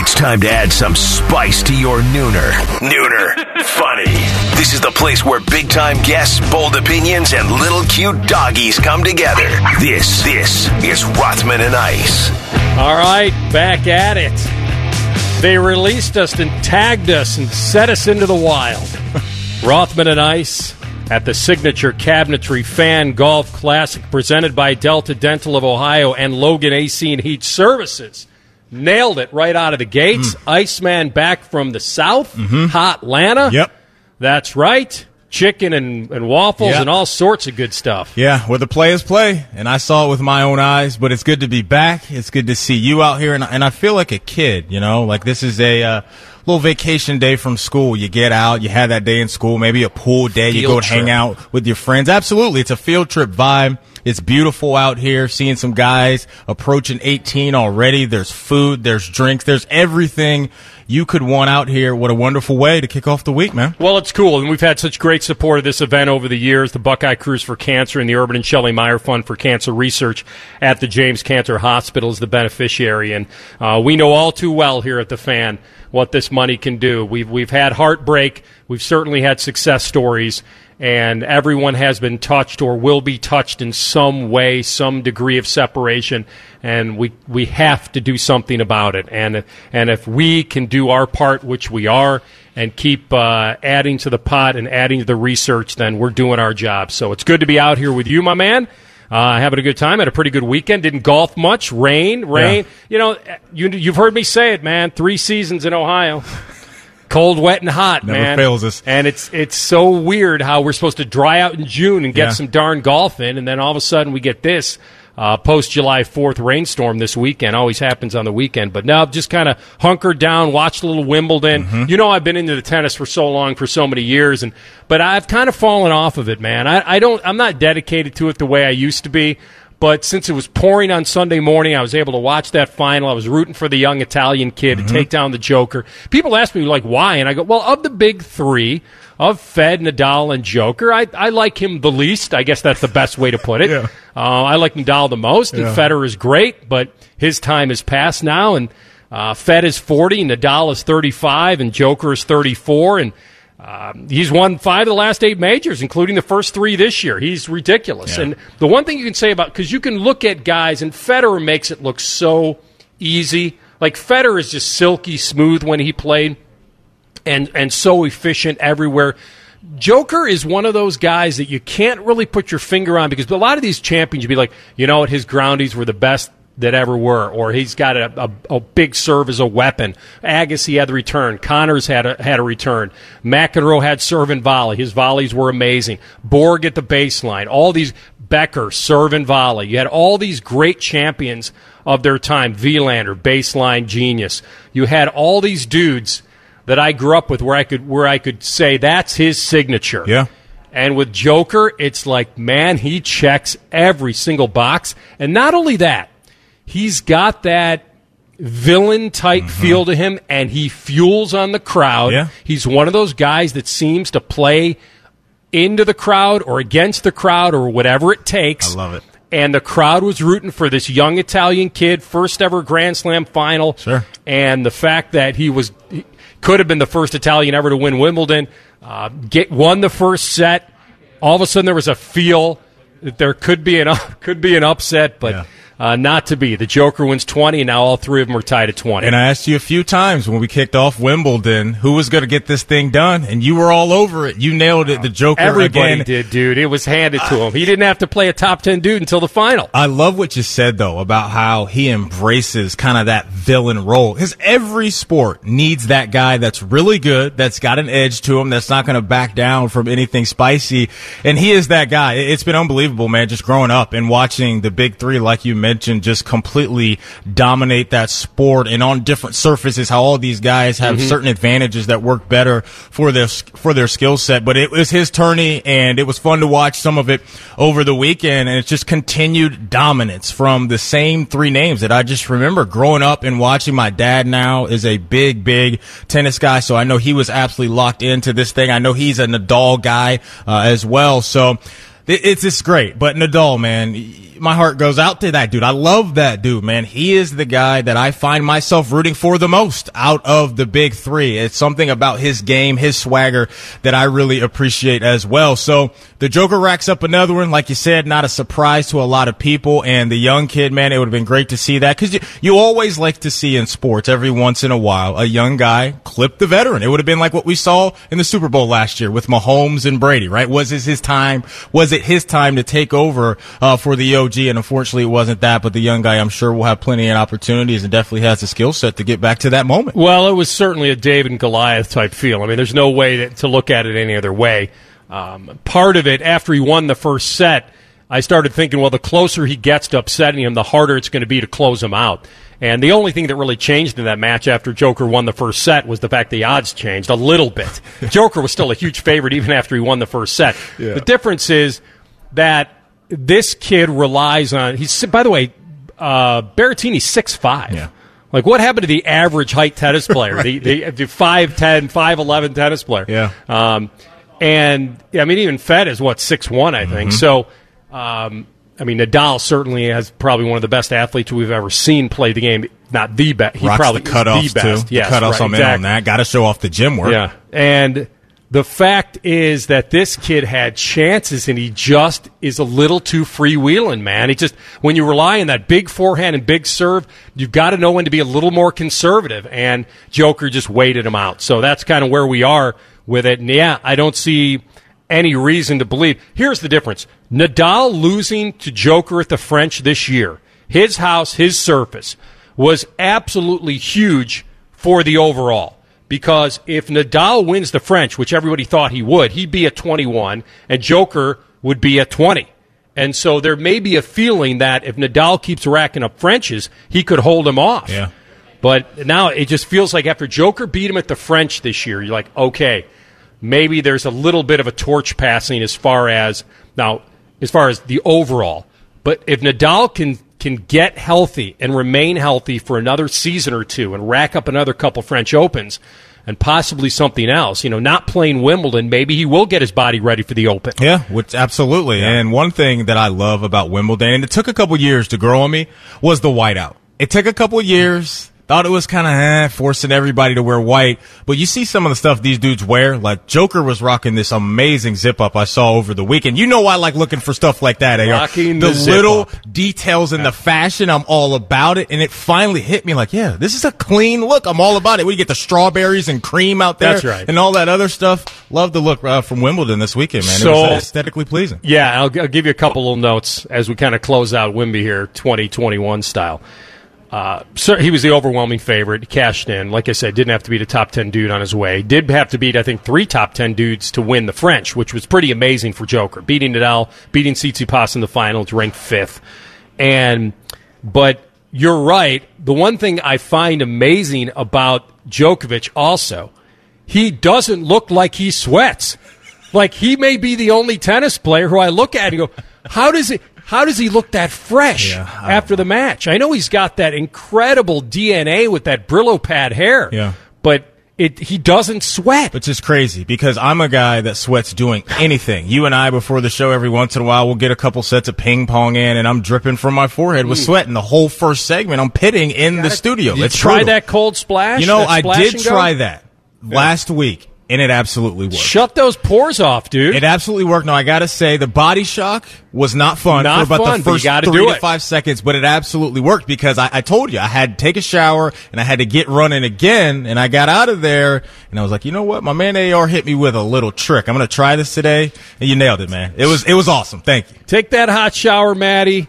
It's time to add some spice to your nooner. Nooner. Funny. This is the place where big time guests, bold opinions, and little cute doggies come together. This, this is Rothman and Ice. All right, back at it. They released us and tagged us and set us into the wild. Rothman and Ice at the signature cabinetry fan golf classic presented by Delta Dental of Ohio and Logan AC and Heat Services. Nailed it right out of the gates. Iceman back from the south, hot Atlanta. Yep. That's right. Chicken and, and waffles Yeah. and all sorts of good stuff. Yeah, where the players play, and I saw it with my own eyes. But it's good to be back. It's good to see you out here, and, and I feel like a kid. You know, like this is a uh, little vacation day from school. You get out, you have that day in school, maybe a pool day. you go hang out with your friends. Absolutely, it's a field trip vibe. It's beautiful out here. Seeing some guys approaching 18 already. There's food, there's drinks, there's everything you could want out here. What a wonderful way to kick off the week, man. Well, it's cool, and we've had such great support of this event over the years. The Buckeye Cruise for Cancer and the Urban and Shelley Meyer Fund for Cancer Research at the James Cancer Hospital is the beneficiary, and uh, we know all too well here at the Fan what this money can do. We've we've had heartbreak, we've certainly had success stories, and everyone has been touched or will be touched in some way, some degree of separation, and we we have to do something about it. And and if we can do our part, which we are, and keep uh, adding to the pot and adding to the research, then we're doing our job. So it's good to be out here with you, my man. Uh, having a good time. Had a pretty good weekend. Didn't golf much. Rain, rain. Yeah. You know, you, you've heard me say it, man. Three seasons in Ohio. Cold, wet, and hot, Never man. fails us. And it's it's so weird how we're supposed to dry out in June and get Yeah. some darn golf in, and then all of a sudden we get this uh, post July Fourth rainstorm this weekend. Always happens on the weekend, but now I've just kind of hunkered down, watched a little Wimbledon. Mm-hmm. You know, I've been into the tennis for so long, for so many years, and but I've kind of fallen off of it, man. I, I don't, I'm not dedicated to it the way I used to be. But since it was pouring on Sunday morning, I was able to watch that final. I was rooting for the young Italian kid Mm-hmm. to take down the Joker. People ask me like why, and I go, well, of the big three, of Fed, Nadal, and Joker, I, I like him the least. I guess that's the best way to put it. Yeah. Uh, I like Nadal the most, and Yeah. Federer is great, but his time is past now, and uh, Fed is 40, Nadal is 35, and Joker is 34, and um, he's won five of the last eight majors, including the first three this year. He's ridiculous. Yeah. And the one thing you can say about because you can look at guys, and Federer makes it look so easy. Like Federer is just silky smooth when he played, and and so efficient everywhere. Joker is one of those guys that you can't really put your finger on because a lot of these champions, you'd be like, you know what, his groundies were the best that ever were, or he's got a, a, a big serve as a weapon. Agassi had the return. Connors had a, had a return. McEnroe had serve and volley. His volleys were amazing. Borg at the baseline. All these Becker serve and volley. You had all these great champions of their time. Wilander baseline genius. You had all these dudes that I grew up with where I could where I could say that's his signature. Yeah. And with Joker, it's like, man, he checks every single box. And not only that, he's got that villain type feel to him and he fuels on the crowd. Yeah. He's one of those guys that seems to play into the crowd or against the crowd or whatever it takes. I love it. And the crowd was rooting for this young Italian kid, first ever Grand Slam final. Sure. And the fact that he was he could have been the first Italian ever to win Wimbledon, uh, get won the first set. All of a sudden, there was a feel that there could be an could be an upset, but Yeah. Uh, not to be. The Joker wins twenty, and now all three of them are tied at twenty. And I asked you a few times when we kicked off Wimbledon who was going to get this thing done, and you were all over it. You nailed it. The Joker Everybody again. did, dude. It was handed to him. He didn't have to play a top ten dude until the final. I love what you said though about how he embraces kind of that villain role. Because every sport needs that guy that's really good, that's got an edge to him, that's not going to back down from anything spicy. And he is that guy. It- It's been unbelievable, man, just growing up and watching the big three, like you mentioned, just completely dominate that sport and on different surfaces, how all these guys have certain advantages that work better for their, for their skill set. But it was his tourney and it was fun to watch some of it over the weekend. And it's just continued dominance from the same three names that I just remember growing up and watching. My dad now is a big, big tennis guy. So I know he was absolutely locked into this thing. I know he's a Nadal guy uh, as well. So it- it's just great. But Nadal, man, my heart goes out to that dude. I love that dude, man. He is the guy that I find myself rooting for the most out of the big three. It's something about his game, his swagger that I really appreciate as well. So the Joker racks up another one. Like you said, not a surprise to a lot of people. And the young kid, man, it would have been great to see that because you, you always like to see in sports every once in a while a young guy clip the veteran. It would have been like what we saw in the Super Bowl last year with Mahomes and Brady, right? Was it his time? Was it his time to take over uh, for the OG? And unfortunately, it wasn't that. But the young guy, I'm sure, will have plenty of opportunities and definitely has the skill set to get back to that moment. Well, it was certainly a David and Goliath type feel. I mean, there's no way to, to look at it any other way. Um, part of it, after he won the first set, I started thinking, well, the closer he gets to upsetting him, the harder it's going to be to close him out. And the only thing that really changed in that match after Joker won the first set was the fact the odds changed a little bit. Joker was still a huge favorite even after he won the first set. Yeah. The difference is that this kid relies on. He's by the way, uh, Berrettini's six five. Yeah. Like what happened to the average height tennis player, right. the, the the five ten, five eleven tennis player? Yeah. Um, and I mean, even Fed is what six one, I think. Mm-hmm. So, um, I mean, Nadal certainly has probably one of the best athletes we've ever seen play the game. Not the best. He Rocks probably the cutoffs the best. too. Yes, the cutoffs right, I'm exactly. in on that. Got to show off the gym work. Yeah, and the fact is that this kid had chances and he just is a little too freewheeling, man. He just when you rely on that big forehand and big serve, you've got to know when to be a little more conservative. And Joker just waited him out. So that's kind of where we are with it. And yeah, I don't see any reason to believe. Here's the difference Nadal losing to Joker at the French this year, his house, his surface, was absolutely huge for the overall. Because if Nadal wins the French, which everybody thought he would, he'd be at 21, and Joker would be at 20. And so there may be a feeling that if Nadal keeps racking up Frenches, he could hold him off. Yeah. But now it just feels like after Joker beat him at the French this year, you're like, okay, maybe there's a little bit of a torch passing as far as now as far as the overall. But if Nadal can can get healthy and remain healthy for another season or two and rack up another couple French Opens and possibly something else, you know, not playing Wimbledon, maybe he will get his body ready for the Open. Yeah, which absolutely. Yeah. And one thing that I love about Wimbledon, and it took a couple years to grow on me, was the whiteout. It took a couple years Thought it was kind of eh, forcing everybody to wear white. But you see some of the stuff these dudes wear. Like Joker was rocking this amazing zip up I saw over the weekend. You know I like looking for stuff like that. AR. Rocking the, the little up. details in yeah. the fashion. I'm all about it. And it finally hit me like, yeah, this is a clean look. I'm all about it. We get the strawberries and cream out there. That's right. And all that other stuff. Love the look uh, from Wimbledon this weekend, man. So, it was aesthetically pleasing. Yeah, I'll, I'll give you a couple little notes as we kind of close out Wimby here, 2021 style. Uh, he was the overwhelming favorite. Cashed in. Like I said, didn't have to beat a top 10 dude on his way. Did have to beat, I think, three top 10 dudes to win the French, which was pretty amazing for Joker. Beating Nadal, beating Tsitsipas in the finals, ranked fifth. And, but you're right. The one thing I find amazing about Djokovic also, he doesn't look like he sweats. Like he may be the only tennis player who I look at and go, how does it? How does he look that fresh yeah, after the match? I know he's got that incredible DNA with that Brillo pad hair. Yeah. But it, he doesn't sweat. It's just crazy because I'm a guy that sweats doing anything. You and I, before the show, every once in a while, we'll get a couple sets of ping pong in, and I'm dripping from my forehead with hmm. sweat. And the whole first segment, I'm pitting in the studio. You it's try brutal. that cold splash. You know, I did try that last week and it absolutely worked. Shut those pores off, dude. It absolutely worked. No, I got to say the body shock was not fun not for about fun, the first three to five seconds, but it absolutely worked because I, I, told you I had to take a shower and I had to get running again, and I got out of there and I was like, you know what, my man AR hit me with a little trick. I'm gonna try this today, and you nailed it, man. It was it was awesome. Thank you. Take that hot shower, Maddie.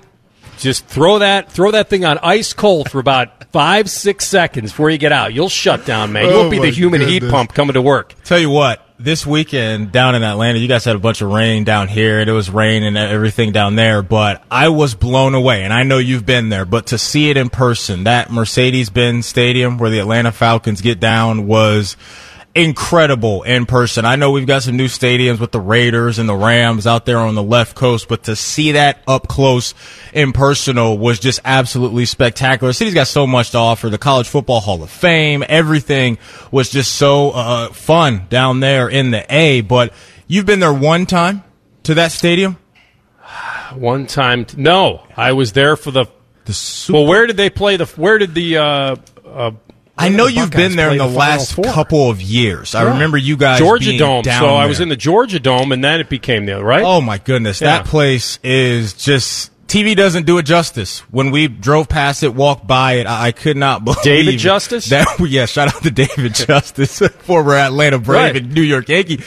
Just throw that throw that thing on ice cold for about five six seconds before you get out. You'll shut down, man. You'll oh be the human goodness. heat pump coming to work. Tell you what, this weekend down in Atlanta, you guys had a bunch of rain down here, and it was rain and everything down there. But I was blown away, and I know you've been there. But to see it in person, that Mercedes-Benz Stadium where the Atlanta Falcons get down was incredible in person. I know we've got some new stadiums with the Raiders and the Rams out there on the left coast, but to see that up close in personal was just absolutely spectacular. The city's got so much to offer. The College Football Hall of Fame, everything was just so uh, fun down there in the A. But you've been there one time to that stadium. one time. T- no, I was there for the. The Super Well, where did they play the? Where did the? Uh, uh, I know you've Buckeyes been there in the, the last Four? couple of years. I remember you guys Georgia being Dome. Down So I was in the Georgia Dome, and then it became the right. Oh my goodness, Yeah. that place is just TV doesn't do it justice. When we drove past it, walked by it, I, I could not believe David Justice? That yeah, shout out to David Justice, former Atlanta Brave Right. and New York Yankee.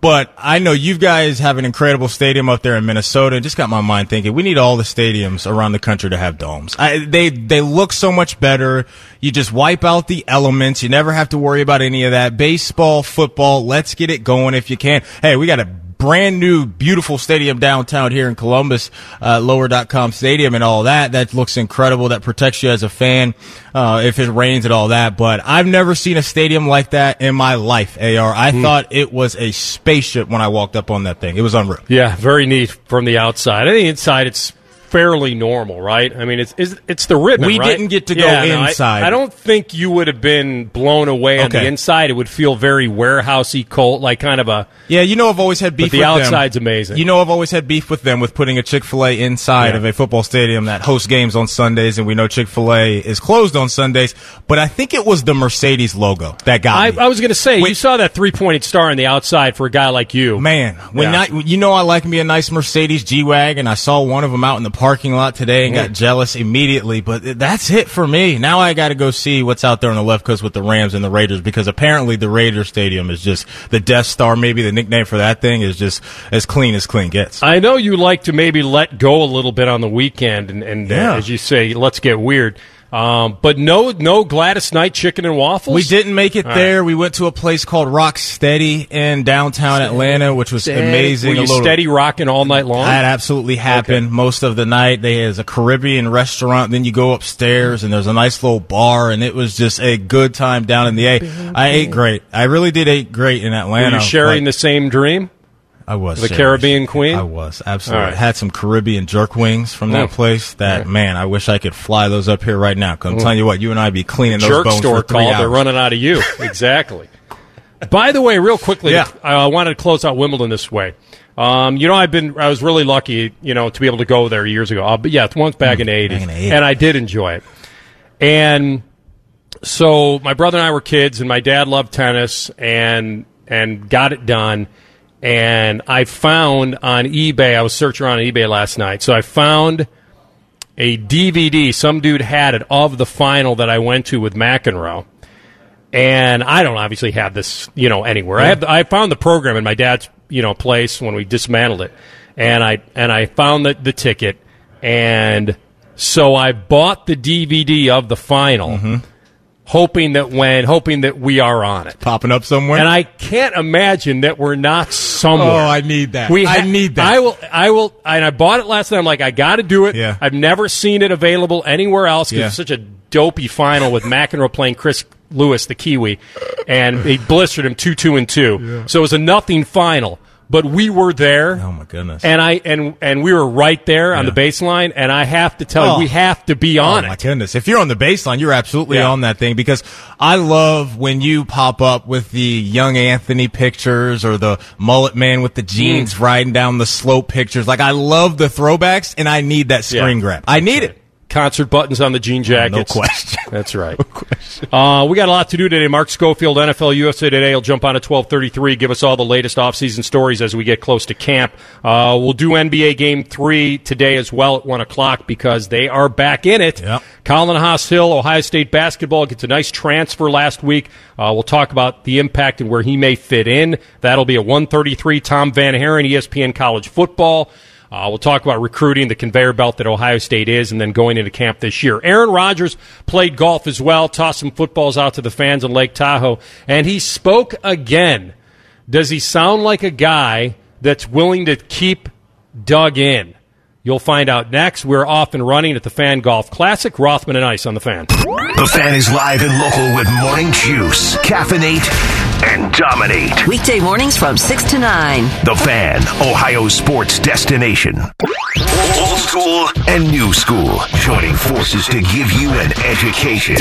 But I know you guys have an incredible stadium up there in Minnesota. Just got my mind thinking we need all the stadiums around the country to have domes. I, they they look so much better. You just wipe out the elements. You never have to worry about any of that. Baseball, football, let's get it going if you can. Hey, we got a brand new, beautiful stadium downtown here in Columbus, uh, lower.com stadium and all that. That looks incredible. That protects you as a fan, uh, if it rains and all that. But I've never seen a stadium like that in my life, AR. I thought it was a spaceship when I walked up on that thing. It was unreal. Yeah, very neat from the outside. I think inside it's fairly normal, right? I mean, it's it's, it's the ribbon. We right? didn't get to go Yeah, no, I- inside. I, don't think you would have been blown away on the inside. It would feel very warehousey, cold, like kind of a. Yeah, you know I've always had beef the with them. outside's amazing. You know I've always had beef with them with putting a Chick-fil-A inside Yeah. of a football stadium that hosts games on Sundays, and we know Chick-fil-A is closed on Sundays. But I think it was the Mercedes logo that got I, me. I was going to say Wait. you saw that three pointed star on the outside for a guy like you. Man, when Yeah. I, you know I like me a nice Mercedes G-Wagon. I saw one of them out in the parking lot today and got jealous immediately. But that's it for me. Now I got to go see what's out there on the left coast with the Rams and the Raiders because apparently the Raiders Stadium is just the Death Star. Maybe the nickname for that thing is just as clean as clean gets. I know you like to maybe let go a little bit on the weekend, and, and Yeah. uh, as you say, let's get weird. Um, but no, no Gladys Knight chicken and waffles. We didn't make it All there. We went to a place called Rock Steady in downtown Atlanta, which was amazing. Were you a little, steady rocking all night long? That absolutely happened Okay. most of the night. There's a Caribbean restaurant. Then you go upstairs and there's a nice little bar, and it was just a good time down in the A. I ate great. I really did eat great in Were Atlanta. you sharing but the same dream? I was the Caribbean Queen? I was absolutely. Right. Had some Caribbean jerk wings from that Mm. place. That Yeah. man, I wish I could fly those up here right now. Cause I'm telling you what, you and I be cleaning those Jerk bones store for three call. hours. They're running out of you. exactly. By the way, real quickly, Yeah. I, wanted to close out Wimbledon this way. Um, you know, I've been, I was really lucky, you know, to be able to go there years ago. Uh, but yeah, once back in the 80s. Hmm, in the 80s. And I did enjoy it. And so my brother and I were kids, and my dad loved tennis, and and got it done. And I found on eBay, I was searching around on eBay last night, so I found a DVD. Some dude had it of the final that I went to with McEnroe. And I don't obviously have this, you know, anywhere. I have I found the program in my dad's, you know, place when we dismantled it, and I and I found the, the ticket, and so I bought the DVD of the final, mm-hmm. Hoping that when hoping that we are on it. popping up somewhere. And I can't imagine that we're not somewhere. Oh, I need that. We I need that. I will. I will. And I bought it last night. I'm like, I got to do it. Yeah. I've never seen it available anywhere else because Yeah. it's such a dopey final with McEnroe playing Chris Lewis, the Kiwi, and they blistered him two, two, and two. So it was a nothing final. But we were there. oh my goodness. And I and and we were right there on the baseline, and I have to tell Oh. you, we have to be on oh it. my goodness! If you're on the baseline, you're absolutely Yeah. on that thing because I love when you pop up with the young Anthony pictures or the mullet man with the jeans Mm. riding down the slope pictures. Like I love the throwbacks, and I need that screen Yeah. grab. I need it. Concert buttons on the jean jackets. No question. That's right. Uh, we got a lot to do today. Mark Schofield, NFL USA Today, will jump on at 1233, give us all the latest offseason stories as we get close to camp. Uh, we'll do NBA Game 3 today as well at 1 o'clock because they are back in it. Yep. Colin Hass-Hill, Ohio State basketball, gets a nice transfer last week. Uh, we'll talk about the impact and where he may fit in. That'll be at 133. Tom VanHaaren, ESPN College Football. Uh, we'll talk about recruiting, the conveyor belt that Ohio State is, and then going into camp this year. Aaron Rodgers played golf as well, tossed some footballs out to the fans in Lake Tahoe, and he spoke again. Does he sound like a guy that's willing to keep dug in? You'll find out next. We're off and running at the Fan Golf Classic. Rothman and Ice on the fan. The fan is live and local with morning juice, caffeinate, and dominate. Weekday mornings from 6 to 9. The fan, Ohio sports destination. Old school and new school, joining forces to give you an education.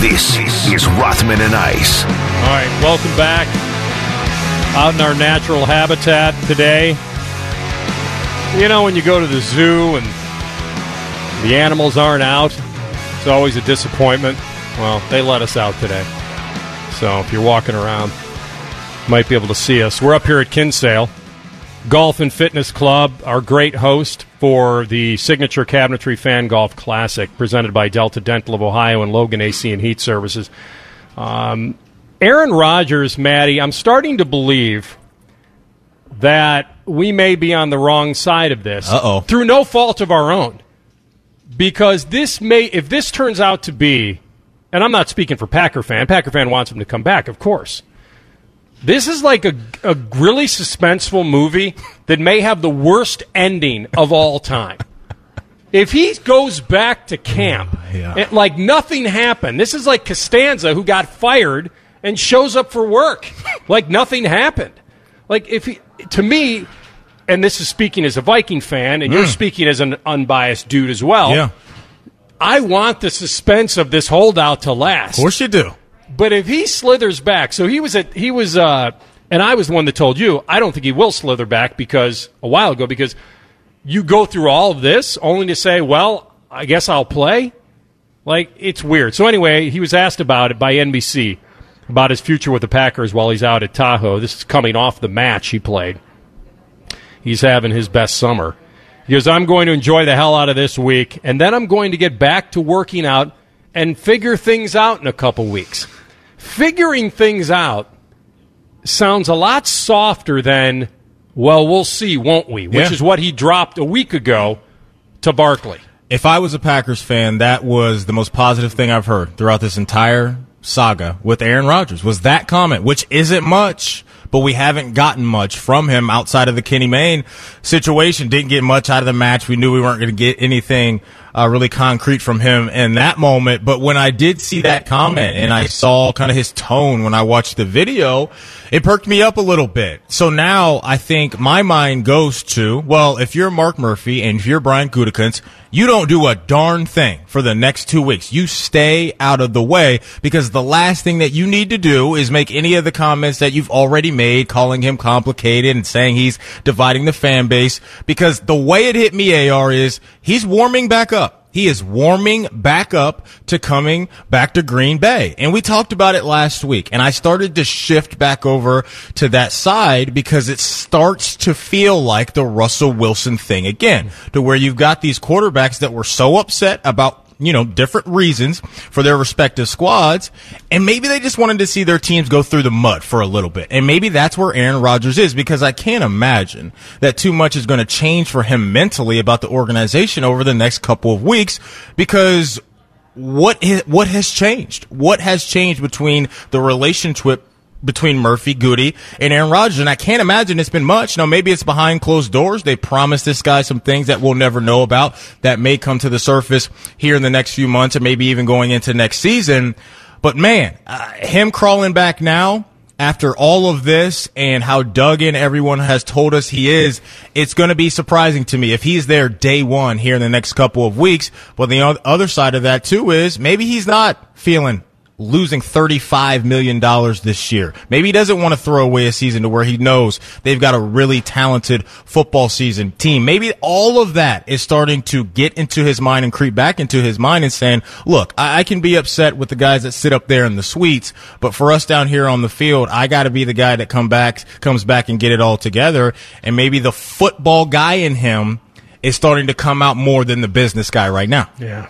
This is Rothman and Ice. All right, welcome back. Out in our natural habitat today. You know, when you go to the zoo and the animals aren't out, it's always a disappointment. Well, they let us out today. So if you're walking around, you might be able to see us. We're up here at Kinsale Golf and Fitness Club, our great host for the signature Cabinetry Fan Golf Classic, presented by Delta Dental of Ohio and Logan AC and Heat Services. Um, Aaron Rodgers, Maddie, I'm starting to believe that we may be on the wrong side of this. Uh-oh. Through no fault of our own. Because this may, if this turns out to be, and I'm not speaking for Packer fan, Packer fan wants him to come back, of course. This is like a, a really suspenseful movie that may have the worst ending of all time. If he goes back to camp, oh, Yeah. it- like nothing happened. This is like Costanza who got fired and shows up for work, like nothing happened. Like if he, to me, and this is speaking as a Viking fan, and you're mm. speaking as an unbiased dude as well. Yeah, I want the suspense of this holdout to last. of course you do. But if he slithers back, so he was at he was uh and I was the one that told you I don't think he will slither back because a while ago because you go through all of this only to say, well, I guess I'll play. Like it's weird. So anyway, he was asked about it by NBC about his future with the Packers while he's out at Tahoe. This is coming off the match he played. He's having his best summer. Goes, I'm going to enjoy the hell out of this week, and then I'm going to get back to working out and figure things out in a couple weeks. Figuring things out sounds a lot softer than, well, we'll see, won't we? Which Yeah. is what he dropped a week ago to Barkley. If I was a Packers fan, that was the most positive thing I've heard throughout this entire saga with Aaron Rodgers was that comment, which isn't much, but we haven't gotten much from him outside of the Kenny Mayne situation. Didn't get much out of the match. We knew we weren't going to get anything uh, really concrete from him in that moment. But when I did see that comment and I saw kind of his tone when I watched the video, it perked me up a little bit. So now I think my mind goes to, well, if you're Mark Murphy and if you're Brian Gutekunst, you don't do a darn thing for the next two weeks. You stay out of the way because the last thing that you need to do is make any of the comments that you've already made, calling him complicated and saying he's dividing the fan base. Because the way it hit me, AR, is he's warming back up. He is warming back up to coming back to Green Bay. And we talked about it last week. And I started to shift back over to that side because it starts to feel like the Russell Wilson thing again, to where you've got these quarterbacks that were so upset about you know, different reasons for their respective squads. And maybe they just wanted to see their teams go through the mud for a little bit. And maybe that's where Aaron Rodgers is because I can't imagine that too much is going to change for him mentally about the organization over the next couple of weeks because what is, what has changed? What has changed between the relationship between Murphy, Goody, and Aaron Rodgers. And I can't imagine it's been much. Now, maybe it's behind closed doors. They promised this guy some things that we'll never know about that may come to the surface here in the next few months and maybe even going into next season. But man, uh, him crawling back now after all of this and how dug in everyone has told us he is, it's going to be surprising to me if he's there day one here in the next couple of weeks. But the other side of that too is maybe he's not feeling losing $35 million this year. Maybe he doesn't want to throw away a season to where he knows they've got a really talented football season team. Maybe all of that is starting to get into his mind and creep back into his mind and saying, look, I, I can be upset with the guys that sit up there in the suites, but for us down here on the field, I got to be the guy that come back, comes back and get it all together. And maybe the football guy in him is starting to come out more than the business guy right now. Yeah.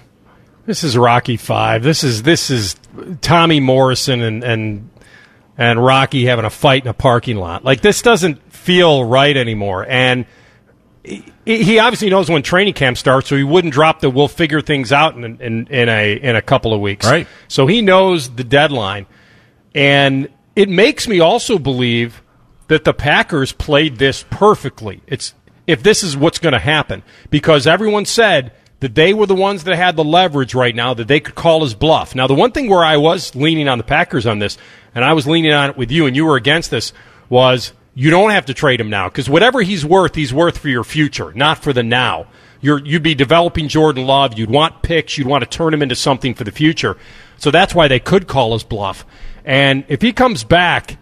This is Rocky Five. This is this is Tommy Morrison and and and Rocky having a fight in a parking lot. Like this doesn't feel right anymore. And he, obviously knows when training camp starts, so he wouldn't drop the "we'll figure things out" in in, in a in a couple of weeks. Right. So he knows the deadline, and it makes me also believe that the Packers played this perfectly. It's if this is what's going to happen because everyone said that they were the ones that had the leverage right now that they could call his bluff. Now, the one thing where I was leaning on the Packers on this, and I was leaning on it with you, and you were against this, was you don't have to trade him now because whatever he's worth, he's worth for your future, not for the now. You're, you'd be developing Jordan Love. You'd want picks. You'd want to turn him into something for the future. So that's why they could call his bluff. And if he comes back,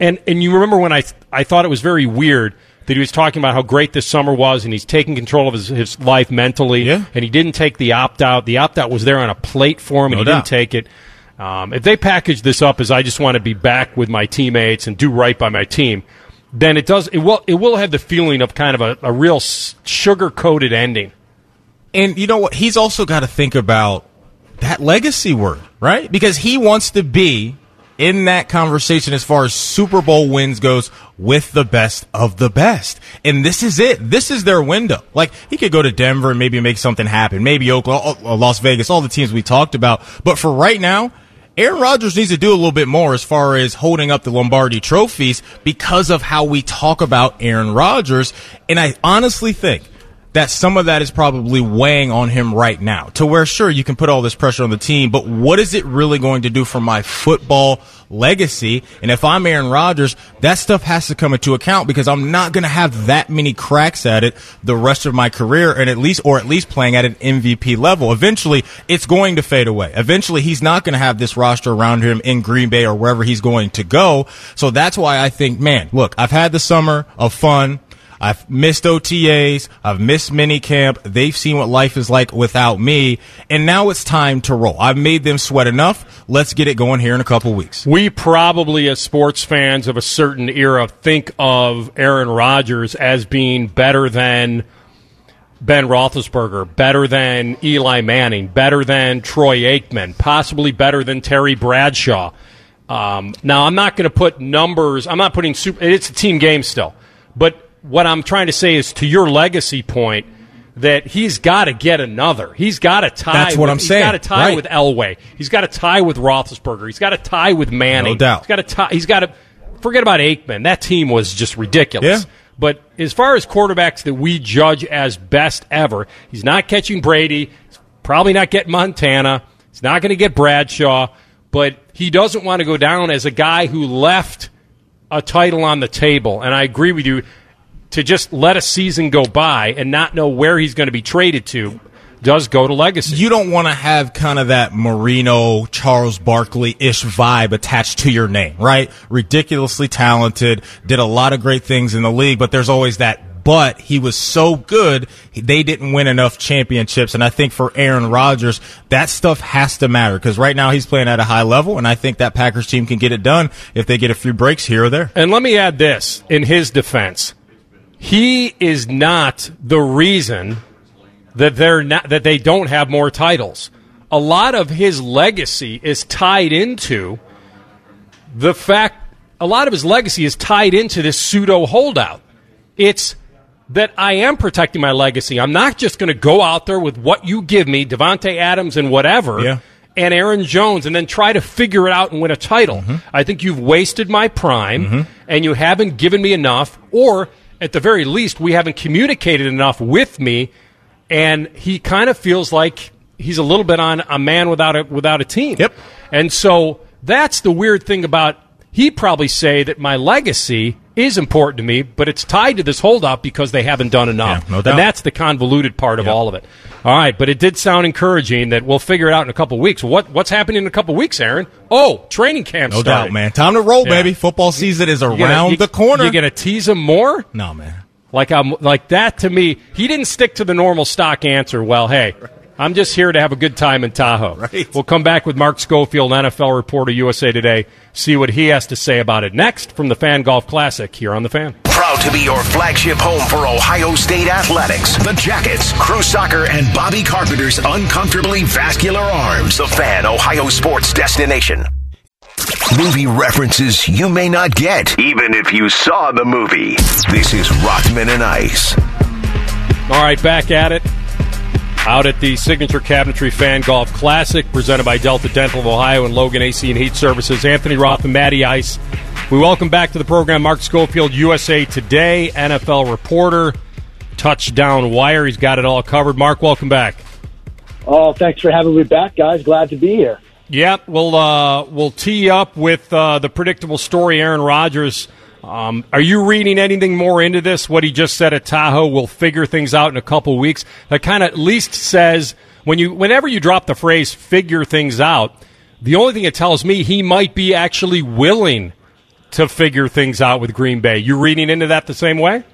and and you remember when I I thought it was very weird that he was talking about how great this summer was and he's taking control of his, his life mentally. Yeah. And he didn't take the opt out. The opt out was there on a plate for him and he doubt. didn't take it. Um, if they package this up as I just want to be back with my teammates and do right by my team, then it does. It will. It will have the feeling of kind of a, a real sugar coated ending. And you know what? He's also got to think about that legacy word, right? Because he wants to be in that conversation as far as Super Bowl wins goes with the best of the best. And this is it. This is their window. Like he could go to Denver and maybe make something happen. Maybe Oklahoma, uh, Las Vegas, all the teams we talked about. But for right now, Aaron Rodgers needs to do a little bit more as far as holding up the Lombardi trophies because of how we talk about Aaron Rodgers. And I honestly think that some of that is probably weighing on him right now. To where sure you can put all this pressure on the team but what is it really going to do for my football legacy? And if I'm Aaron Rodgers that stuff has to come into account because I'm not going to have that many cracks at it the rest of my career and at least or at least playing at an MVP level. Eventually it's going to fade away. Eventually he's not going to have this roster around him in Green Bay or wherever he's going to go. So that's why I think man look I've had the summer of fun I've missed OTAs. I've missed mini camp. They've seen what life is like without me. And now it's time to roll. I've made them sweat enough. Let's get it going here in a couple weeks. We probably, as sports fans of a certain era, think of Aaron Rodgers as being better than Ben Roethlisberger, better than Eli Manning, better than Troy Aikman, possibly better than Terry Bradshaw. Um, now, I'm not going to put numbers. I'm not putting super. It's a team game still, but what I'm trying to say is to your legacy point that he's got to get another. He's got to tie. That's what with, I'm saying. He's got to tie Right. with Elway. He's got to tie with Roethlisberger. He's got to tie with Manning. No doubt. He's got to tie. He's got to forget about Aikman. That team was just ridiculous. Yeah. But as far as quarterbacks that we judge as best ever, he's not catching Brady. He's probably not getting Montana. He's not going to get Bradshaw. But he doesn't want to go down as a guy who left a title on the table. And I agree with you to just let a season go by and not know where he's going to be traded to does go to legacy. You don't want to have kind of that Marino, Charles Barkley ish vibe attached to your name, right? Ridiculously talented, did a lot of great things in the league, but there's always that but he was so good, they didn't win enough championships. And I think for Aaron Rodgers, that stuff has to matter because right now he's playing at a high level, and I think that Packers team can get it done if they get a few breaks here or there. And let me add this in his defense. He is not the reason that they're not that they don't have more titles. A lot of his legacy is tied into the fact a lot of his legacy is tied into this pseudo holdout. It's that I am protecting my legacy. I'm not just going to go out there with what you give me, Davante Adams and whatever, Yeah. and Aaron Jones, and then try to figure it out and win a title. Mm-hmm. I think you've wasted my prime, mm-hmm. and you haven't given me enough, or at the very least, we haven't communicated enough with me. And he kind of feels like he's a little bit on a man without a without a team. Yep. And so that's the weird thing about he probably say that my legacy is important to me, but it's tied to this holdout because they haven't done enough. Yeah, no. And that's the convoluted part of all of it. All right, but it did sound encouraging that we'll figure it out in a couple weeks. What what's happening in a couple weeks, Aaron? Oh, training camp No started. doubt, man. Time to roll, Yeah. baby. Football season is around gonna- you- the corner. You gonna tease him more? no, man. Like I'm like that to me. He didn't stick to the normal stock answer. Well, hey, I'm just here to have a good time in Tahoe. Right. We'll come back with Mark Schofield, NFL reporter, USA Today. See what he has to say about it next from the Fan Golf Classic here on the Fan. Proud to be your flagship home for Ohio State athletics. The Jackets, Crew Soccer, and Bobby Carpenter's uncomfortably vascular arms. The Fan, Ohio sports destination. Movie references you may not get, even if you saw the movie. This is Rothman and Ice. All right, back at it. Out at the Signature Cabinetry Fan Golf Classic, presented by Delta Dental of Ohio and Logan AC and Heat Services. Anthony Roth and Matty Ice. We welcome back to the program Mark Schofield, USA Today, NFL reporter, touchdown wire. He's got it all covered. Mark, welcome back. Oh, thanks for having me back, guys. Glad to be here. Yep, we'll uh, we'll tee up with uh, the predictable story. Aaron Rodgers. Um, are you reading anything more into this? What he just said at Tahoe, we'll figure things out in a couple weeks. That kind of at least says when you whenever you drop the phrase "figure things out," the only thing it tells me he might be actually willing to figure things out with Green Bay. You reading into that the same way?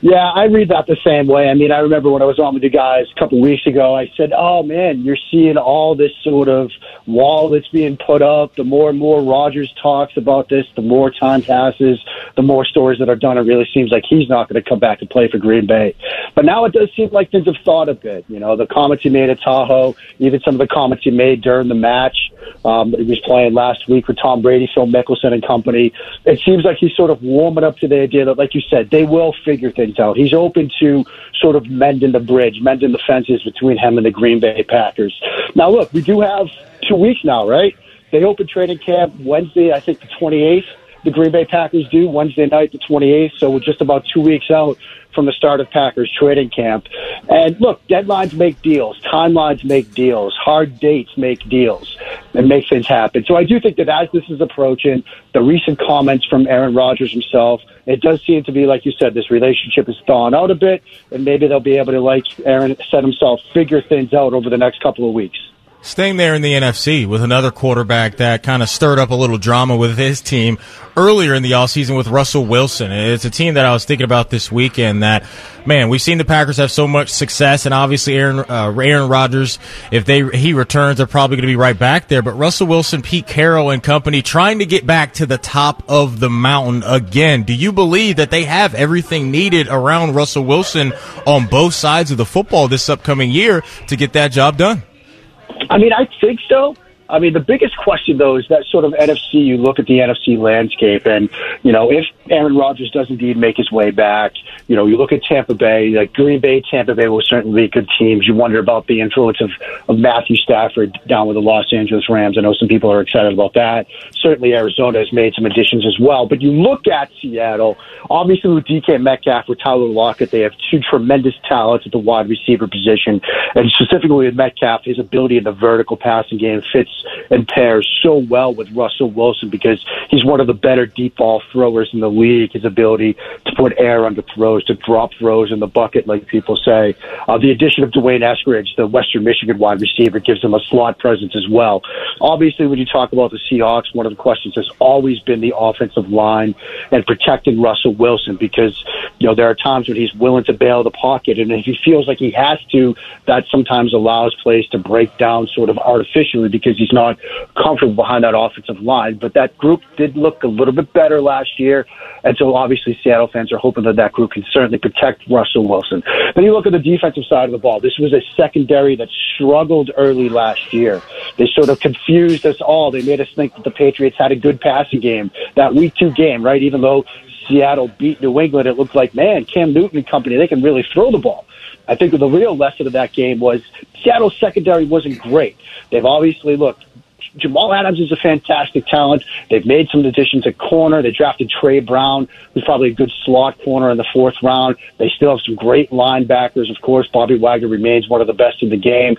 Yeah, I read that the same way. I mean, I remember when I was on with you guys a couple weeks ago, I said, "Oh man, you're seeing all this sort of wall that's being put up. The more and more Rodgers talks about this, the more time passes, the more stories that are done. It really seems like he's not going to come back to play for Green Bay. But now it does seem like things have thought a bit. You know, the comments he made at Tahoe, even some of the comments he made during the match. Um, he was playing last week with Tom Brady, Phil Mickelson, and company. It seems like he's sort of warming up to the idea that, like you said, they will figure things out. He's open to sort of mending the bridge, mending the fences between him and the Green Bay Packers. Now, look, we do have two weeks now, right? They open training camp Wednesday, I think the 28th. The Green Bay Packers do Wednesday night, the 28th. So we're just about two weeks out from the start of Packers trading camp. And look, deadlines make deals, timelines make deals, hard dates make deals, and make things happen. So I do think that as this is approaching, the recent comments from Aaron Rodgers himself, it does seem to be, like you said, this relationship is thawing out a bit, and maybe they'll be able to, like Aaron said himself, figure things out over the next couple of weeks. Staying there in the NFC with another quarterback that kind of stirred up a little drama with his team earlier in the offseason with Russell Wilson. It's a team that I was thinking about this weekend that, man, we've seen the Packers have so much success and obviously Aaron, uh, Aaron Rodgers, if they, he returns, they're probably going to be right back there. But Russell Wilson, Pete Carroll and company trying to get back to the top of the mountain again. Do you believe that they have everything needed around Russell Wilson on both sides of the football this upcoming year to get that job done? I mean, I think so. I mean, the biggest question though is that sort of NFC. You look at the NFC landscape, and you know, if Aaron Rodgers does indeed make his way back, you know, you look at Tampa Bay, like Green Bay, Tampa Bay will certainly be good teams. You wonder about the influence of, of Matthew Stafford down with the Los Angeles Rams. I know some people are excited about that. Certainly, Arizona has made some additions as well. But you look at Seattle, obviously with DK Metcalf, with Tyler Lockett, they have two tremendous talents at the wide receiver position, and specifically with Metcalf, his ability in the vertical passing game fits and pairs so well with Russell Wilson because he's one of the better deep ball throwers in the league. His ability to put air under throws, to drop throws in the bucket, like people say. Uh, the addition of D'Wayne Eskridge, the Western Michigan wide receiver, gives him a slot presence as well. Obviously, when you talk about the Seahawks, one of the questions has always been the offensive line and protecting Russell Wilson because, you know, there are times when he's willing to bail the pocket, and if he feels like he has to, that sometimes allows plays to break down sort of artificially because he's not comfortable behind that offensive line. But that group did look a little bit better last year. And so obviously Seattle fans are hoping that that group can certainly protect Russell Wilson. Then you look at the defensive side of the ball. This was a secondary that struggled early last year. They sort of confused us all. They made us think that the Patriots had a good passing game. That week two game, right? Even though Seattle beat New England, it looked like, man, Cam Newton and company, they can really throw the ball. I think the real lesson of that game was Seattle's secondary wasn't great. They've obviously looked Jamal Adams is a fantastic talent. They've made some additions at corner. They drafted Tre Brown, who's probably a good slot corner in the fourth round. They still have some great linebackers. Of course, Bobby Wagner remains one of the best in the game.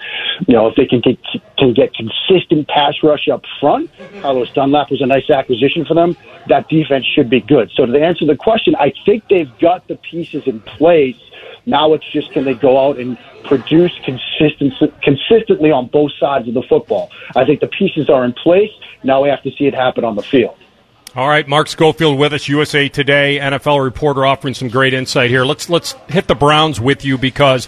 You know, if they can get, can get consistent pass rush up front, Carlos Dunlap was a nice acquisition for them. That defense should be good. So to answer the question, I think they've got the pieces in place now it's just can they go out and produce consistent, consistently on both sides of the football. I think the pieces are in place. Now we have to see it happen on the field. All right, Mark Schofield with us, USA Today NFL reporter, offering some great insight here. Let's let's hit the Browns with you because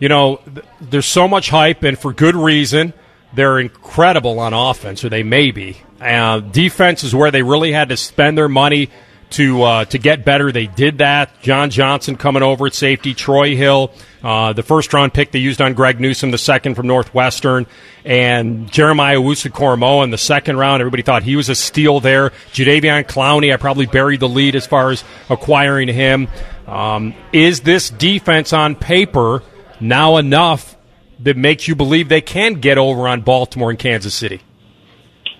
you know there's so much hype and for good reason. They're incredible on offense, or they may be. Uh, defense is where they really had to spend their money to uh, to get better. They did that. John Johnson coming over at safety. Troy Hill, uh, the first round pick they used on Greg Newsome, the second from Northwestern, and Jeremiah Owusu-Koramoah in the second round. Everybody thought he was a steal there. Jadeveon Clowney, I probably buried the lead as far as acquiring him. Um, is this defense on paper now enough that makes you believe they can get over on Baltimore and Kansas City?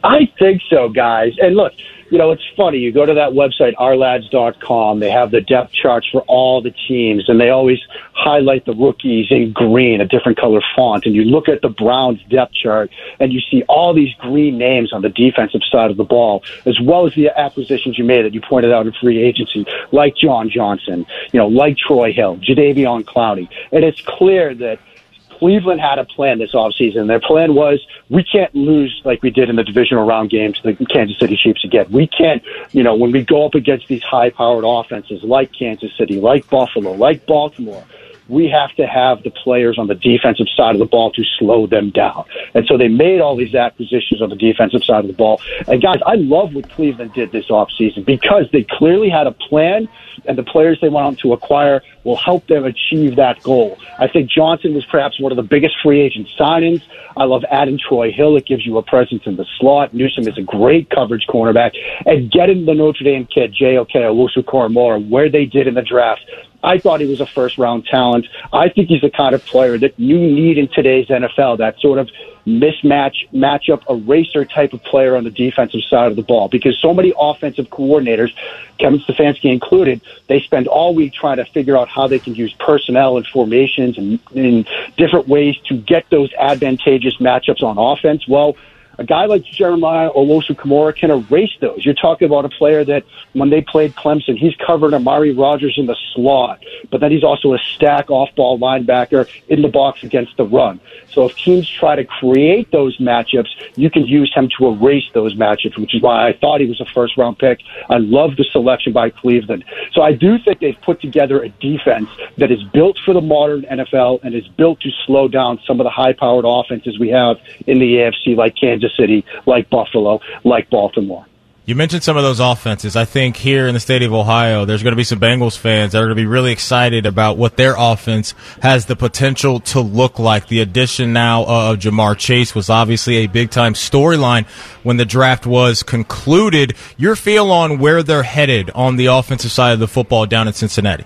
I think so, guys. And look, you know, it's funny. You go to that website, ourlads.com. They have the depth charts for all the teams, and they always highlight the rookies in green, a different color font. And you look at the Browns depth chart, and you see all these green names on the defensive side of the ball, as well as the acquisitions you made that you pointed out in free agency, like John Johnson, you know, like Troy Hill, Jadeveon Clowney. And it's clear that Cleveland had a plan this offseason. Their plan was we can't lose like we did in the divisional round games to the Kansas City Chiefs again. We can't, you know, when we go up against these high powered offenses like Kansas City, like Buffalo, like Baltimore, we have to have the players on the defensive side of the ball to slow them down. And so they made all these acquisitions on the defensive side of the ball. And guys, I love what Cleveland did this offseason because they clearly had a plan and the players they went on to acquire will help them achieve that goal. I think Johnson was perhaps one of the biggest free agent signings. I love adding Troy Hill. It gives you a presence in the slot. Newsome is a great coverage cornerback. And getting the Notre Dame kid, JOK Owusu-Koramoah, where they did in the draft, I thought he was a first round talent. I think he's the kind of player that you need in today's NFL, that sort of mismatch, matchup eraser type of player on the defensive side of the ball because so many offensive coordinators, Kevin Stefanski included, they spend all week trying to figure out how they can use personnel and formations and in different ways to get those advantageous matchups on offense. Well, a guy like Jeremiah Owusu-Koramoah can erase those. You're talking about a player that when they played Clemson, he's covered Amari Rodgers in the slot, but then he's also a stack off-ball linebacker in the box against the run. So if teams try to create those matchups, you can use him to erase those matchups, which is why I thought he was a first-round pick. I love the selection by Cleveland. So I do think they've put together a defense that is built for the modern NFL and is built to slow down some of the high-powered offenses we have in the AFC, like Kansas Kansas City, like Buffalo, like Baltimore. You mentioned some of those offenses. I think here in the state of Ohio, there's going to be some Bengals fans that are going to be really excited about what their offense has the potential to look like. The addition now of Ja'Marr Chase was obviously a big time storyline when the draft was concluded. Your feel on where they're headed on the offensive side of the football down in Cincinnati?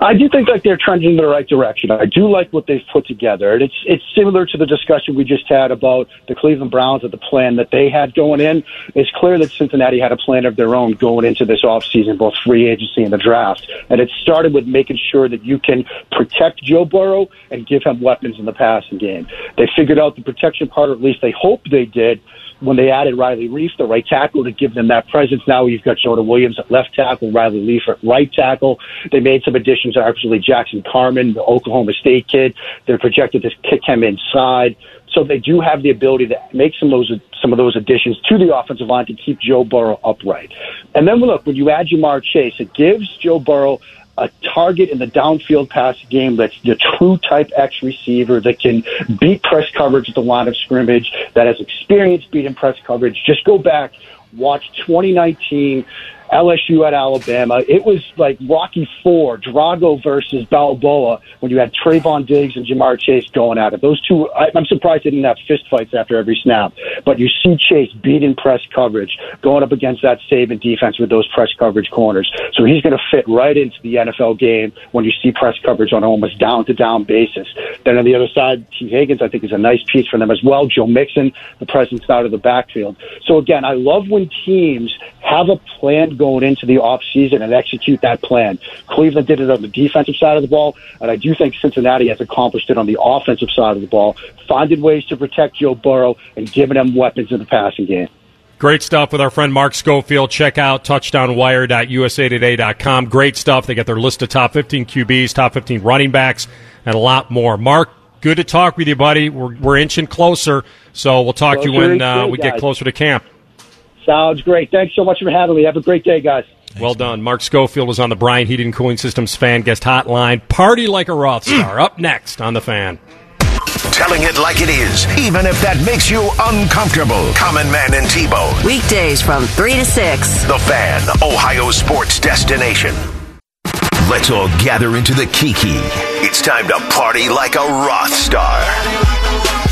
I do think like they're trending in the right direction. I do like what they've put together. And it's it's similar to the discussion we just had about the Cleveland Browns and the plan that they had going in. It's clear that Cincinnati had a plan of their own going into this offseason, both free agency and the draft. And it started with making sure that you can protect Joe Burrow and give him weapons in the passing game. They figured out the protection part, or at least they hope they did when they added Riley Reiff, the right tackle, to give them that presence. Now you've got Jonah Williams at left tackle, Riley Reiff at right tackle. They made some additions, actually Jackson Carman, the Oklahoma State kid. They're projected to kick him inside. So they do have the ability to make some of those some of those additions to the offensive line to keep Joe Burrow upright. And then look, when you add Ja'Marr Chase, it gives Joe Burrow a target in the downfield pass game that's the true type X receiver that can beat press coverage at the line of scrimmage, that has experience beating press coverage. Just go back, watch 2019 LSU at Alabama. It was like Rocky Four, Drago versus Balboa, when you had Trevon Diggs and Ja'Marr Chase going at it. Those two, I, I'm surprised they didn't have fist fights after every snap. But you see Chase beating press coverage, going up against that Saban defense with those press coverage corners. So he's going to fit right into the NFL game when you see press coverage on almost down to down basis. Then on the other side, Tee Higgins, I think, is a nice piece for them as well. Joe Mixon, the presence out of the backfield. So again, I love when teams have a plan going into the offseason and execute that plan. Cleveland did it on the defensive side of the ball, and I do think Cincinnati has accomplished it on the offensive side of the ball, finding ways to protect Joe Burrow and giving him weapons in the passing game. Great stuff with our friend Mark Schofield. Check out touchdownwire.usatoday.com. Great stuff. They get their list of top 15 QBs, top 15 running backs, and a lot more. Mark, good to talk with you, buddy. We're, we're inching closer, so we'll talk closer to you when uh, we get closer to camp. Sounds great. Thanks so much for having me. Have a great day, guys. Well done. Mark Schofield is on the Brian Heating and Cooling Systems fan guest hotline. Party like a Roth star. Up next on the fan. Telling it like it is, even if that makes you uncomfortable. Common Man and T-Bone. Weekdays from 3 to 6. The Fan, Ohio sports destination. Let's all gather into the Kiki. It's time to party like a Roth star.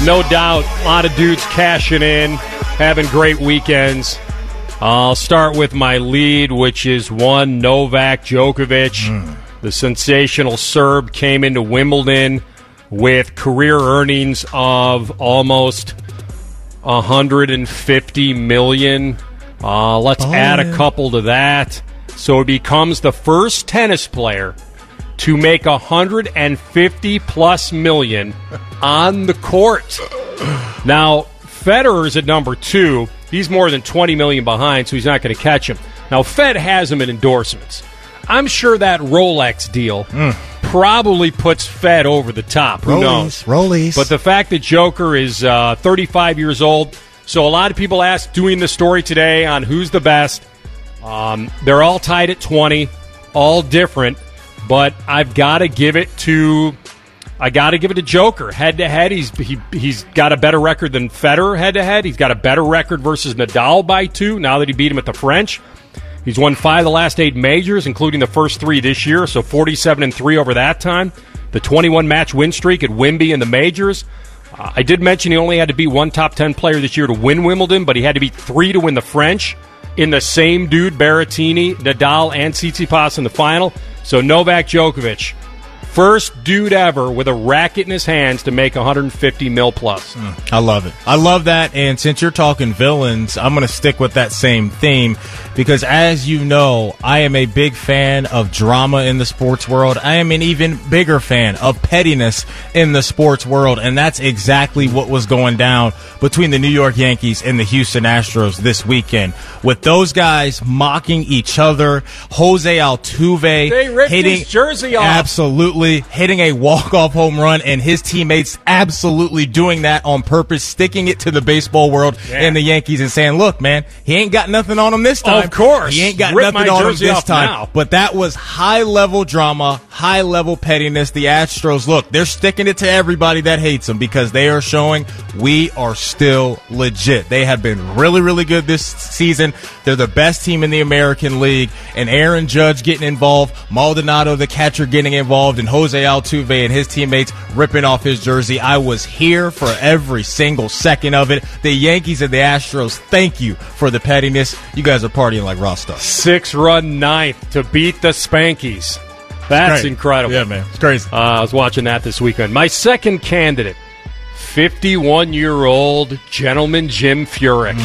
No doubt, a lot of dudes cashing in, having great weekends. I'll start with my lead, which is one Novak Djokovic. Mm. The sensational Serb came into Wimbledon with career earnings of almost 150 million. Uh, let's oh, add yeah. a couple to that. So he becomes the first tennis player to make 150 plus million on the court. Now, Federer's at number two. He's more than 20 million behind, so he's not going to catch him. Now, Fed has him in endorsements. I'm sure that Rolex deal mm. probably puts Fed over the top. Who knows? Rollies. But the fact that Joker is uh, 35 years old, so a lot of people ask doing the story today on who's the best. Um, they're all tied at 20, all different, but I've got to give it to I got to give it to Joker head to head. He's he, he's got a better record than Federer head to head. He's got a better record versus Nadal by two. Now that he beat him at the French, he's won five of the last eight majors, including the first three this year. So forty-seven and three over that time. The twenty-one match win streak at Wimby in the majors. Uh, I did mention he only had to beat one top ten player this year to win Wimbledon, but he had to beat three to win the French. In the same dude, Berrettini, Nadal, and Tsitsipas in the final. So Novak Djokovic First dude ever with a racket in his hands to make 150 mil plus. Mm, I love it. I love that. And since you're talking villains, I'm going to stick with that same theme because, as you know, I am a big fan of drama in the sports world. I am an even bigger fan of pettiness in the sports world. And that's exactly what was going down between the New York Yankees and the Houston Astros this weekend. With those guys mocking each other, Jose Altuve they ripped hitting his jersey off. Absolutely hitting a walk-off home run and his teammates absolutely doing that on purpose, sticking it to the baseball world Yeah. and the Yankees and saying, look, man, he ain't got nothing on him this time. Of course. He ain't got Rip nothing on him this time. now. But that was high-level drama, high-level pettiness. The Astros, look, they're sticking it to everybody that hates them because they are showing we are still legit. They have been really, really good this season. They're the best team in the American League. And Aaron Judge getting involved, Maldonado, the catcher, getting involved, and Jose Altuve and his teammates ripping off his jersey. I was here for every single second of it. The Yankees and the Astros, thank you for the pettiness. You guys are partying like Roth star. Six run ninth to beat the Spankies. That's incredible. Yeah, man. It's crazy. Uh, I was watching that this weekend. My second candidate, 51 year old gentleman Jim Furyk,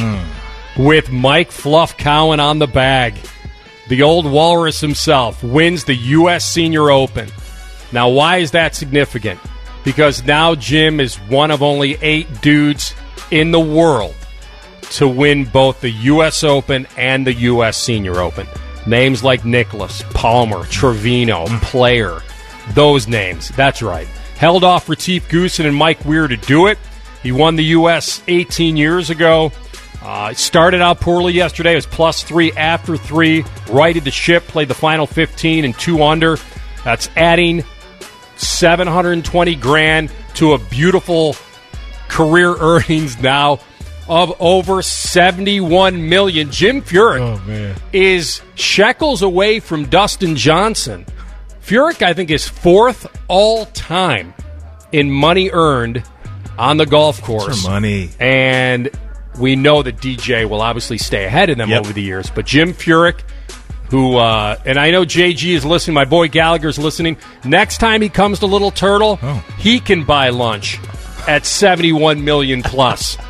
with Mike Fluff Cowan on the bag. The old walrus himself wins the U.S. Senior Open. Now, why is that significant? Because now Jim is one of only eight dudes in the world to win both the U.S. Open and the U.S. Senior Open. Names like Nicklaus, Palmer, Trevino, Player, those names. That's right. Held off Retief Goosen and Mike Weir to do it. He won the U.S. 18 years ago. Uh, started out poorly yesterday. It was plus three after three. Righted the ship, played the final 15 and two under. That's adding 720 grand to a beautiful career earnings now of over 71 million. Jim Furyk Oh, is shekels away from Dustin Johnson. Furyk, I think, is fourth all time in money earned on the golf course. Money. And we know that DJ will obviously stay ahead of them Yep. over the years. But Jim Furyk, who, uh, and I know JG is listening, my boy Gallagher's listening. Next time he comes to Little Turtle, Oh. he can buy lunch at 71 million plus.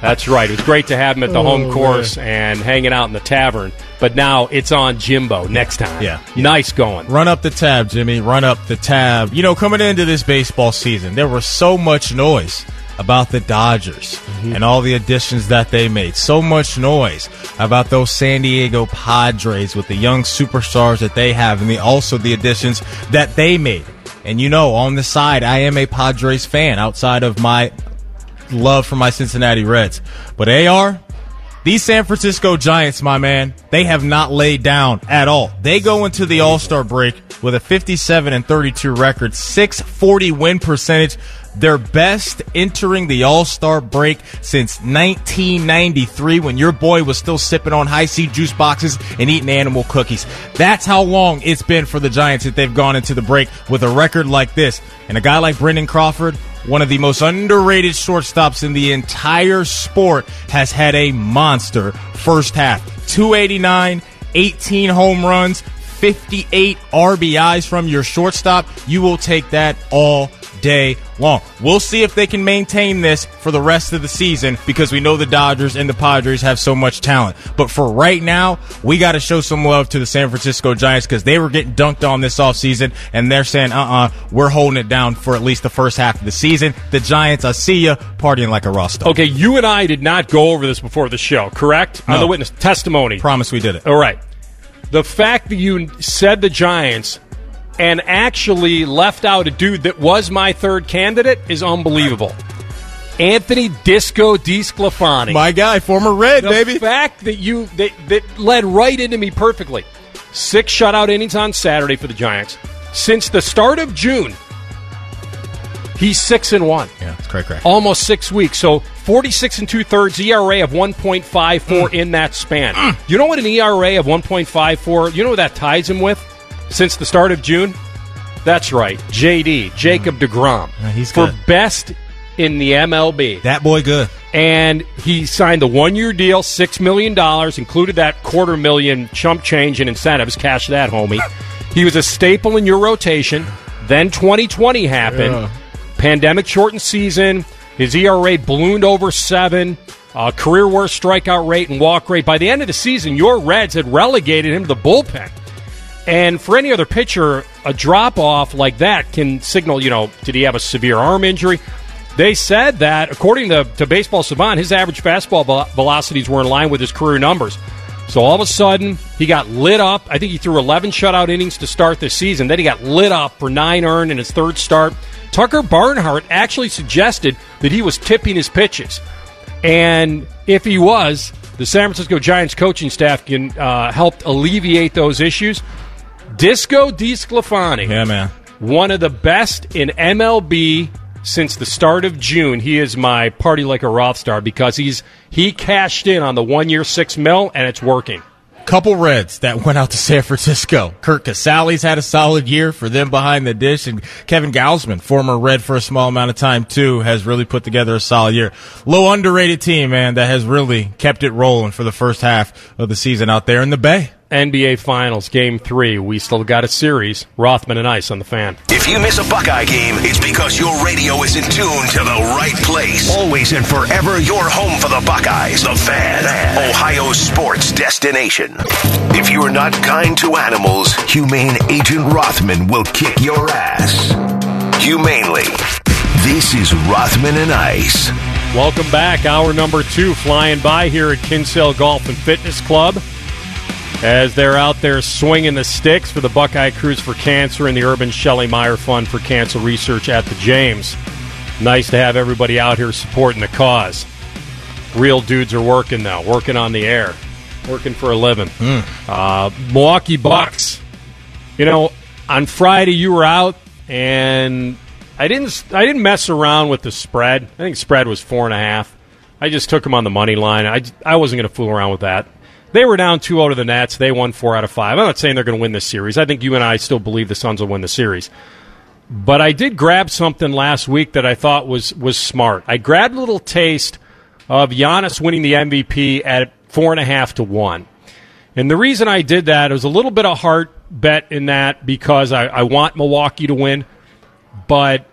That's right. It was great to have him at the Oh, home course and hanging out in the tavern. But now it's on Jimbo next time. Yeah. Nice going. Run up the tab, Jimmy. Run up the tab. You know, coming into this baseball season, there was so much noise about the Dodgers mm-hmm. and all the additions that they made. So much noise about those San Diego Padres with the young superstars that they have and the, also the additions that they made. And you know, on the side, I am a Padres fan outside of my love for my Cincinnati Reds. But AR, these San Francisco Giants, my man, they have not laid down at all. They go into the All Star break with a 57 and 32 record, 640 win percentage. Their best entering the All Star break since 1993 when your boy was still sipping on Hi-C juice boxes and eating animal cookies. That's how long it's been for the Giants that they've gone into the break with a record like this. And a guy like Brandon Crawford, one of the most underrated shortstops in the entire sport, has had a monster first half. 289, 18 home runs, 58 RBIs from your shortstop. You will take that all day long. We'll see if they can maintain this for the rest of the season because we know the Dodgers and the Padres have so much talent. But for right now, we got to show some love to the San Francisco Giants because they were getting dunked on this offseason and they're saying, uh uh-uh, uh, we are holding it down for at least the first half of the season. The Giants, I see ya partying like a Roth star. Okay, you and I did not go over this before the show, correct? On No. the witness testimony. Promise we did it. All right. The fact that you said the Giants and actually left out a dude that was my third candidate is unbelievable. Anthony Disco DeSclafani. My guy, former Red, the baby. The fact that you that, that led right into me perfectly. Six shutout innings on Saturday for the Giants. Since the start of June, he's six and one. Yeah, it's crack. Almost six weeks. So 46 and two thirds, ERA of 1.54 mm. in that span. Mm. You know what an ERA of 1.54, you know what that ties him with since the start of June? That's right. JD, Jacob mm. DeGrom. Yeah, he's for good. best in the MLB. That boy good. and he signed the one year deal, $6 million, included that quarter million chump change in incentives. Cash that, homie. He was a staple in your rotation. Then 2020 happened. Yeah. Pandemic shortened season. His ERA ballooned over seven. Uh, career worst strikeout rate and walk rate. By the end of the season, your Reds had relegated him to the bullpen. And for any other pitcher, a drop off like that can signal, you know, did he have a severe arm injury? They said that, according to, to Baseball Savant, his average fastball velocities were in line with his career numbers. So all of a sudden, he got lit up. I think he threw 11 shutout innings to start this season. Then he got lit up for nine earned in his third start. Tucker Barnhart actually suggested that he was tipping his pitches. And if he was, the San Francisco Giants coaching staff can uh, help alleviate those issues. Disco DeSclafani, Yeah, man. one of the best in MLB since the start of June. He is my party like a Roth star because he's he cashed in on the one year six mil and it's working. Couple Reds that went out to San Francisco. Curt Casali had a solid year for them behind the dish, and Kevin Gausman, former Red for a small amount of time too, has really put together a solid year. Low underrated team, man, that has really kept it rolling for the first half of the season out there in the Bay. NBA Finals Game Three. We still got a series. Rothman and Ice on the fan. If you miss a Buckeye game, it's because your radio is in tune to the right place. Always and forever your home for the Buckeyes, the fan, Ohio's sports destination. If you're not kind to animals, Humane Agent Rothman will kick your ass. Humanely. This is Rothman and Ice. Welcome back. Hour number two flying by here at Kinsale Golf and Fitness Club. As they're out there swinging the sticks for the Buckeye Cruise for Cancer and the Urban Shelley Meyer Fund for Cancer Research at the James. Nice to have everybody out here supporting the cause. Real dudes are working though, working on the air, working for a living. Uh, Milwaukee Bucks. You know, on Friday you were out, and I didn't. I didn't mess around with the spread. I think spread was four and a half. I just took them on the money line. I, I wasn't going to fool around with that. They were down 2 0 to the Nets. They won 4 out of 5. I'm not saying they're going to win this series. I think you and I still believe the Suns will win the series. But I did grab something last week that I thought was, was smart. I grabbed a little taste of Giannis winning the MVP at 4.5 to 1. And the reason I did that, was a little bit of heart bet in that because I, I want Milwaukee to win. But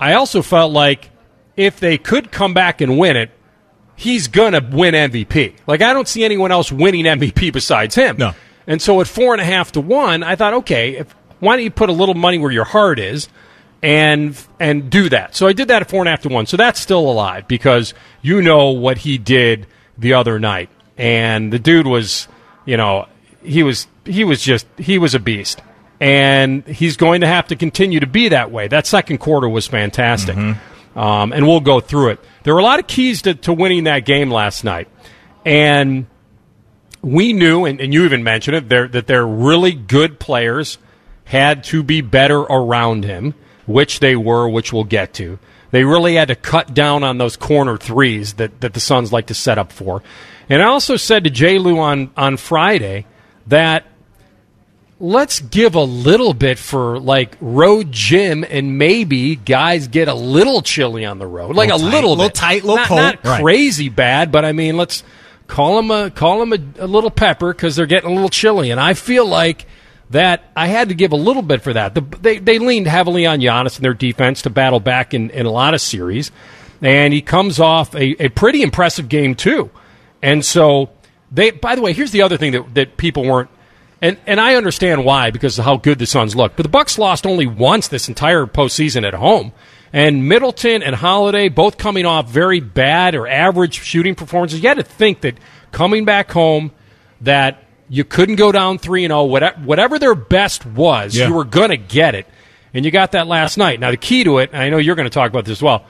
I also felt like if they could come back and win it, he's going to win MVP. Like, I don't see anyone else winning MVP besides him. No. And so at four and a half to one, I thought, okay, if, why don't you put a little money where your heart is and and do that? So I did that at four and a half to one. So that's still alive because you know what he did the other night, and the dude was, you know, he was he was just he was a beast, and he's going to have to continue to be that way. That second quarter was fantastic, um, and we'll go through it. There were a lot of keys to, to winning that game last night, and we knew, and, and you even mentioned it, that they're really good players had to be better around him, which they were, which we'll get to. They really had to cut down on those corner threes that, that the Suns like to set up for. And I also said to J. Lou on, on Friday that let's give a little bit for like road gym and maybe guys get a little chilly on the road. Like a Little tight, little little bit. tight, little not, cold. Not Right. crazy bad, but I mean, let's call them a call them a, a little pepper because they're getting a little chilly, and I feel like that I had to give a little bit for that. The, they they leaned heavily on Giannis and their defense to battle back in, in a lot of series, and he comes off a, a pretty impressive game too, and so they. By the way, here's the other thing that that people weren't. And, and I understand why because of how good the Suns look. But the Bucks lost only once this entire postseason at home. And Middleton and Holiday both coming off very bad or average shooting performances. You had to think that coming back home, that You couldn't go down 3 and 0. Whatever, whatever their best was, Yeah. you were going to get it. And you got that last night. Now, the key to it, and I know you're going to talk about this as well.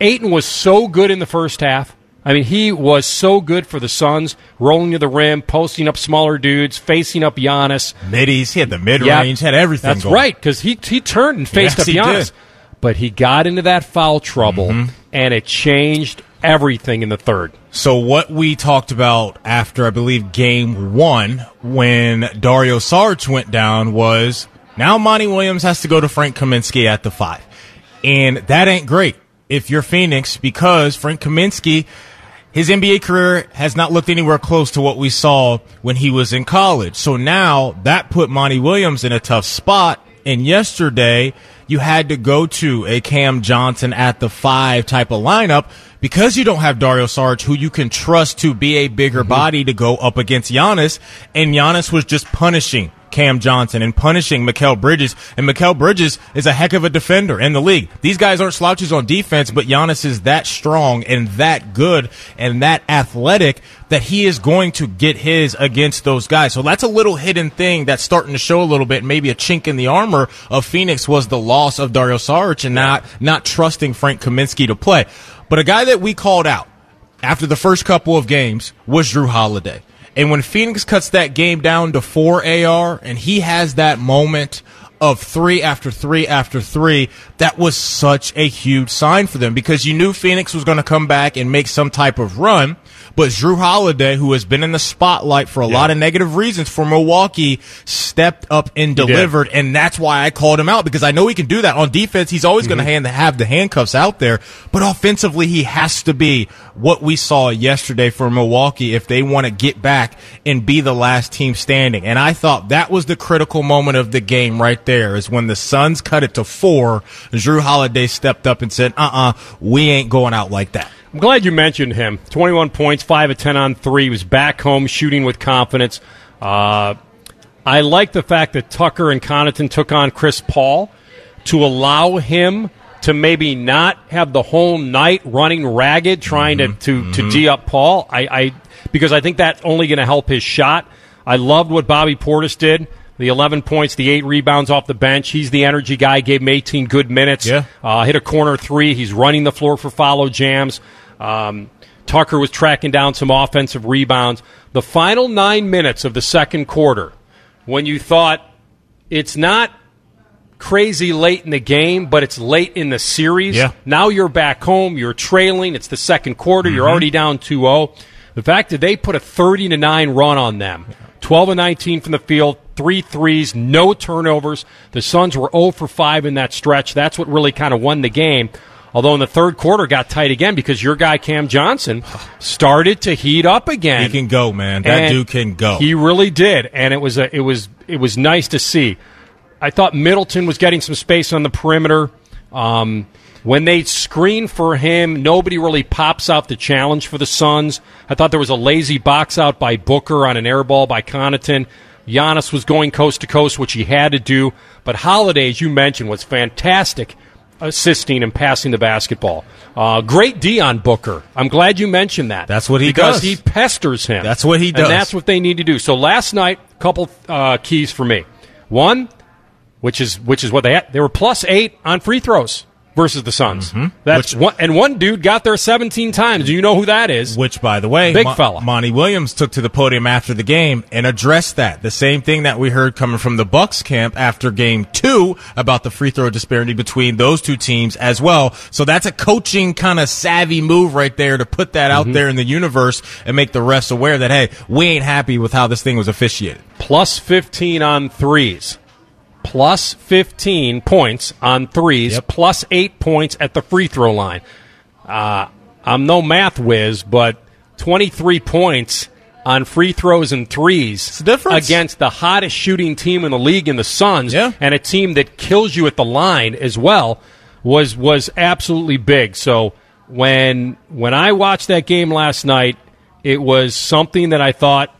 Ayton was so good in the first half. I mean, he was so good for the Suns, rolling to the rim, posting up smaller dudes, facing up Giannis. Middies, he had the mid range, had everything. That's going. right, because he he turned and faced Yes, up Giannis, did. Mm-hmm. but he got into that foul trouble, and it changed everything in the third. So what we talked about after I believe game one when Dario Saric went down was now Monty Williams has to go to Frank Kaminsky at the five. And that ain't great if you're Phoenix because Frank Kaminsky his NBA career has not looked anywhere close to what we saw when he was in college. So now that put Monty Williams in a tough spot. And yesterday, you had to go to a Cam Johnson at the five type of lineup because you don't have Dario Saric, who you can trust to be a bigger mm-hmm. body to go up against Giannis. And Giannis was just punishing Cam Johnson and punishing Mikal Bridges. And Mikal Bridges is a heck of a defender in the league. These guys aren't slouches on defense, but Giannis is that strong and that good and that athletic that he is going to get his against those guys. So that's a little hidden thing that's starting to show a little bit. Maybe a chink in the armor of Phoenix was the loss of Dario Saric and not, not trusting Frank Kaminsky to play. But a guy that we called out after the first couple of games was Jrue Holiday. And when Phoenix cuts that game down to four AR and he has that moment of three after three after three, that was such a huge sign for them because you knew Phoenix was going to come back and make some type of run. But Jrue Holiday, who has been in the spotlight for a lot of negative reasons for Milwaukee, stepped up and delivered. And that's why I called him out because I know he can do that. On defense, he's always going to have the handcuffs out there. But offensively, he has to be what we saw yesterday for Milwaukee if they want to get back and be the last team standing. And I thought that was the critical moment of the game right there is when the Suns cut it to four. Jrue Holiday stepped up and said, uh uh we ain't going out like that. I'm glad you mentioned him. 21 points, 5 of 10 on 3. He was back home shooting with confidence. Uh, I like the fact that Tucker and Connaughton took on Chris Paul to allow him to maybe not have the whole night running ragged trying to, to, to D up Paul. I, I because I think that's only going to help his shot. I loved what Bobby Portis did. The 11 points, the 8 rebounds off the bench. He's the energy guy. Gave him 18 good minutes. Yeah. Uh, hit a corner three. He's running the floor for follow jams. Um, Tucker was tracking down some offensive rebounds. The final nine minutes of the second quarter, when you thought it's not crazy late in the game, but it's late in the series. Yeah. Now you're back home. You're trailing. It's the second quarter. You're Mm-hmm. already down 2 0. The fact that they put a 30 to 9 run on them, 12 and 19 from the field, three threes, no turnovers. The Suns were 0 for 5 in that stretch. That's what really kind of won the game. Although in the third quarter got tight again because your guy Cam Johnson started to heat up again. He can go, man. That And dude can go. He really did, and it was a, it was it was nice to see. I thought Middleton was getting some space on the perimeter. Um, when they screen for him, nobody really pops out the challenge for the Suns. I thought there was a lazy box out by Booker on an air ball by Connaughton. Giannis was going coast to coast, which he had to do. But Holiday, as you mentioned, was fantastic assisting and passing the basketball. Uh, great D on Booker. I'm glad you mentioned that. That's what he because does. he pesters him. That's what he does. And that's what they need to do. So last night, a couple uh, keys for me. One, which is which is what they had. They were plus eight on free throws versus the Suns. That's Which- one, and one dude got there 17 times. Do you know who that is? Which, by the way, Big fella. Monty Williams took to the podium after the game and addressed that. The same thing that we heard coming from the Bucks camp after game two about the free throw disparity between those two teams as well. So that's a coaching kind of savvy move right there to put that Mm-hmm. out there in the universe and make the refs aware that, hey, we ain't happy with how this thing was officiated. Plus 15 on threes. Plus 15 points on threes. Yep. Plus eight points at the free throw line. Uh, I'm no math whiz, but 23 points on free throws and threes It's a difference. against the hottest shooting team in the league in the Suns Yeah. and a team that kills you at the line as well was was absolutely big. So when when I watched that game last night, it was something that I thought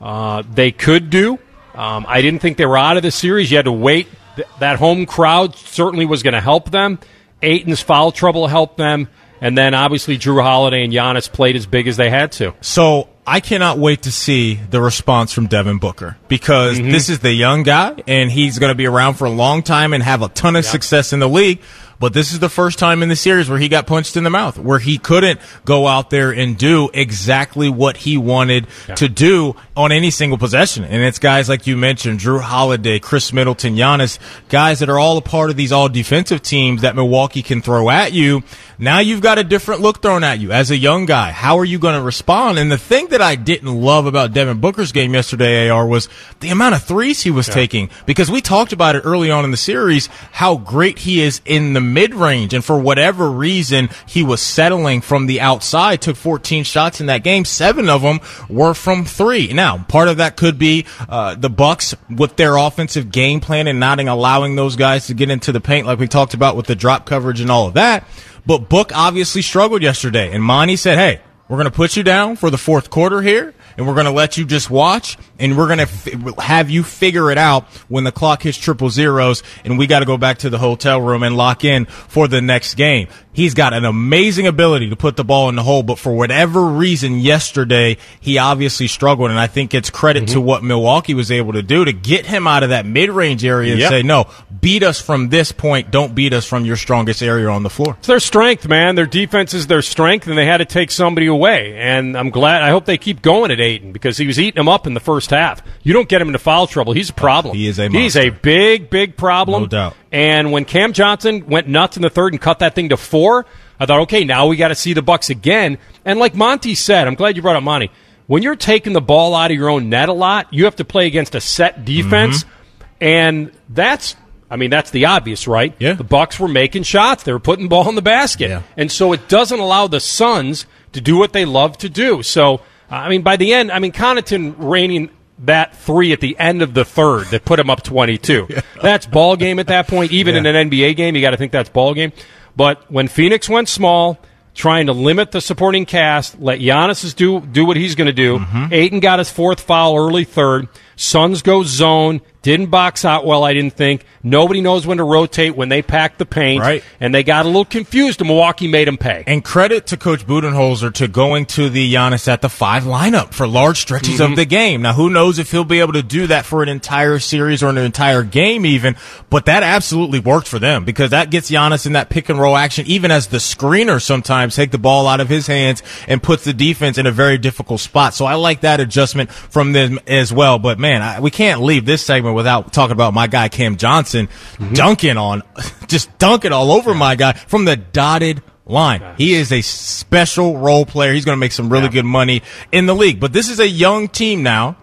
uh, they could do. Um, I didn't think they were out of the series. You had to wait. Th- that home crowd certainly was going to help them. Ayton's foul trouble helped them. And then obviously Jrue Holiday and Giannis played as big as they had to. So I cannot wait to see the response from Devin Booker because Mm-hmm. this is the young guy and he's going to be around for a long time and have a ton of success in the league. But this is the first time in the series where he got punched in the mouth, where he couldn't go out there and do exactly what he wanted to do on any single possession. And it's guys like you mentioned, Jrue Holiday, Khris Middleton, Giannis, guys that are all a part of these all defensive teams that Milwaukee can throw at you. Now you've got a different look thrown at you as a young guy. How are you going to respond? And the thing that I didn't love about Devin Booker's game yesterday, AR, was the amount of threes he was taking because we talked about it early on in the series, how great he is in the mid range. And for whatever reason, he was settling from the outside, took 14 shots in that game. Seven of them were from three. Now, part of that could be, uh, the Bucks with their offensive game plan and not allowing those guys to get into the paint like we talked about with the drop coverage and all of that. But Book obviously struggled yesterday, and Monty said, "Hey, we're going to put you down for the fourth quarter here, and we're going to let you just watch, and we're going to f- have you figure it out when the clock hits triple zeros, and we got to go back to the hotel room and lock in for the next game." He's got an amazing ability to put the ball in the hole, but for whatever reason yesterday, he obviously struggled, and I think it's credit to mm-hmm. what Milwaukee was able to do to get him out of that mid-range area and Yep. say, "No, beat us from this point. Don't beat us from your strongest area on the floor." It's their strength, man. Their defense is their strength, and they had to take somebody away. And I'm glad. I hope they keep going at Ayton because he was eating them up in the first half. You don't get him into foul trouble; he's a problem. He is a He's a big, big problem. No doubt. And when Cam Johnson went nuts in the third and cut that thing to four, I thought, okay, now we got to see the Bucks again. And like Monty said, I'm glad you brought up Monty. When you're taking the ball out of your own net a lot, you have to play against a set defense, mm-hmm. and that's. I mean, that's the obvious, right? Yeah. The Bucks were making shots. They were putting the ball in the basket. Yeah. And so it doesn't allow the Suns to do what they love to do. So, I mean, by the end, I mean, Connaughton raining that three at the end of the third that put him up 22. That's ball game at that point. Even in an NBA game, you got to think that's ball game. But when Phoenix went small, trying to limit the supporting cast, let Giannis do, do what he's going to do. Mm-hmm. Ayton got his fourth foul early third. Suns go zone. Didn't box out well, I didn't think. Nobody knows when to rotate when they pack the paint. Right. And they got a little confused, and Milwaukee made them pay. And credit to Coach Budenholzer to going to the Giannis at the five lineup for large stretches Mm-hmm. of the game. Now, who knows if he'll be able to do that for an entire series or an entire game even, but that absolutely worked for them because that gets Giannis in that pick and roll action, even as the screener sometimes take the ball out of his hands and puts the defense in a very difficult spot. So I like that adjustment from them as well. But man, I, we can't leave this segment without talking about my guy Cam Johnson mm-hmm. dunking on, just dunking all over my guy from the dotted line. He is a special role player. He's going to make some really good money in the league. But this is a young team now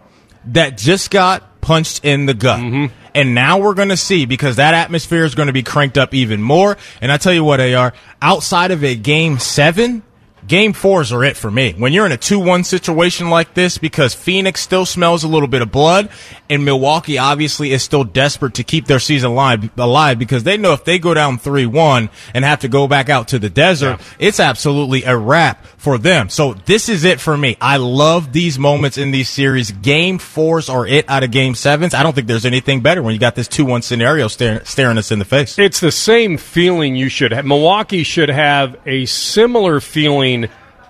that just got punched in the gut. Mm-hmm. And now we're going to see because that atmosphere is going to be cranked up even more. And I tell you what, AR, outside of a game seven, Game fours are it for me. When you're in a 2-1 situation like this, because Phoenix still smells a little bit of blood, and Milwaukee obviously is still desperate to keep their season alive, alive because they know if they go down 3-1 and have to go back out to the desert, it's absolutely a wrap for them. So this is it for me. I love these moments in these series. Game fours are it out of game sevens. I don't think there's anything better when you got this 2-1 scenario staring, staring us in the face. It's the same feeling you should have. Milwaukee should have a similar feeling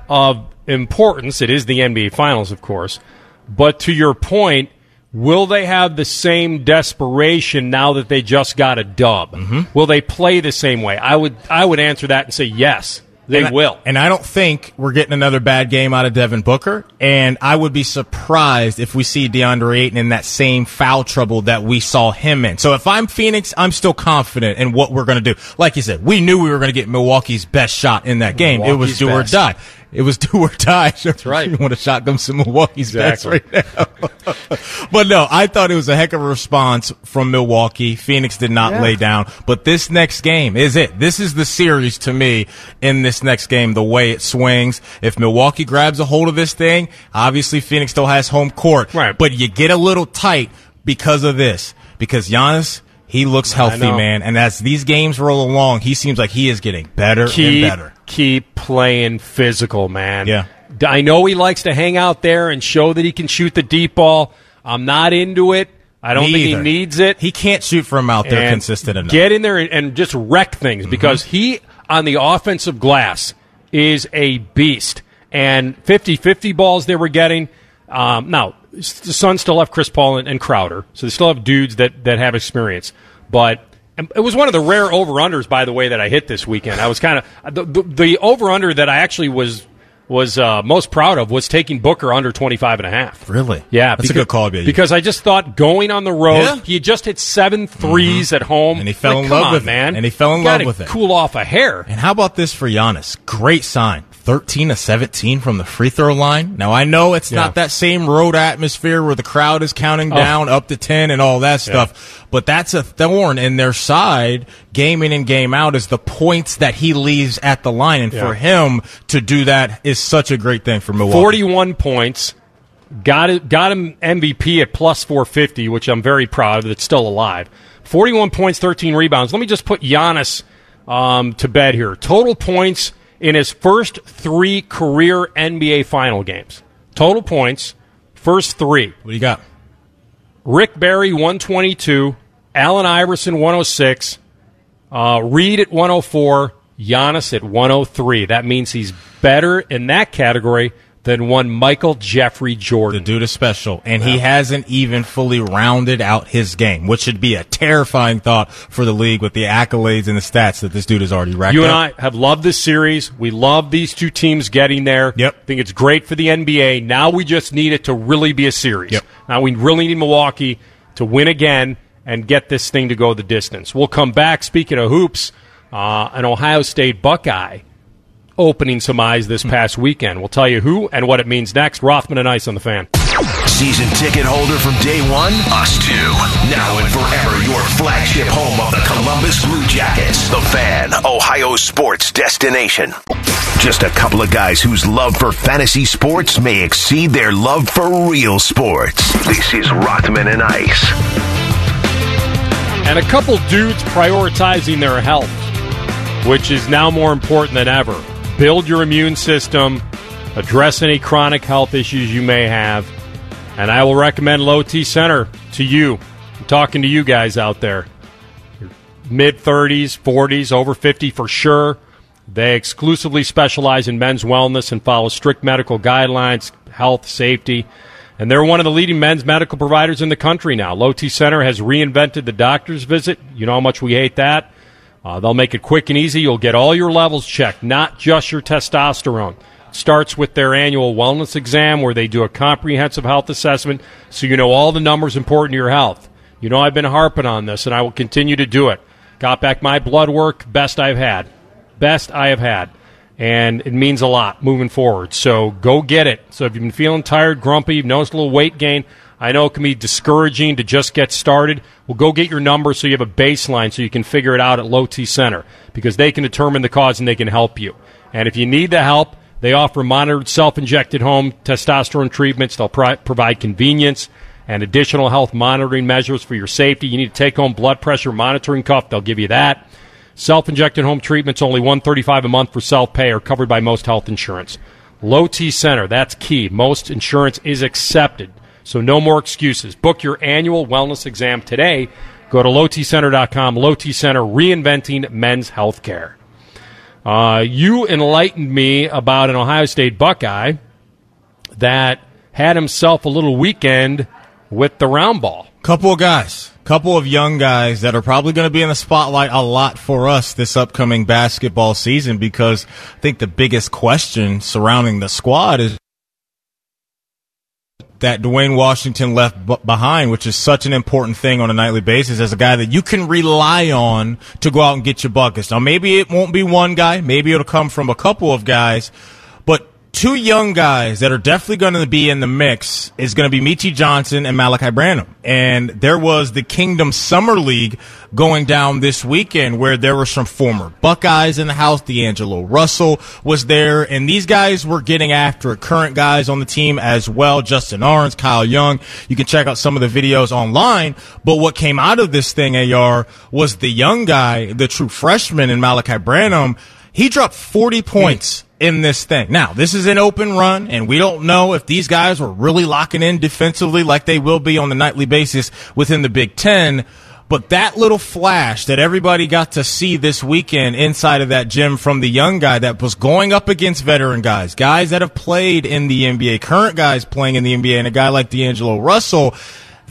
of importance. It is the NBA Finals, of course. But to your point, will they have the same desperation now that they just got a dub? Mm-hmm. Will they play the same way? I would I would answer that and say yes, they And I- will. and I don't think we're getting another bad game out of Devin Booker. And I would be surprised if we see DeAndre Ayton in that same foul trouble that we saw him in. So if I'm Phoenix, I'm still confident in what we're going to do. Like you said, we knew we were going to get Milwaukee's best shot in that game. it was Milwaukee's do or die. It was do or die. That's right. You want to shotgun some Milwaukee's Exactly. best right now. but no, I thought it was a heck of a response from Milwaukee. Phoenix did not lay down. But this next game is it. This is the series to me in this next game, the way it swings. If Milwaukee grabs a hold of this thing, obviously Phoenix still has home court. Right. But you get a little tight because of this. Because Giannis, he looks healthy, man. And as these games roll along, he seems like he is getting better keep, and better. Keep playing physical, man. Yeah. I know he likes to hang out there and show that he can shoot the deep ball. I'm not into it. I don't Me think either. he needs it. He can't shoot from out there and consistent enough. Get in there and, and just wreck things Mm-hmm. because he on the offensive glass is a beast. And 50 50 balls they were getting. Um, now, the Suns still have Chris Paul and, and Crowder, so they still have dudes that, that have experience. But it was one of the rare over unders, by the way, that I hit this weekend. I was kind of the, the, the over under that I actually was was uh, most proud of was taking Booker under 25 and a half. Really? Yeah, That's a good call, BAU. Because I just thought going on the road, Yeah. he had just hit seven threes at home, And he fell Like, in love on, with it. man. And he fell in love with it. Cool off a hair. And how about this for Giannis? Great sign. 13 to 17 from the free throw line. Now I know it's Yeah. not that same road atmosphere where the crowd is counting Oh. down up to 10 and all that stuff, but that's a thorn in their side game in and game out is the points that he leaves at the line. And Yeah. for him to do that is such a great thing for Milwaukee. 41 points. Got it, got him MVP at plus 450, which I'm very proud of. It's still alive. 41 points, 13 rebounds. Let me just put Giannis um, to bed here. Total points in his first three career NBA final games. Total points, first three. What do you got? Rick Barry 122, Allen Iverson 106, uh, Reed at 104, Giannis at 103. That means he's better in that category than one Michael Jeffrey Jordan. The dude is special, and he hasn't even fully rounded out his game, which should be a terrifying thought for the league with the accolades and the stats that this dude has already racked You and up. I have loved this series. We love these two teams getting there. Yep. think it's great for the NBA. Now we just need it to really be a series. Yep. Now we really need Milwaukee to win again and get this thing to go the distance. We'll come back. Speaking of hoops, uh, an Ohio State Buckeye opening some eyes this past weekend. We'll tell you who and what it means next. Rothman and Ice on the fan. Season ticket holder from day one? Us too. Now and forever, your flagship home of the Columbus Blue Jackets. The Fan, Ohio sports destination. Just a couple of guys whose love for fantasy sports may exceed their love for real sports. This is Rothman and Ice. And a couple dudes prioritizing their health, which is now more important than ever. Build your immune system, address any chronic health issues you may have, and I will recommend Low T Center to you. I'm talking to you guys out there. Mid 30s, 40s, over 50 for sure. They exclusively specialize in men's wellness and follow strict medical guidelines, health, safety. And they're one of the leading men's medical providers in the country now. Low T Center has reinvented the doctor's visit. You know how much we hate that. Uh, they'll make it quick and easy. You'll get all your levels checked, not just your testosterone. Starts with their annual wellness exam where they do a comprehensive health assessment so you know all the numbers important to your health. You know I've been harping on this and I will continue to do it. Got back my blood work, best I've had. Best I have had. And it means a lot moving forward. So go get it. So if you've been feeling tired, grumpy, you've noticed a little weight gain, I know it can be discouraging to just get started. Well, go get your number so you have a baseline so you can figure it out at Low T Center because they can determine the cause and they can help you. And if you need the help, they offer monitored self-injected home testosterone treatments. They'll pro- provide convenience and additional health monitoring measures for your safety. You need to take home blood pressure monitoring cuff. They'll give you that. Self-injected home treatments only 135 a month for self-pay are covered by most health insurance. Low T Center, that's key. Most insurance is accepted. So no more excuses. Book your annual wellness exam today. Go to lowtcenter.com. Low T Center, reinventing men's health care. Uh, you enlightened me about an Ohio State Buckeye that had himself a little weekend with the round ball. Couple of guys, couple of young guys that are probably going to be in the spotlight a lot for us this upcoming basketball season because I think the biggest question surrounding the squad is that Duane Washington left b- behind, which is such an important thing on a nightly basis as a guy that you can rely on to go out and get your buckets. Now, maybe it won't be one guy, maybe it'll come from a couple of guys, two young guys that are definitely going to be in the mix is going to be Meechie Johnson and Malachi Branham. And there was the Kingdom Summer League going down this weekend where there were some former Buckeyes in the house. D'Angelo Russell was there, and these guys were getting after. Current guys on the team as well. Justin Ahrens, Kyle Young. You can check out some of the videos online. But what came out of this thing, AR, was the young guy, the true freshman in Malachi Branham. He dropped 40 points in this thing. Now, this is an open run, and we don't know if these guys were really locking in defensively like they will be on the nightly basis within the Big Ten. But that little flash that everybody got to see this weekend inside of that gym from the young guy that was going up against veteran guys, guys that have played in the NBA, current guys playing in the NBA, and a guy like D'Angelo Russell,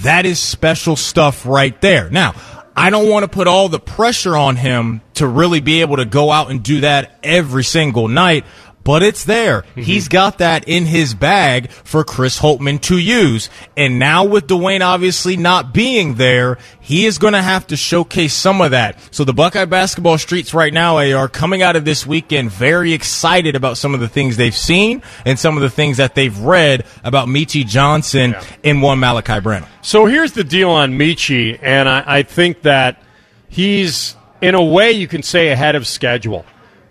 that is special stuff right there. Now, I don't want to put all the pressure on him to really be able to go out and do that every single night but it's there. Mm-hmm. He's got that in his bag for Chris Holtmann to use. And now with Duane obviously not being there, he is going to have to showcase some of that. So the Buckeye basketball streets right now are coming out of this weekend very excited about some of the things they've seen and some of the things that they've read about Meechie Johnson yeah. and one Malachi Branham. So here's the deal on Meechie, and I, I think that he's, in a way, you can say ahead of schedule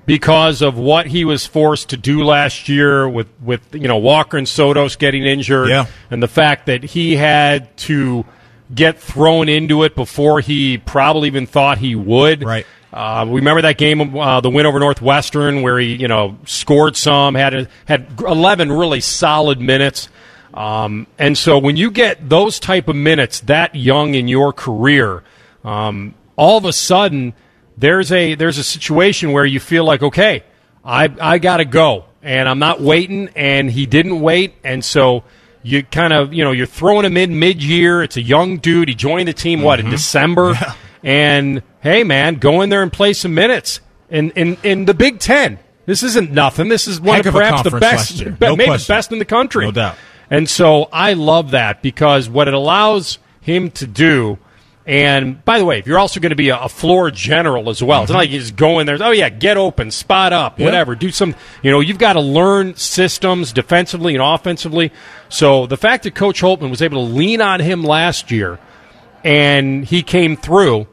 because of what he was forced to do last year with, with you know Walker and Sotos getting injured, yeah. and the fact that he had to get thrown into it before he probably even thought he would. Right. Uh, we remember that game, uh, the win over Northwestern, where he you know scored some, had a, had eleven really solid minutes. Um, and so when you get those type of minutes that young in your career, um, all of a sudden there's a there's a situation where you feel like okay, I I got to go and I'm not waiting and he didn't wait and so you kind of you know you're throwing him in mid year. It's a young dude. He joined the team what mm-hmm. in December, yeah. and hey man, go in there and play some minutes in in in the Big Ten. This isn't nothing. This is one Heck of, perhaps the best, no maybe the best in the country, no doubt. And so I love that because what it allows him to do and by the way, if you're also going to be a, a, floor general as well, it's not mm-hmm. like you just go in there. Oh yeah, get open, spot up, whatever. Do some. You know, you've got to learn systems defensively and offensively. So the fact that Coach Holtmann was able to lean on him last year, and he came through.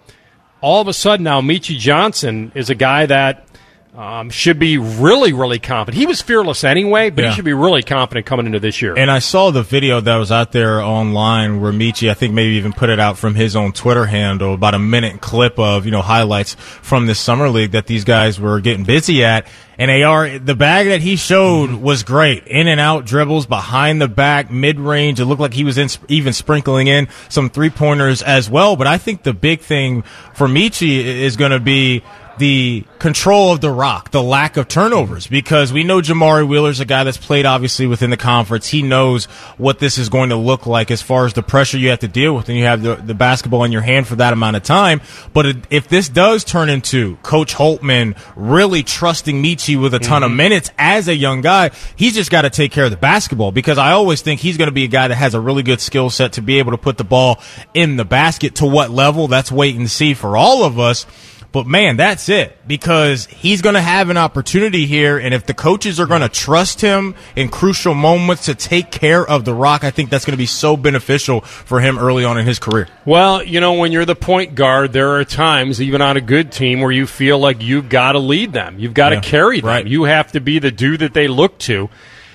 All of a sudden now, Meechie Johnson is a guy that um, should be really, really confident. He was fearless anyway, but yeah. he should be really confident coming into this year. And I saw the video that was out there online where Meechie, I think maybe even put it out from his own Twitter handle, about a minute clip of, you know, highlights from this summer league that these guys were getting busy at. And AR, the bag that he showed was great. In and out dribbles behind the back, mid range. It looked like he was in, even sprinkling in some three pointers as well. But I think the big thing for Meechie is going to be the control of the rock, the lack of turnovers, because we know Jamari Wheeler's a guy that's played obviously within the conference. He knows what this is going to look like as far as the pressure you have to deal with, and you have the, the basketball in your hand for that amount of time. But if this does turn into Coach Holtmann really trusting Meechie with a ton mm-hmm. of minutes as a young guy, he's just got to take care of the basketball because I always think he's going to be a guy that has a really good skill set to be able to put the ball in the basket. To what level? That's wait and see for all of us. But man, that's it because he's going to have an opportunity here. And if the coaches are going to trust him in crucial moments to take care of the rock, I think that's going to be so beneficial for him early on in his career. Well, you know, when you're the point guard, there are times, even on a good team, where you feel like you've got to lead them. You've got to yeah, carry them. Right. You have to be the dude that they look to.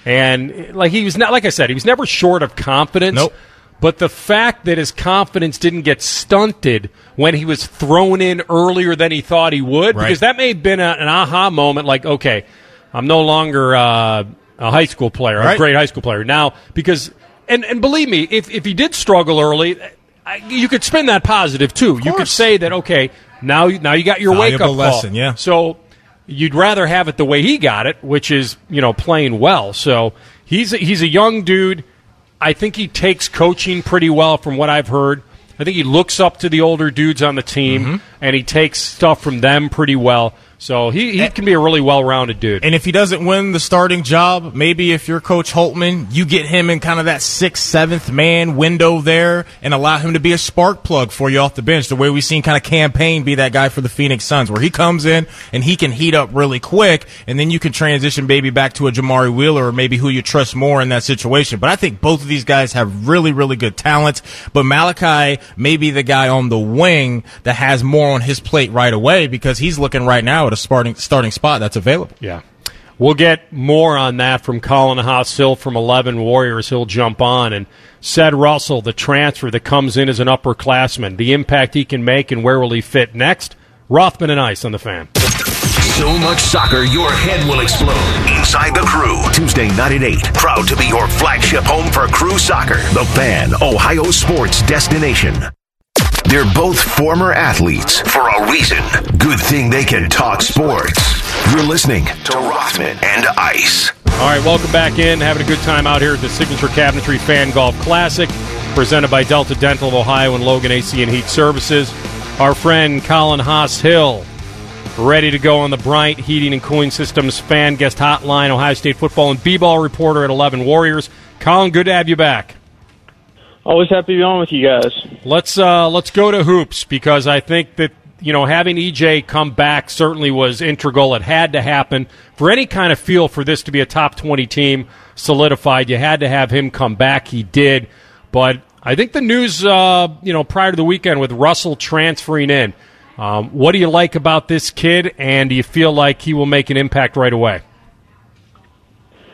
And like he was not, like I said, he was never short of confidence. Nope. But the fact that his confidence didn't get stunted when he was thrown in earlier than he thought he would, right. because that may have been a, an aha moment like, okay, I'm no longer uh, a high school player, right. a great high school player. Now, because, and, and believe me, if, if he did struggle early, you could spin that positive too. You could say that, okay, now, now you got your wake up lesson, yeah. So you'd rather have it the way he got it, which is, you know, playing well. So he's a, he's a young dude I think he takes coaching pretty well from what I've heard. I think he looks up to the older dudes on the team mm-hmm. and he takes stuff from them pretty well. So he, he can be a really well rounded dude. And if he doesn't win the starting job, maybe if you're Coach Holtmann, you get him in kind of that sixth, seventh man window there and allow him to be a spark plug for you off the bench, the way we've seen kind of Cam Payne be that guy for the Phoenix Suns, where he comes in and he can heat up really quick, and then you can transition maybe back to a Jamari Wheeler or maybe who you trust more in that situation. But I think both of these guys have really, really good talent. But Malaki may be the guy on the wing that has more on his plate right away because he's looking right now a starting starting spot that's available. Yeah. We'll get more on that from Colin Hass-Hill from 11 Warriors. He'll jump on. And said Russell, the transfer that comes in as an upperclassman, the impact he can make and where will he fit next? Rothman and Ice on the fan. So much soccer, your head will explode. Inside the Crew, Tuesday night at 8. Proud to be your flagship home for Crew Soccer. The Fan, Ohio sports destination. They're both former athletes for a reason. Good thing they can talk sports. You're listening to Rothman and Ice. All right, welcome back in. Having a good time out here at the Signature Cabinetry Fan Golf Classic, presented by Delta Dental of Ohio and Logan AC and Heat Services. Our friend Colin Hass-Hill, ready to go on the Bryant Heating and Cooling Systems fan guest hotline, Ohio State football and b-ball reporter at 11 Warriors. Colin, good to have you back. Always happy to be on with you guys. Let's uh, let's go to hoops because I think that you know having EJ come back certainly was integral. It had to happen for any kind of feel for this to be a top twenty team solidified. You had to have him come back. He did, but I think the news uh, you know prior to the weekend with Russell transferring in. Um, what do you like about this kid, and do you feel like he will make an impact right away?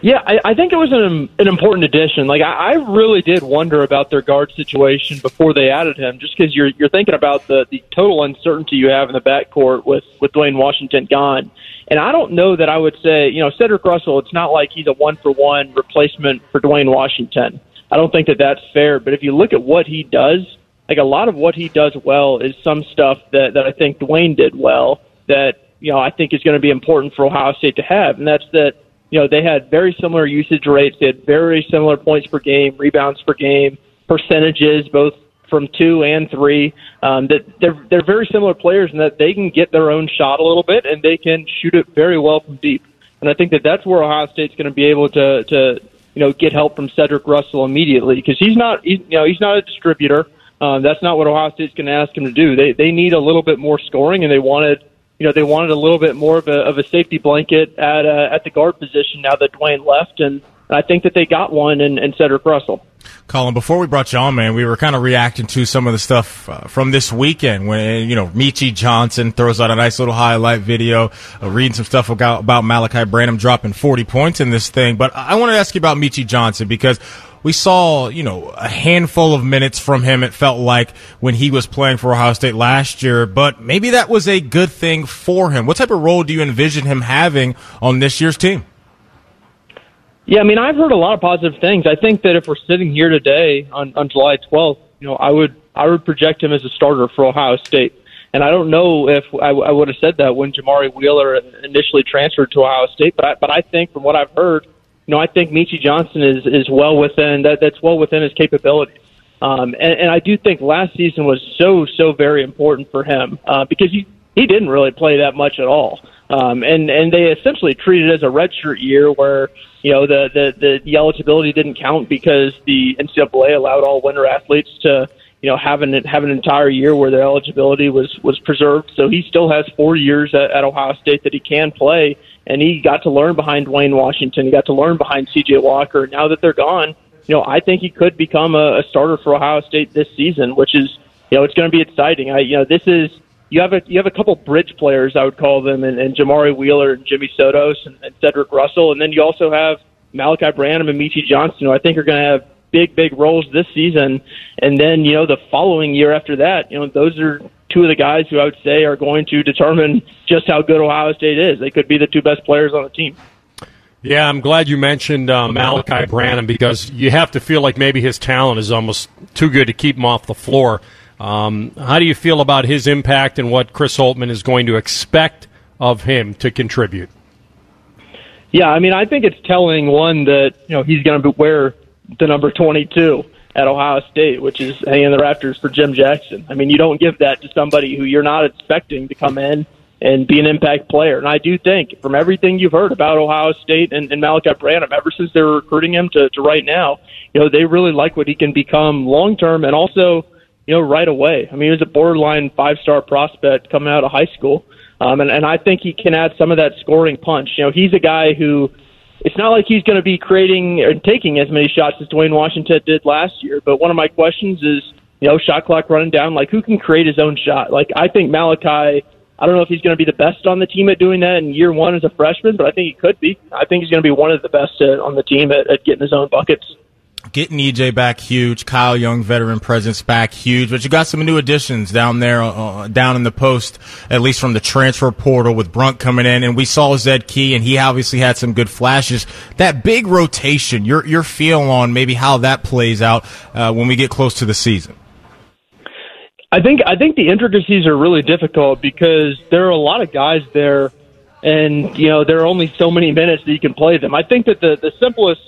Yeah, I, I think it was an, an important addition. Like I, I really did wonder about their guard situation before they added him, just because you're you're thinking about the the total uncertainty you have in the backcourt with with Duane Washington gone. And I don't know that I would say, you know, Cedric Russell. It's not like he's a one for one replacement for Duane Washington. I don't think that that's fair. But if you look at what he does, like a lot of what he does well is some stuff that that I think Duane did well. That you know I think is going to be important for Ohio State to have, and that's that you know, they had very similar usage rates. They had very similar points per game, rebounds per game, percentages, both from two and three. Um, that they're they're very similar players in that they can get their own shot a little bit and they can shoot it very well from deep. And I think that that's where Ohio State's going to be able to to you know get help from Cedric Russell immediately because he's not he's, you know he's not a distributor. Um, that's not what Ohio State's going to ask him to do. They they need a little bit more scoring and they wanted you know, they wanted a little bit more of a, of a safety blanket at uh, at the guard position now that Duane left, and I think that they got one in, in Cedric Russell. Colin, before we brought you on, man, we were kind of reacting to some of the stuff uh, from this weekend when, you know, Meechie Johnson throws out a nice little highlight video, uh, reading some stuff about, about Malaki Branham dropping 40 points in this thing. But I want to ask you about Meechie Johnson because we saw, you know, a handful of minutes from him, it felt like, when he was playing for Ohio State last year, but maybe that was a good thing for him. What type of role do you envision him having on this year's team? Yeah, I mean, I've heard a lot of positive things. I think that if we're sitting here today on, on July 12th, you know, I would I would project him as a starter for Ohio State. And I don't know if I, I would have said that when Jamari Wheeler initially transferred to Ohio State, but I, but I think from what I've heard, you know, I think Meechie Johnson is is well within that. That's well within his capabilities. Um, and, and I do think last season was so so very important for him uh, because he he didn't really play that much at all. Um, and and they essentially treated it as a redshirt year where you know the, the the the eligibility didn't count because the NCAA allowed all winter athletes to you know have an have an entire year where their eligibility was was preserved. So he still has four years at, at Ohio State that he can play, and he got to learn behind Duane Washington. He got to learn behind C.J. Walker. Now that they're gone, you know, I think he could become a, a starter for Ohio State this season, which is, you know, it's going to be exciting. I, you know, this is you have a you have a couple bridge players, I would call them, and, and Jamari Wheeler and Jimmy Sotos and, and Cedric Russell, and then you also have Malaki Branham and Meechie Johnson, who I think are going to have big, big roles this season. And then, you know, the following year after that, you know, those are two of the guys who I would say are going to determine just how good Ohio State is. They could be the two best players on the team. Yeah, I'm glad you mentioned uh, Malaki Branham because you have to feel like maybe his talent is almost too good to keep him off the floor. Um, how do you feel about his impact and what Chris Holtmann is going to expect of him to contribute? Yeah, I mean, I think it's telling one that you know he's going to be wear the number 22 at Ohio State, which is hanging the Raptors for Jim Jackson. I mean, you don't give that to somebody who you're not expecting to come in and be an impact player. And I do think, from everything you've heard about Ohio State and, and Malaki Branham, ever since they were recruiting him to, to right now, you know, they really like what he can become long term and also, you know, right away. I mean, he was a borderline five star prospect coming out of high school. Um, and, and I think he can add some of that scoring punch. You know, he's a guy who it's not like he's going to be creating and taking as many shots as Duane Washington did last year. But one of my questions is, you know, shot clock running down. Like, who can create his own shot? Like, I think Malaki, I don't know if he's going to be the best on the team at doing that in year one as a freshman, but I think he could be. I think he's going to be one of the best uh, on the team at, at getting his own buckets. Getting EJ back huge, Kyle Young veteran presence back huge, but you got some new additions down there, uh, down in the post, at least from the transfer portal with Brunk coming in, and we saw Zed Key, and he obviously had some good flashes. That big rotation, your your feel on maybe how that plays out uh, when we get close to the season. I, I think I think the intricacies are really difficult because there are a lot of guys there, and you know there are only so many minutes that you can play them. I think that the the simplest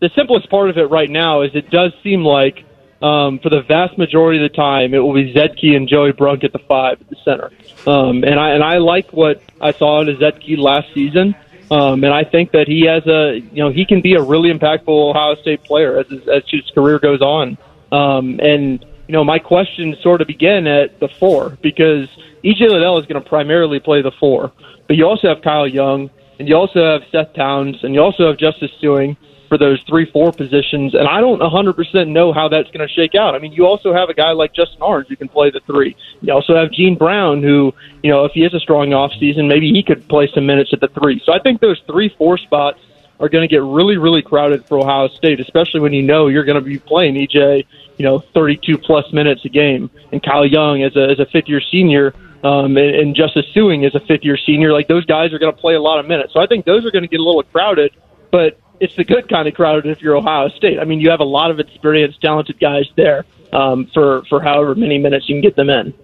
the simplest part of it right now is it does seem like um, for the vast majority of the time it will be Zed Key and Joey Brunk at the five at the center, um, and I and I like what I saw in Zed Key last season. Um, and I think that he has a, you know, he can be a really impactful Ohio State player as his, as his career goes on. Um, and you know, my questions sort of begin at the four because EJ Liddell is going to primarily play the four, but you also have Kyle Young, and you also have Seth Towns, and you also have Justice Sueing for those three, four positions. And I don't 100% know how that's going to shake out. I mean, you also have a guy like Justin Ahrens who can play the three. You also have Gene Brown who, you know, if he has a strong off season, maybe he could play some minutes at the three. So I think those three, four spots are going to get really, really crowded for Ohio State, especially when you know you're going to be playing EJ, you know, 32 plus minutes a game, and Kyle Young as a as a fifth year senior, um, and, and Justice Sueing as a fifth year senior. Like those guys are going to play a lot of minutes, so I think those are going to get a little crowded. But it's the good kind of crowded if you're Ohio State. I mean, you have a lot of experienced, talented guys there um, for for however many minutes you can get them in.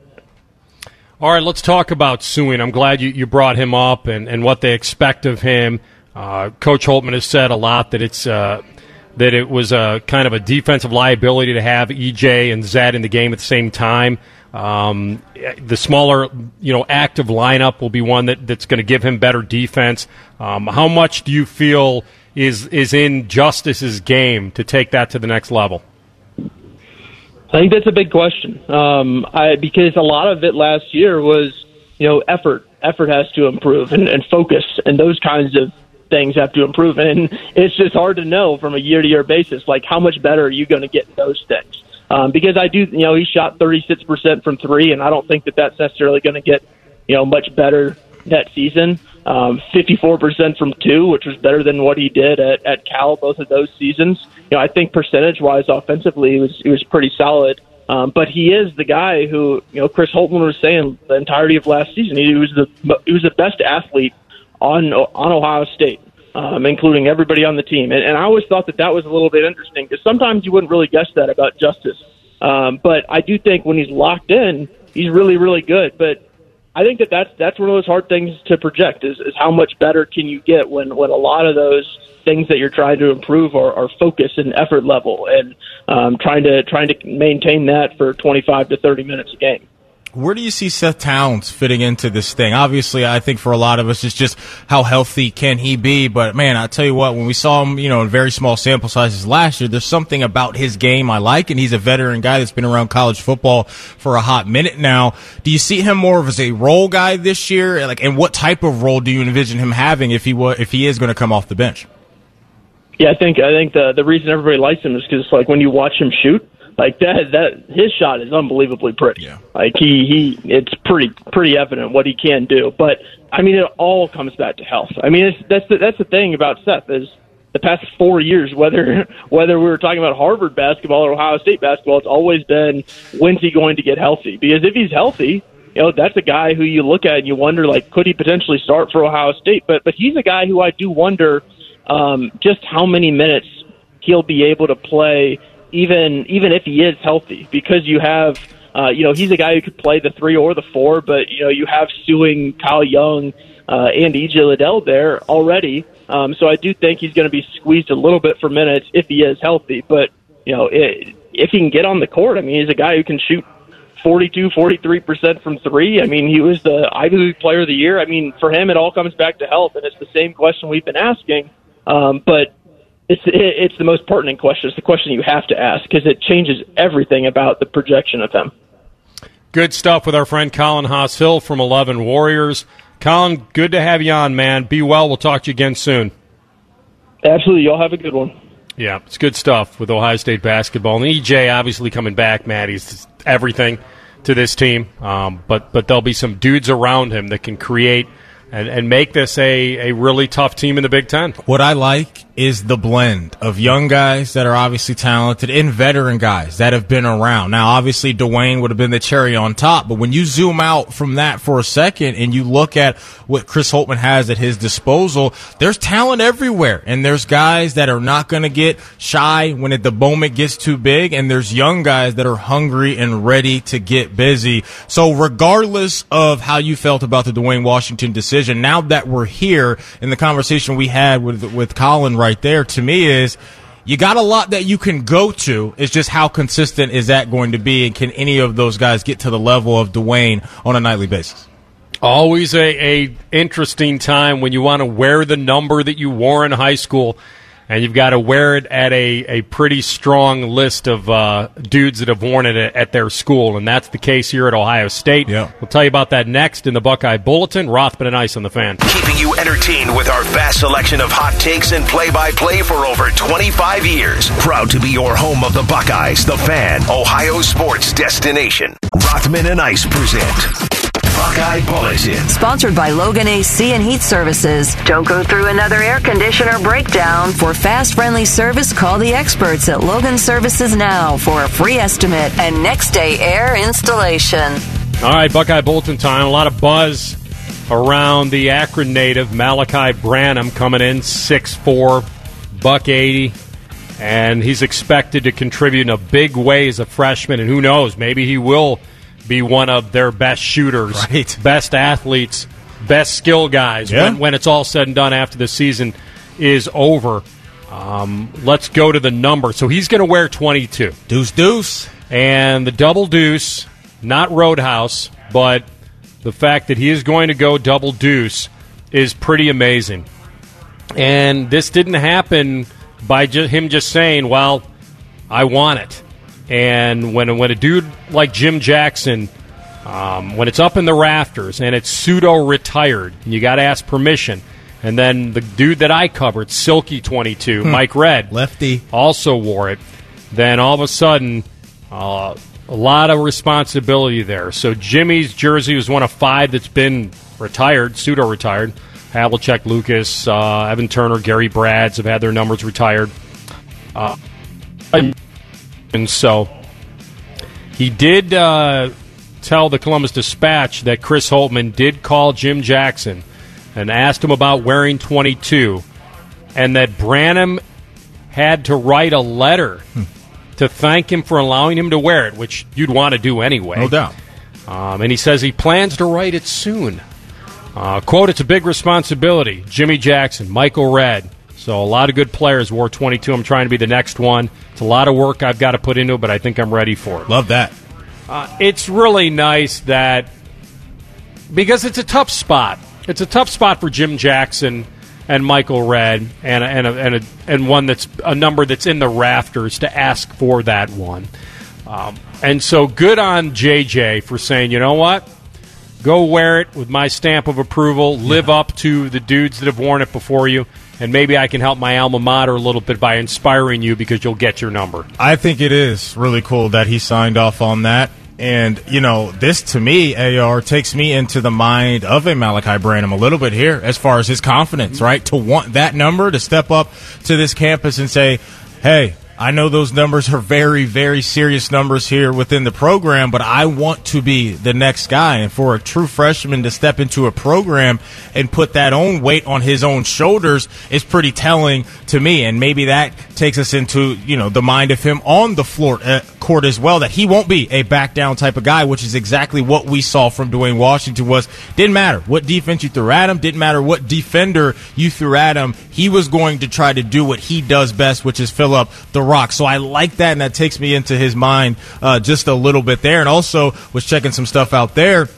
All right, let's talk about Sueing. I'm glad you, you brought him up and, and what they expect of him. Uh, Coach Holtmann has said a lot that it's uh, that it was a kind of a defensive liability to have EJ and Zed in the game at the same time. Um, the smaller, you know, active lineup will be one that, that's going to give him better defense. Um, how much do you feel is is in Justice's game to take that to the next level? I think that's a big question. Um, I, because a lot of it last year was, you know, effort. Effort has to improve and, and focus, and those kinds of things have to improve. And it's just hard to know from a year to year basis, like how much better are you going to get in those things? Um, because I do, you know, he shot 36% from three, and I don't think that that's necessarily going to get, you know, much better that season. Um, 54% from two, which was better than what he did at, at Cal both of those seasons. You know, I think percentage wise, offensively, he was, he was pretty solid. Um, but he is the guy who, you know, Chris Holtmann was saying the entirety of last season. He was the he was the best athlete on on Ohio State, um, including everybody on the team. And, and I always thought that that was a little bit interesting because sometimes you wouldn't really guess that about Justice. Um, but I do think when he's locked in, he's really really good. But I think that that's that's one of those hard things to project is, is how much better can you get when when a lot of those things that you're trying to improve are, are focus and effort level and um, trying to trying to maintain that for 25 to 30 minutes a game. Where do you see Seth Towns fitting into this thing? Obviously, I think for a lot of us, it's just how healthy can he be. But man, I tell you what, when we saw him, you know, in very small sample sizes last year, there's something about his game I like, and he's a veteran guy that's been around college football for a hot minute now. Do you see him more of as a role guy this year? Like, and what type of role do you envision him having if he was, if he is going to come off the bench? Yeah, I think I think the the reason everybody likes him is because like when you watch him shoot, like that that his shot is unbelievably pretty. Yeah. Like he he it's pretty pretty evident what he can do. But I mean, it all comes back to health. I mean, it's, that's the, that's the thing about Seth is the past four years, whether whether we were talking about Harvard basketball or Ohio State basketball, it's always been when's he going to get healthy? Because if he's healthy, you know that's a guy who you look at and you wonder like could he potentially start for Ohio State? But but he's a guy who I do wonder um, just how many minutes he'll be able to play even even if he is healthy, because you have uh, you know he's a guy who could play the three or the four, but you know you have Sueing, Kyle Young, uh, and EJ Liddell there already. Um, so I do think he's going to be squeezed a little bit for minutes if he is healthy. But you know it, if he can get on the court, I mean he's a guy who can shoot 42, 43 percent from three. I mean he was the Ivy League Player of the Year. I mean for him it all comes back to health, and it's the same question we've been asking. Um, but it's it's the most pertinent question. It's the question you have to ask because it changes everything about the projection of him. Good stuff with our friend Colin Hass-Hill from Eleven Warriors. Colin, good to have you on, man. Be well. We'll talk to you again soon. Absolutely. Y'all have a good one. Yeah, it's good stuff with Ohio State basketball. And EJ obviously coming back, Matt. He's everything to this team. Um, but but there'll be some dudes around him that can create and, and make this a, a really tough team in the Big Ten. What I like is the blend of young guys that are obviously talented and veteran guys that have been around. Now, obviously, Duane would have been the cherry on top, but when you zoom out from that for a second and you look at what Chris Holtmann has at his disposal, there's talent everywhere. And there's guys that are not going to get shy when it, the moment gets too big. And there's young guys that are hungry and ready to get busy. So regardless of how you felt about the Duane Washington decision, now that we're here in the conversation we had with, with Colin right there, to me is, you got a lot that you can go to. It's just how consistent is that going to be, and can any of those guys get to the level of Duane on a nightly basis? Always a, a interesting time when you want to wear the number that you wore in high school, and you've got to wear it at a, a pretty strong list of uh, dudes that have worn it at, at their school, and that's the case here at Ohio State. Yeah. We'll tell you about that next in the Buckeye Bulletin. Rothman and Ice on the fan. Keeping you entertained with our vast selection of hot takes and play by play for over 25 years. Proud to be your home of the Buckeyes, the fan, Ohio sports destination. Rothman and Ice present Buckeye Bulletin. Sponsored by Logan AC and Heat Services. Don't go through another air conditioner breakdown. For fast, friendly service, call the experts at Logan Services now for a free estimate and next day air installation. All right, Buckeye Bulletin time. A lot of buzz around the Akron native Malaki Branham coming in 6'4", buck 80, and he's expected to contribute in a big way as a freshman. And who knows, maybe he will be one of their best shooters, Right. best athletes, best skill guys Yeah. when, when it's all said and done after the season is over. Um, let's go to the number. So he's going to wear 22 Deuce, deuce. and the double deuce, not Roadhouse, but the fact that he is going to go double deuce is pretty amazing. And this didn't happen by ju- him just saying, "Well, I want it." And when when a dude like Jim Jackson, um, when it's up in the rafters and it's pseudo retired, and you got to ask permission. And then the dude that I covered, Silky Twenty Two, Mike Redd, Lefty. also wore it, then all of a sudden, uh, a lot of responsibility there. So Jimmy's jersey was one of five that's been retired, pseudo retired. Havlicek, Lucas, uh, Evan Turner, Gary Bradds have had their numbers retired. Uh, and so he did uh, tell the Columbus Dispatch that Chris Holtmann did call Jim Jackson and asked him about wearing 22, and that Branham had to write a letter to thank him for allowing him to wear it, which you'd want to do anyway. No doubt. Um, and he says he plans to write it soon. Uh, quote, it's a big responsibility. Jimmy Jackson, Michael Redd. So a lot of good players wore 22. I'm trying to be the next one. It's a lot of work I've got to put into it, but I think I'm ready for it. Love that. It's really nice that because it's a tough spot. It's a tough spot for Jim Jackson and Michael Redd, and a, and a, and, a, and one that's a number that's in the rafters to ask for that one. Um, and so good on JJ for saying, you know what, go wear it with my stamp of approval. Live up to the dudes that have worn it before you, and maybe I can help my alma mater a little bit by inspiring you because you'll get your number. I think it is really cool that he signed off on that. And, you know, this to me, AR, takes me into the mind of a Malaki Branham a little bit here as far as his confidence, right? To want that number, to step up to this campus and say, hey, I know those numbers are very, very serious numbers here within the program, but I want to be the next guy. And for a true freshman to step into a program and put that own weight on his own shoulders is pretty telling to me. And maybe that takes us into, you know, the mind of him on the floor uh, court as well, that he won't be a back down type of guy, which is exactly what we saw from Duane Washington was didn't matter what defense you threw at him, didn't matter what defender you threw at him. He was going to try to do what he does best, which is fill up the rock. So I like that, and that takes me into his mind uh, just a little bit there. And also was checking some stuff out there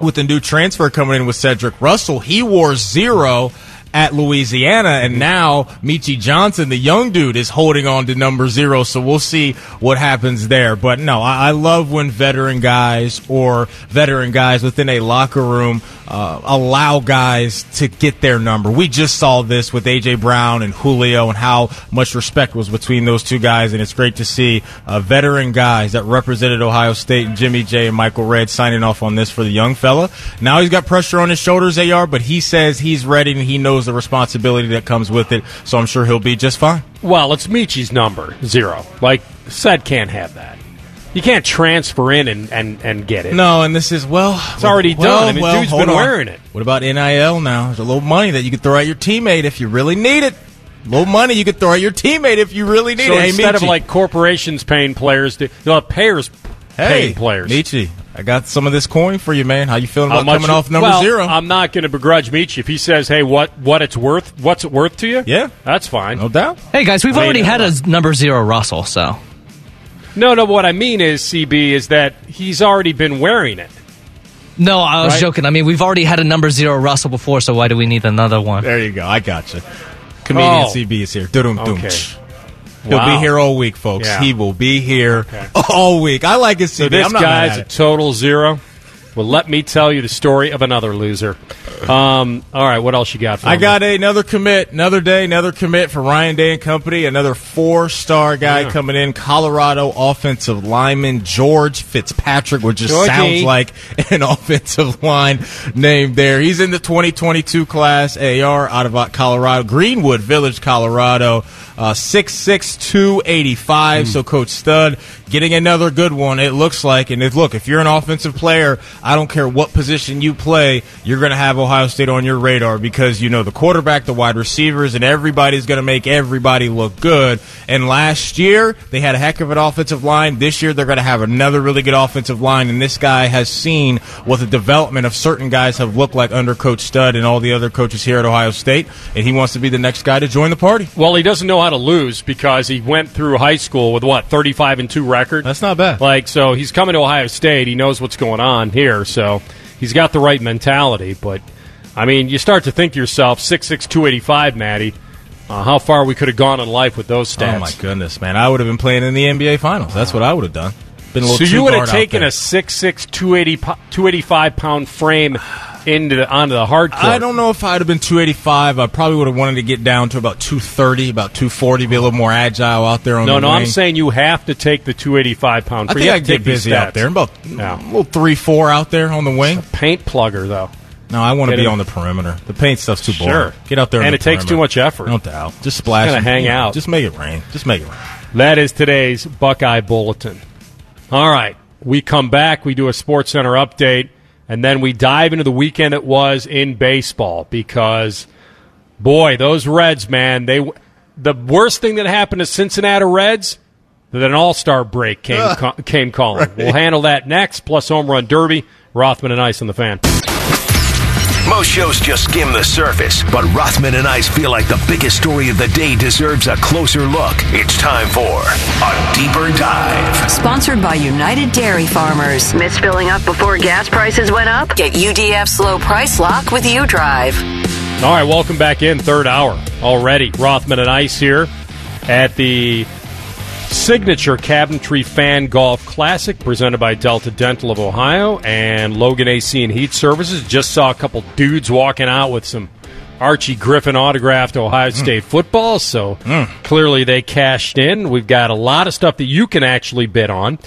with the new transfer coming in with Cedric Russell. He wore zero at Louisiana, and now Meechie Johnson, the young dude, is holding on to number zero. So we'll see what happens there. But no, I, I love when veteran guys or veteran guys within a locker room uh, allow guys to get their number. We just saw this with AJ Brown and Julio, and how much respect was between those two guys. And it's great to see uh, veteran guys that represented Ohio State and Jimmy J and Michael Redd signing off on this for the young fella. Now he's got pressure on his shoulders, AR, but he says he's ready and he knows knows the responsibility that comes with it. So I'm sure he'll be just fine. Well, it's Meechie's number, zero. Like, said can't have that. You can't transfer in and, and, and get it. No, and this is well, It's already well, done. I mean, well, dude's hold been on. wearing it. What about NIL now? There's a little money that you could throw at your teammate if you really need it. little money you could throw at your teammate if you really need So it. Hey, instead of like corporations paying players, to, you'll have payers hey, paying players. Meechie, I got some of this coin for you, man. How you feeling about coming you- off number well, zero? I'm not going to begrudge Meechie if he says, "Hey, what what it's worth? What's it worth to you?" Yeah. that's fine. no doubt. Hey guys, we've Wait already had uh, a number zero Russell, so No, no. What I mean is, CB is that he's already been wearing it. no, I was Right. joking. I mean, we've already had a number zero Russell before, so why do we need another one? There you go. I got you. Comedian Oh. CB is here. Doo-dum, dum. Okay. He'll Wow. be here all week, folks. Yeah. He will be here Okay. all week. I like his CB. So this I'm not mad guy's at a total zero. Well, let me tell you the story of another loser. Um, all right, what else you got? For I me? got another commit, another day, another commit for Ryan Day and Company. Another four-star guy Yeah. coming in, Colorado offensive lineman George Fitzpatrick, which just Georgie. sounds like an offensive line name. There, he's in the 2022 class AR out of Colorado, Greenwood Village, Colorado. Uh, 6'6", 285. Hmm. So Coach Stud getting another good one. It looks like, and if look, if you're an offensive player, I don't care what position you play, you're going to have Ohio State on your radar because you know the quarterback, the wide receivers, and everybody's going to make everybody look good. And last year they had a heck of an offensive line. This year they're going to have another really good offensive line, and this guy has seen what the development of certain guys have looked like under Coach Stud and all the other coaches here at Ohio State, and he wants to be the next guy to join the party. Well, he doesn't know how to lose because he went through high school with what thirty-five and two record. That's not bad. Like, so he's coming to Ohio State. He knows what's going on here, so he's got the right mentality. But I mean, you start to think to yourself, six six two eighty five, Matty. Uh, how far we could have gone in life with those stats? Oh my goodness, man! I would have been playing in the NBA Finals. That's what I would have done. Been a So you would have taken a 6'6", 280, 285 pound frame into the, onto the hard court. I don't know if I'd have been 285. I probably would have wanted to get down to about 230, about 240, be a little more agile out there on No, the no, wing. I'm saying you have to take the 285 pound I think You I get busy out there. About Yeah. a little three, four out there on the wing. Paint plugger, though. No, I want to be him. on the perimeter. The paint stuff's too boring. Sure. Get out there, on And the it takes too much effort. No doubt. Just splash. Just and, hang you know, out. Just make it rain. Just make it rain. That is today's Buckeye Bulletin. All right. We come back, we do a Sports Center update, and then we dive into the weekend that was in baseball because, boy, those Reds, man, they the worst thing that happened to Cincinnati Reds that an All Star break came ca- came calling. We'll handle that next. Plus home run derby. Rothman and Ice on the fan. Most shows just skim the surface, but Rothman and I feel like the biggest story of the day deserves a closer look. It's time for a deeper dive. Sponsored by United Dairy Farmers. Miss filling up before gas prices went up? Get UDF's low price lock with U Drive. All right, welcome back in third hour already. Rothman and Ice here at the signature Cabinetry Fan Golf Classic presented by Delta Dental of Ohio and Logan AC and Heat Services. Just saw a couple dudes walking out with some Archie Griffin autographed Ohio hmm. State football, so hmm. clearly they cashed in. We've got a lot of stuff that you can actually bid on.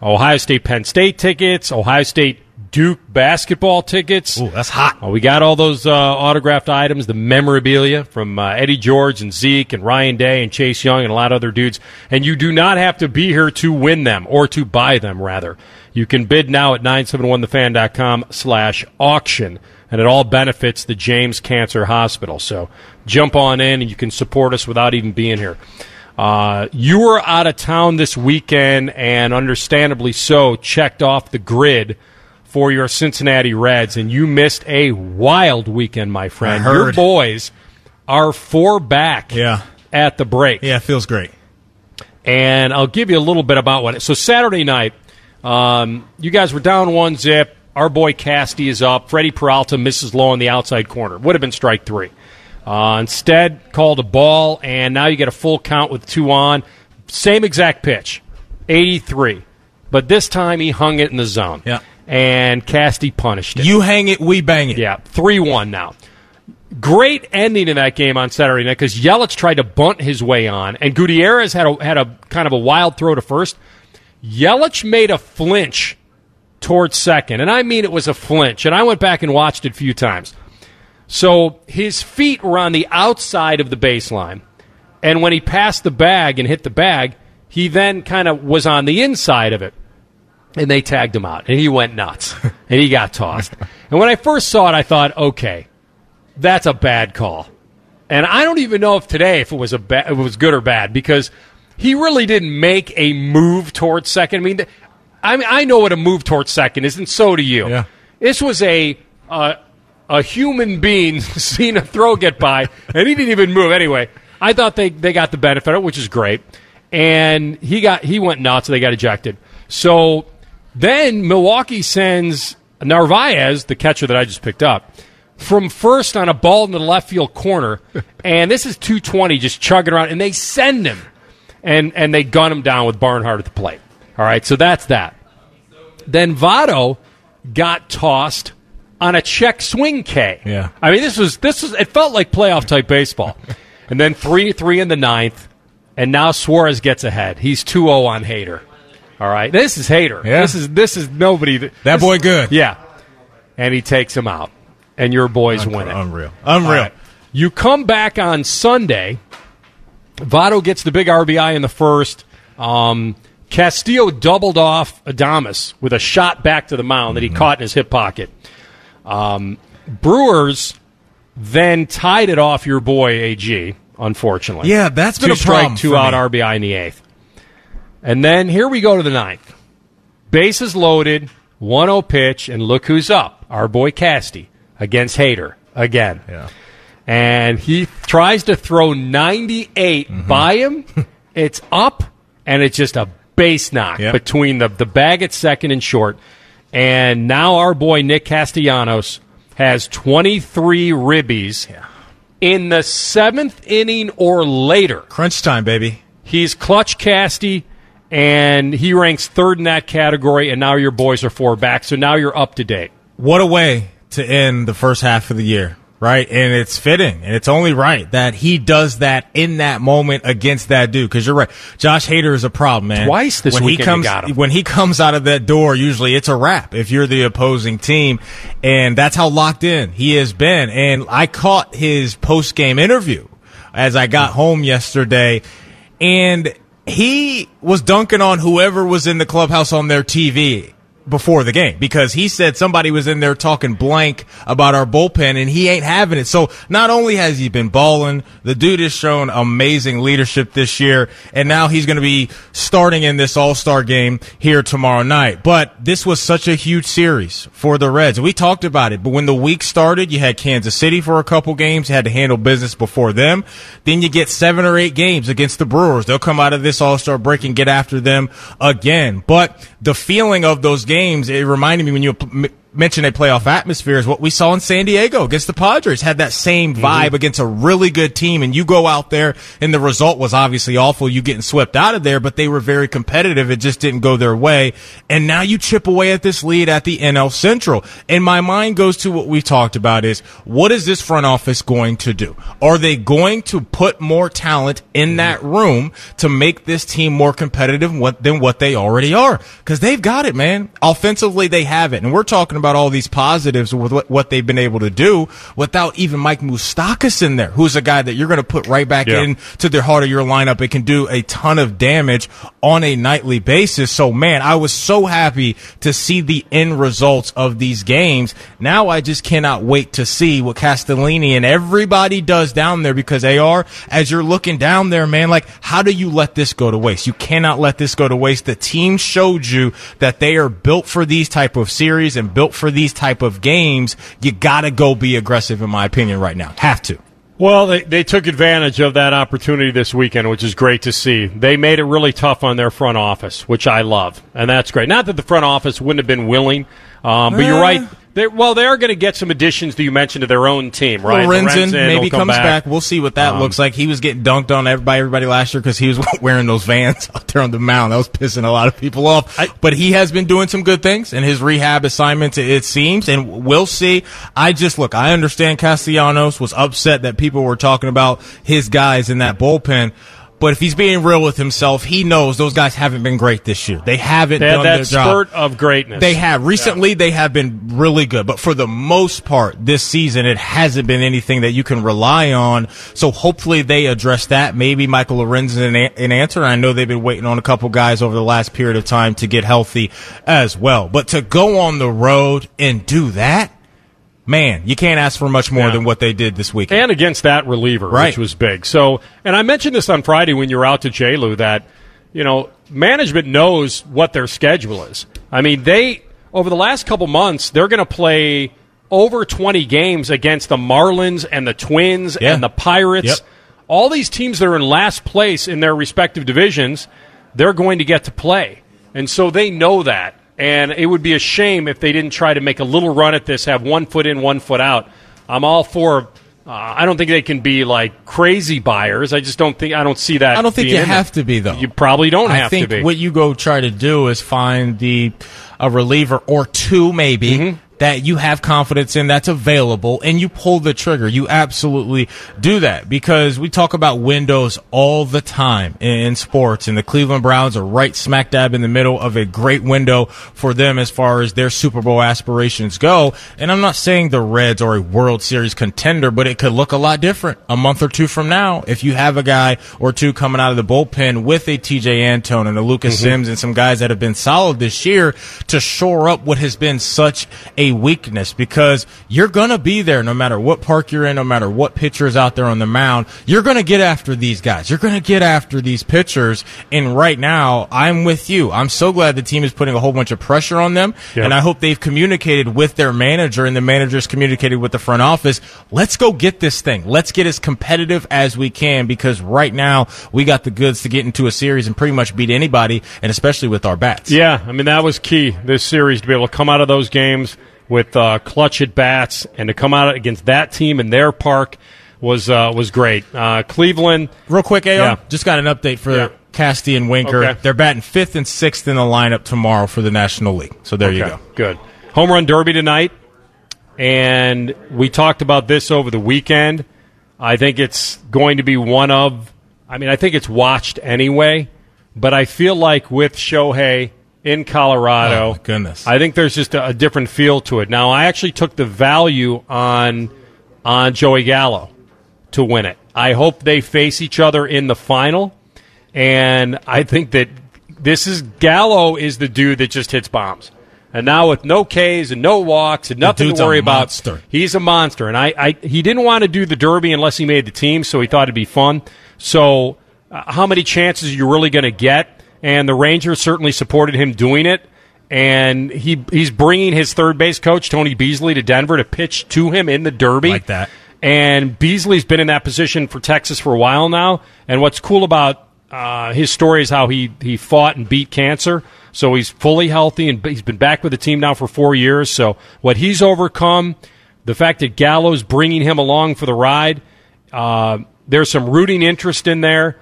Ohio State Penn State tickets, Ohio State Duke basketball tickets. Ooh, that's hot. Uh, we got all those uh, autographed items, the memorabilia from uh, Eddie George and Zeke and Ryan Day and Chase Young and a lot of other dudes. And you do not have to be here to win them or to buy them, rather. You can bid now at 971thefan.com slash auction. And it all benefits the James Cancer Hospital. So jump on in and you can support us without even being here. Uh, you were out of town this weekend and understandably so checked off the grid for your Cincinnati Reds, and you missed a wild weekend, my friend. I Your boys are four back Yeah. at the break. Yeah, it feels great. And I'll give you a little bit about what. It, So Saturday night, um, you guys were down one zip. Our boy Casty is up. Freddie Peralta misses low on the outside corner. Would have been strike three. Uh, instead, called a ball, and now you get a full count with two on. Same exact pitch, 83. But this time he hung it in the zone. Yeah. And Casty punished it. You hang it, we bang it. Yeah, 3 1 now. Great ending in that game on Saturday night because Yelich tried to bunt his way on, and Gutierrez had a, had a kind of a wild throw to first. Yelich made a flinch towards second, and I mean it was a flinch, and I went back and watched it a few times. So his feet were on the outside of the baseline. And when he passed the bag and hit the bag, he then kind of was on the inside of it. And they tagged him out. And he went nuts. and he got tossed. And when I first saw it, I thought, okay, that's a bad call. And I don't even know if today if it was a ba- if it was good or bad because he really didn't make a move towards second. I mean, I mean, I know what a move towards second is, and so do you. Yeah. This was a uh, a human being seeing a throw get by, and he didn't even move. Anyway, I thought they, they got the benefit of it, which is great. And he got he went nuts. And they got ejected. So then Milwaukee sends Narvaez, the catcher that I just picked up, from first on a ball in the left field corner, and this is 220 just chugging around, and they send him, and and they gun him down with Barnhart at the plate. All right, so that's that. Then Votto got tossed on a check swing K. Yeah. I mean this was this was it felt like playoff type baseball, and then three three in the ninth, and now Suarez gets ahead. He's 2-0 on Hader. All right, this is Hader. Yeah. This is this is nobody. That, That boy good. Yeah, and he takes him out, and your boys win it. Unreal. Unreal. Right. You come back on Sunday. Votto gets the big RBI in the first. Um, Castillo doubled off Adames with a shot back to the mound that he caught in his hip pocket. Um, Brewers then tied it off your boy AG. Unfortunately, Yeah, that's been two a strike, problem two out me. RBI in the eighth. And then here we go to the ninth. Bases loaded, 1 0 pitch, and look who's up. Our boy Casty against Hader again. Yeah. And he tries to throw 98 Mm-hmm. by him. it's up, and it's just a base knock Yep. between the, the bag at second and short. And now our boy Nick Castellanos has 23 ribbies in the seventh inning or later. Crunch time, baby. He's clutch casty, and he ranks third in that category. And now your boys are four back, so now you're up to date. What a way to end the first half of the year, right? And it's fitting, and it's only right that he does that in that moment against that dude. Because you're right, Josh Hader is a problem, man. Twice this when weekend he comes got him. when he comes out of that door, usually it's a wrap if you're the opposing team, and that's how locked in he has been. And I caught his post game interview as I got home yesterday, and he was dunking on whoever was in the clubhouse on their TV before the game because he said somebody was in there talking blank about our bullpen and he ain't having it. So not only has he been balling, the dude has shown amazing leadership this year and now he's going to be starting in this all-star game here tomorrow night. But this was such a huge series for the Reds. We talked about it, but when the week started, you had Kansas City for a couple games, you had to handle business before them. Then you get seven or eight games against the Brewers. They'll come out of this all-star break and get after them again. But the feeling of those games, it reminded me when you m- mentioned a playoff atmosphere is what we saw in San Diego against the Padres. Had that same mm-hmm. vibe against a really good team, and you go out there, and the result was obviously awful. You getting swept out of there, but they were very competitive. It just didn't go their way, and now you chip away at this lead at the NL Central. And my mind goes to what we talked about: is what is this front office going to do? Are they going to put more talent in mm-hmm. that room to make this team more competitive than what they already are? Because they've got it, man. Offensively, they have it, and we're talking about all these positives with what, what they've been able to do without even Mike Moustakas in there, who's a guy that you're going to put right back Yeah. in to the heart of your lineup. It can do a ton of damage on a nightly basis. So, man, I was so happy to see the end results of these games. Now I just cannot wait to see what Castellini and everybody does down there because they are, as you're looking down there, man, like, how do you let this go to waste? You cannot let this go to waste. The team showed you that they are built for these type of series and built for these type of games. You gotta go be aggressive, in my opinion, right now. Have to. Well, they, they took advantage of that opportunity this weekend, which is great to see. They made it really tough on their front office, which I love, and that's great. Not that the front office wouldn't have been willing, um, but you're Eh. right. They're, well, they are going to get some additions that you mentioned to their own team, right? Lorenzen Lorenzen maybe come comes back. We'll see what that Um, looks like. He was getting dunked on by everybody last year because he was wearing those vans out there on the mound. That was pissing a lot of people off. I- but he has been doing some good things in his rehab assignments, it seems, and we'll see. I just look. I understand Castellanos was upset that people were talking about his guys in that bullpen. But if he's being real with himself, he knows those guys haven't been great this year. They haven't They done that their job. spurt of greatness. They have. Recently, they have been really good. But for the most part, this season, it hasn't been anything that you can rely on. So hopefully they address that. Maybe Michael Lorenz is an, an answer. I know they've been waiting on a couple guys over the last period of time to get healthy as well. But to go on the road and do that, man, you can't ask for much more Yeah. than what they did this weekend. and against that reliever, Right. which was big. So, and I mentioned this on Friday when you were out to JLU that you know management knows what their schedule is. I mean, they over the last couple months they're going to play over twenty games against the Marlins and the Twins Yeah. and the Pirates. Yep. All these teams that are in last place in their respective divisions, they're going to get to play, and so they know that. And it would be a shame if they didn't try to make a little run at this, have one foot in, one foot out. I'm all for. Uh, I don't think they can be like crazy buyers. I just don't think. I don't see that. I don't think you have to be though. You probably don't I have think to be. what you go try to do is find the a reliever or two maybe Mm-hmm. That you have confidence in that's available and you pull the trigger. You absolutely do that because we talk about windows all the time in, sports and the Cleveland Browns are right smack dab in the middle of a great window for them as far as their Super Bowl aspirations go. And I'm not saying the Reds are a World Series contender, but it could look a lot different a month or two from now if you have a guy or two coming out of the bullpen with a Tejay Antone and a Lucas Mm-hmm. Sims and some guys that have been solid this year to shore up what has been such a weakness because you're going to be there no matter what park you're in, no matter what pitcher is out there on the mound. You're going to get after these guys. You're going to get after these pitchers. And right now, I'm with you. I'm so glad the team is putting a whole bunch of pressure on them. Yep. And I hope they've communicated with their manager and the manager's communicated with the front office. Let's go get this thing. Let's get as competitive as we can because right now we got the goods to get into a series and pretty much beat anybody and especially with our bats. Yeah, I mean that was key this series to be able to come out of those games with uh, clutch at bats and to come out against that team in their park was uh, was great. Uh, Cleveland, Real quick, AO, Yeah. just got an update for Yeah. Casty and Winker. Okay. They're batting fifth and sixth in the lineup tomorrow for the National League. So there you go. Good. Home run derby tonight. And we talked about this over the weekend. I think it's going to be one of, I mean, I think it's watched anyway, but I feel like with Shohei in Colorado, Oh, goodness. I think there's just a, a different feel to it. Now, I actually took the value on on Joey Gallo to win it. I hope they face each other in the final, and I think that this is Gallo is the dude that just hits bombs. And now with no Ks and no walks and nothing to worry about, monster. he's a monster. And I, I, he didn't want to do the Derby unless he made the team, so he thought it'd be fun. So, uh, how many chances are you really going to get? And the Rangers certainly supported him doing it. And he he's bringing his third base coach Tony Beasley to Denver to pitch to him in the Derby. Like that. And Beasley's been in that position for Texas for a while now. And what's cool about uh, his story is how he, he fought and beat cancer. So he's fully healthy and he's been back with the team now for four years. So what he's overcome, the fact that Gallo's bringing him along for the ride, uh, there's some rooting interest in there.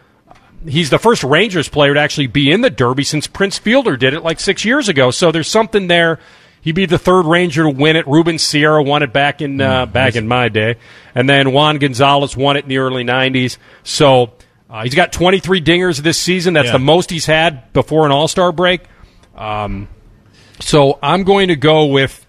He's the first Rangers player to actually be in the Derby since Prince Fielder did it like six years ago. So there's something there. He'd be the third Ranger to win it. Ruben Sierra won it back in uh, back in my day, and then Juan Gonzalez won it in the early '90s. So uh, he's got 23 dingers this season. That's Yeah. the most he's had before an All Star break. Um, so I'm going to go with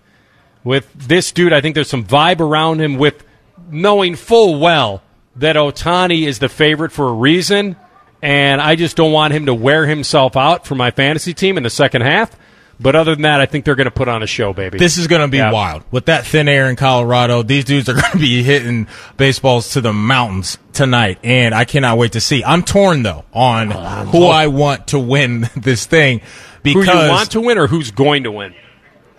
with this dude. I think there's some vibe around him with knowing full well that Ohtani is the favorite for a reason, and I just don't want him to wear himself out for my fantasy team in the second half. But other than that, I think they're going to put on a show, baby. This is going to be Yeah. wild. With that thin air in Colorado, these dudes are going to be hitting baseballs to the mountains tonight, and I cannot wait to see. I'm torn though on oh, who I want to win this thing because who you want to win or who's going to win?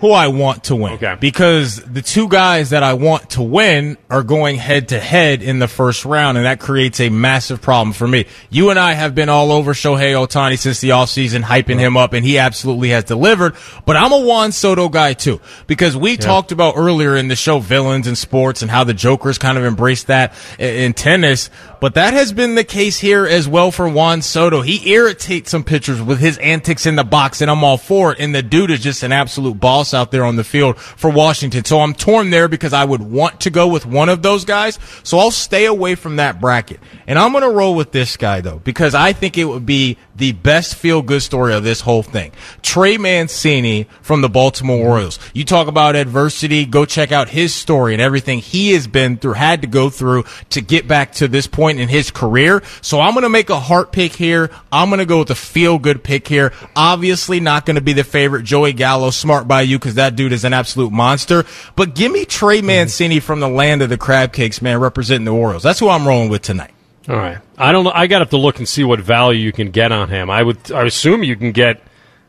Who I want to win. Okay. Because the two guys that I want to win are going head to head in the first round, and that creates a massive problem for me. You and I have been all over Shohei Ohtani since the offseason, hyping him up, and he absolutely has delivered. But I'm a Juan Soto guy too, because we talked about earlier in the show villains in sports and how the Jokers kind of embraced that in tennis. But that has been the case here as well for Juan Soto. He irritates some pitchers with his antics in the box, and I'm all for it. And the dude is just an absolute boss out there on the field for Washington. So I'm torn there because I would want to go with one of those guys. So I'll stay away from that bracket. And I'm going to roll with this guy though, because I think it would be the best feel good story of this whole thing. Trey Mancini from the Baltimore Orioles. You talk about adversity, go check out his story and everything he has been through, had to go through to get back to this point in his career. So I'm going to make a heart pick here. I'm going to go with a feel good pick here. Obviously not going to be the favorite Joey Gallo, smart by you because that dude is an absolute monster. But give me Trey mm-hmm. Mancini from the land of the crab cakes, man, representing the Orioles. That's who I'm rolling with tonight. All right. I don't know. I got to have to look and see what value you can get on him. I would. I assume you can get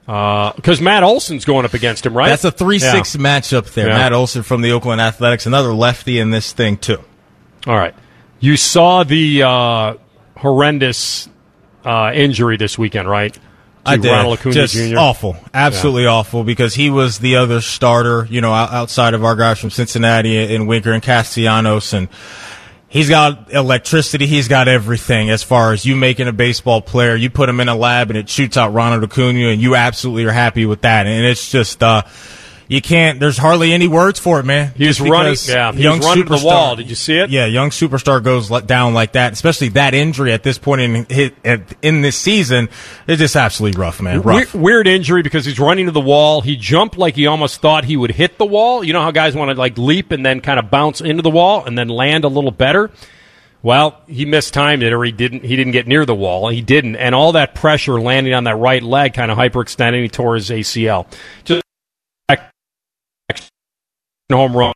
uh, because Matt Olson's going up against him, right? That's a three-six Yeah. matchup there. Yeah. Matt Olson from the Oakland Athletics, another lefty in this thing too. All right. You saw the uh, horrendous uh, injury this weekend, right? To I did. Ronald Acuna Just Jr. awful, absolutely awful. Because he was the other starter, you know, outside of our guys from Cincinnati and Winker and Castellanos, and he's got electricity. He's got everything as far as you making a baseball player. You put him in a lab and it shoots out Ronald Acuna, and you absolutely are happy with that. And it's just. uh you can't. There's hardly any words for it, man. He was running- yeah, he was running to the wall. Did you see it? Yeah, young superstar goes down like that, especially that injury at this point in his, in this season. It's just absolutely rough, man. Rough. Weird, weird injury because he's running to the wall. He jumped like he almost thought he would hit the wall. You know how guys want to like leap and then kind of bounce into the wall and then land a little better. Well, he mistimed it, or he didn't. He didn't get near the wall. He didn't, and all that pressure landing on that right leg kind of hyperextended. He tore his ACL. Just home run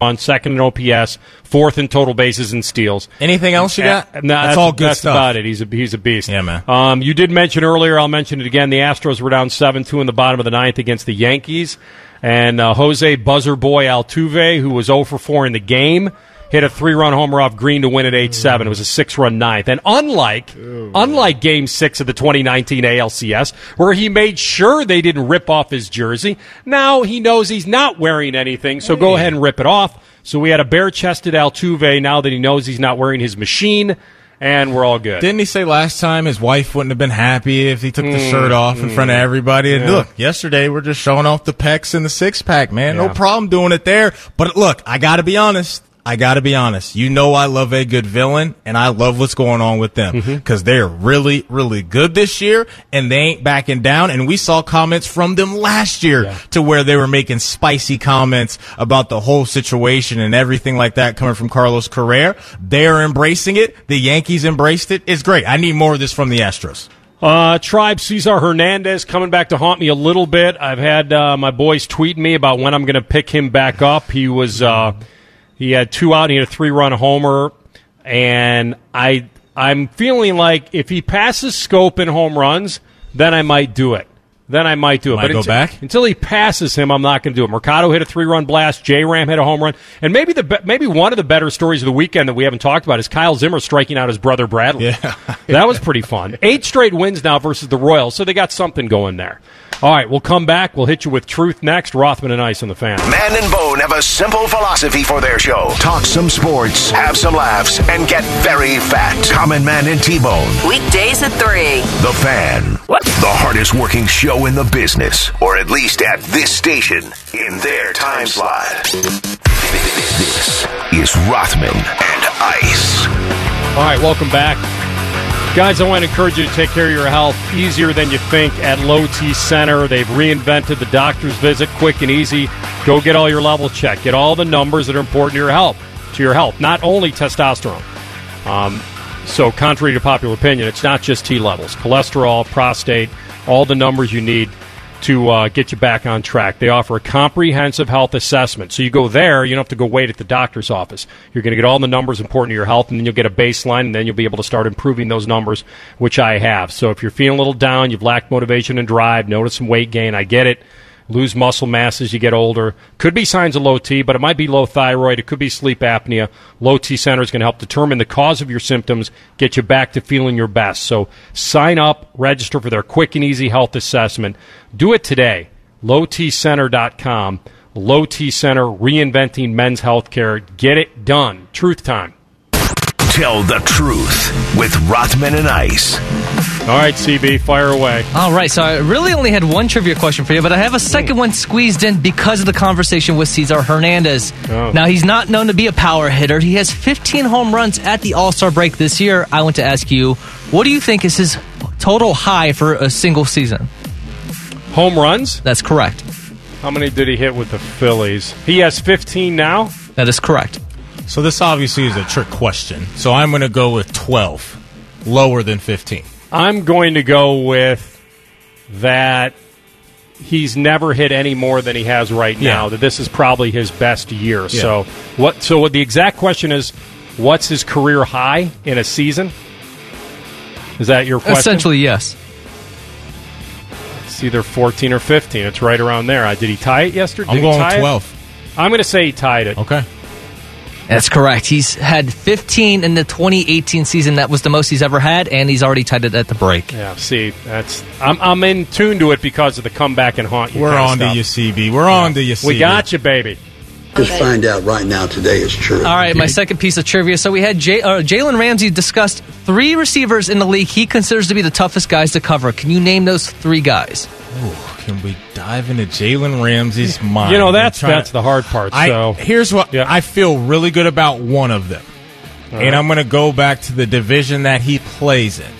on second in OPS, fourth in total bases and steals. Anything else you got? No, that's, all good that's stuff. about it. He's a he's a beast. Yeah, man. Um, you did mention earlier. I'll mention it again. The Astros were down seven two in the bottom of the ninth against the Yankees, and uh, Jose Buzzer Boy Altuve, who was 0 for 4 in the game, hit a three run homer off Green to win at eight seven. It was a six run ninth, and unlike unlike Game Six of the 2019 ALCS, where he made sure they didn't rip off his jersey, now he knows he's not wearing anything. So go ahead and rip it off. So we had a bare chested Altuve. Now that he knows he's not wearing his machine. And we're all good. Didn't he say last time his wife wouldn't have been happy if he took the shirt off in front of everybody? And Mm, Yeah. look, yesterday we're just showing off the pecs and the six pack, man. No problem doing it there. But look, I got to be honest. I got to be honest. You know I love a good villain, and I love what's going on with them Mm-hmm. because they're really, really good this year, and they ain't backing down. And we saw comments from them last year to where they were making spicy comments about the whole situation and everything like that coming from Carlos Correa. They're embracing it. The Yankees embraced it. It's great. I need more of this from the Astros. Uh, Tribe Cesar Hernandez coming back to haunt me a little bit. I've had uh, my boys tweeting me about when I'm going to pick him back up. He was uh, he had two out. And he had a three run homer, and I I'm feeling like if he passes scope in home runs, then I might do it. Then I might do it. Might but go until, back? until he passes him, I'm not going to do it. Mercado hit a three run blast. J Ram hit a home run, and maybe the maybe one of the better stories of the weekend that we haven't talked about is Kyle Zimmer striking out his brother Bradley. Yeah. that was pretty fun. Eight straight wins now versus the Royals, so they got something going there. All right, we'll come back. We'll hit you with truth next. Rothman and Ice on the fan. Man and Bone have a simple philosophy for their show. Talk some sports, have some laughs, and get very fat. Common Man and T-Bone. Weekdays at 3. The Fan. What? The hardest working show in the business, or at least at this station, in their time slot. This is Rothman and Ice. All right, welcome back. Guys, I want to encourage you to take care of your health easier than you think at Low T Center. They've reinvented the doctor's visit, quick and easy. Go get all your level checked. Get all the numbers that are important to your health. To your health, not only testosterone. Um, so, contrary to popular opinion, it's not just T levels, cholesterol, prostate, all the numbers you need to uh, get you back on track. They offer a comprehensive health assessment. So you go there, you don't have to go wait at the doctor's office. You're going to get all the numbers important to your health, and then you'll get a baseline, and then you'll be able to start improving those numbers, which I have. So if you're feeling a little down, you've lacked motivation and drive, notice some weight gain, I get it. Lose muscle mass as you get older. Could be signs of low T, but it might be low thyroid. It could be sleep apnea. Low T Center is going to help determine the cause of your symptoms, get you back to feeling your best. So sign up, register for their quick and easy health assessment. Do it today. LowTCenter.com. Low T Center, reinventing men's healthcare. Get it done. Truth time. Tell the truth with Rothman and Ice. All right, CB, fire away. All right, so I really only had one trivia question for you, but I have a second one squeezed in because of the conversation with Cesar Hernandez. Oh. Now, he's not known to be a power hitter. He has 15 home runs at the All Star break this year. I want to ask you, what do you think is his total high for a single season? Home runs? That's correct. How many did he hit with the Phillies? He has 15 now. That is correct. So this obviously is a trick question. So I'm going to go with 12, lower than 15. I'm going to go with that he's never hit any more than he has right Yeah. now. That this is probably his best year. So what? So what the exact question is? What's his career high in a season? Is that your question? Essentially, yes. It's either 14 or 15. It's right around there. Uh, did he tie it yesterday? I'm Did going tie it? 12. I'm going to say he tied it. Okay. That's correct. He's had 15 in the 2018 season. That was the most he's ever had, and he's already tied it at the break. Yeah. See, that's I'm I'm in tune to it because of the comeback and haunt you. We're kinda on to stuff. you, CB. We're on to you, CB. We got you, baby. Just find out right now today is true. All right, my second piece of trivia. So we had Jay, uh, Jalen Ramsey discussed three receivers in the league he considers to be the toughest guys to cover. Can you name those three guys? Can we dive into Jalen Ramsey's mind? You know that's that's the hard part. I, so here's what Yeah. I feel really good about one of them, All and right. I'm going to go back to the division that he plays in,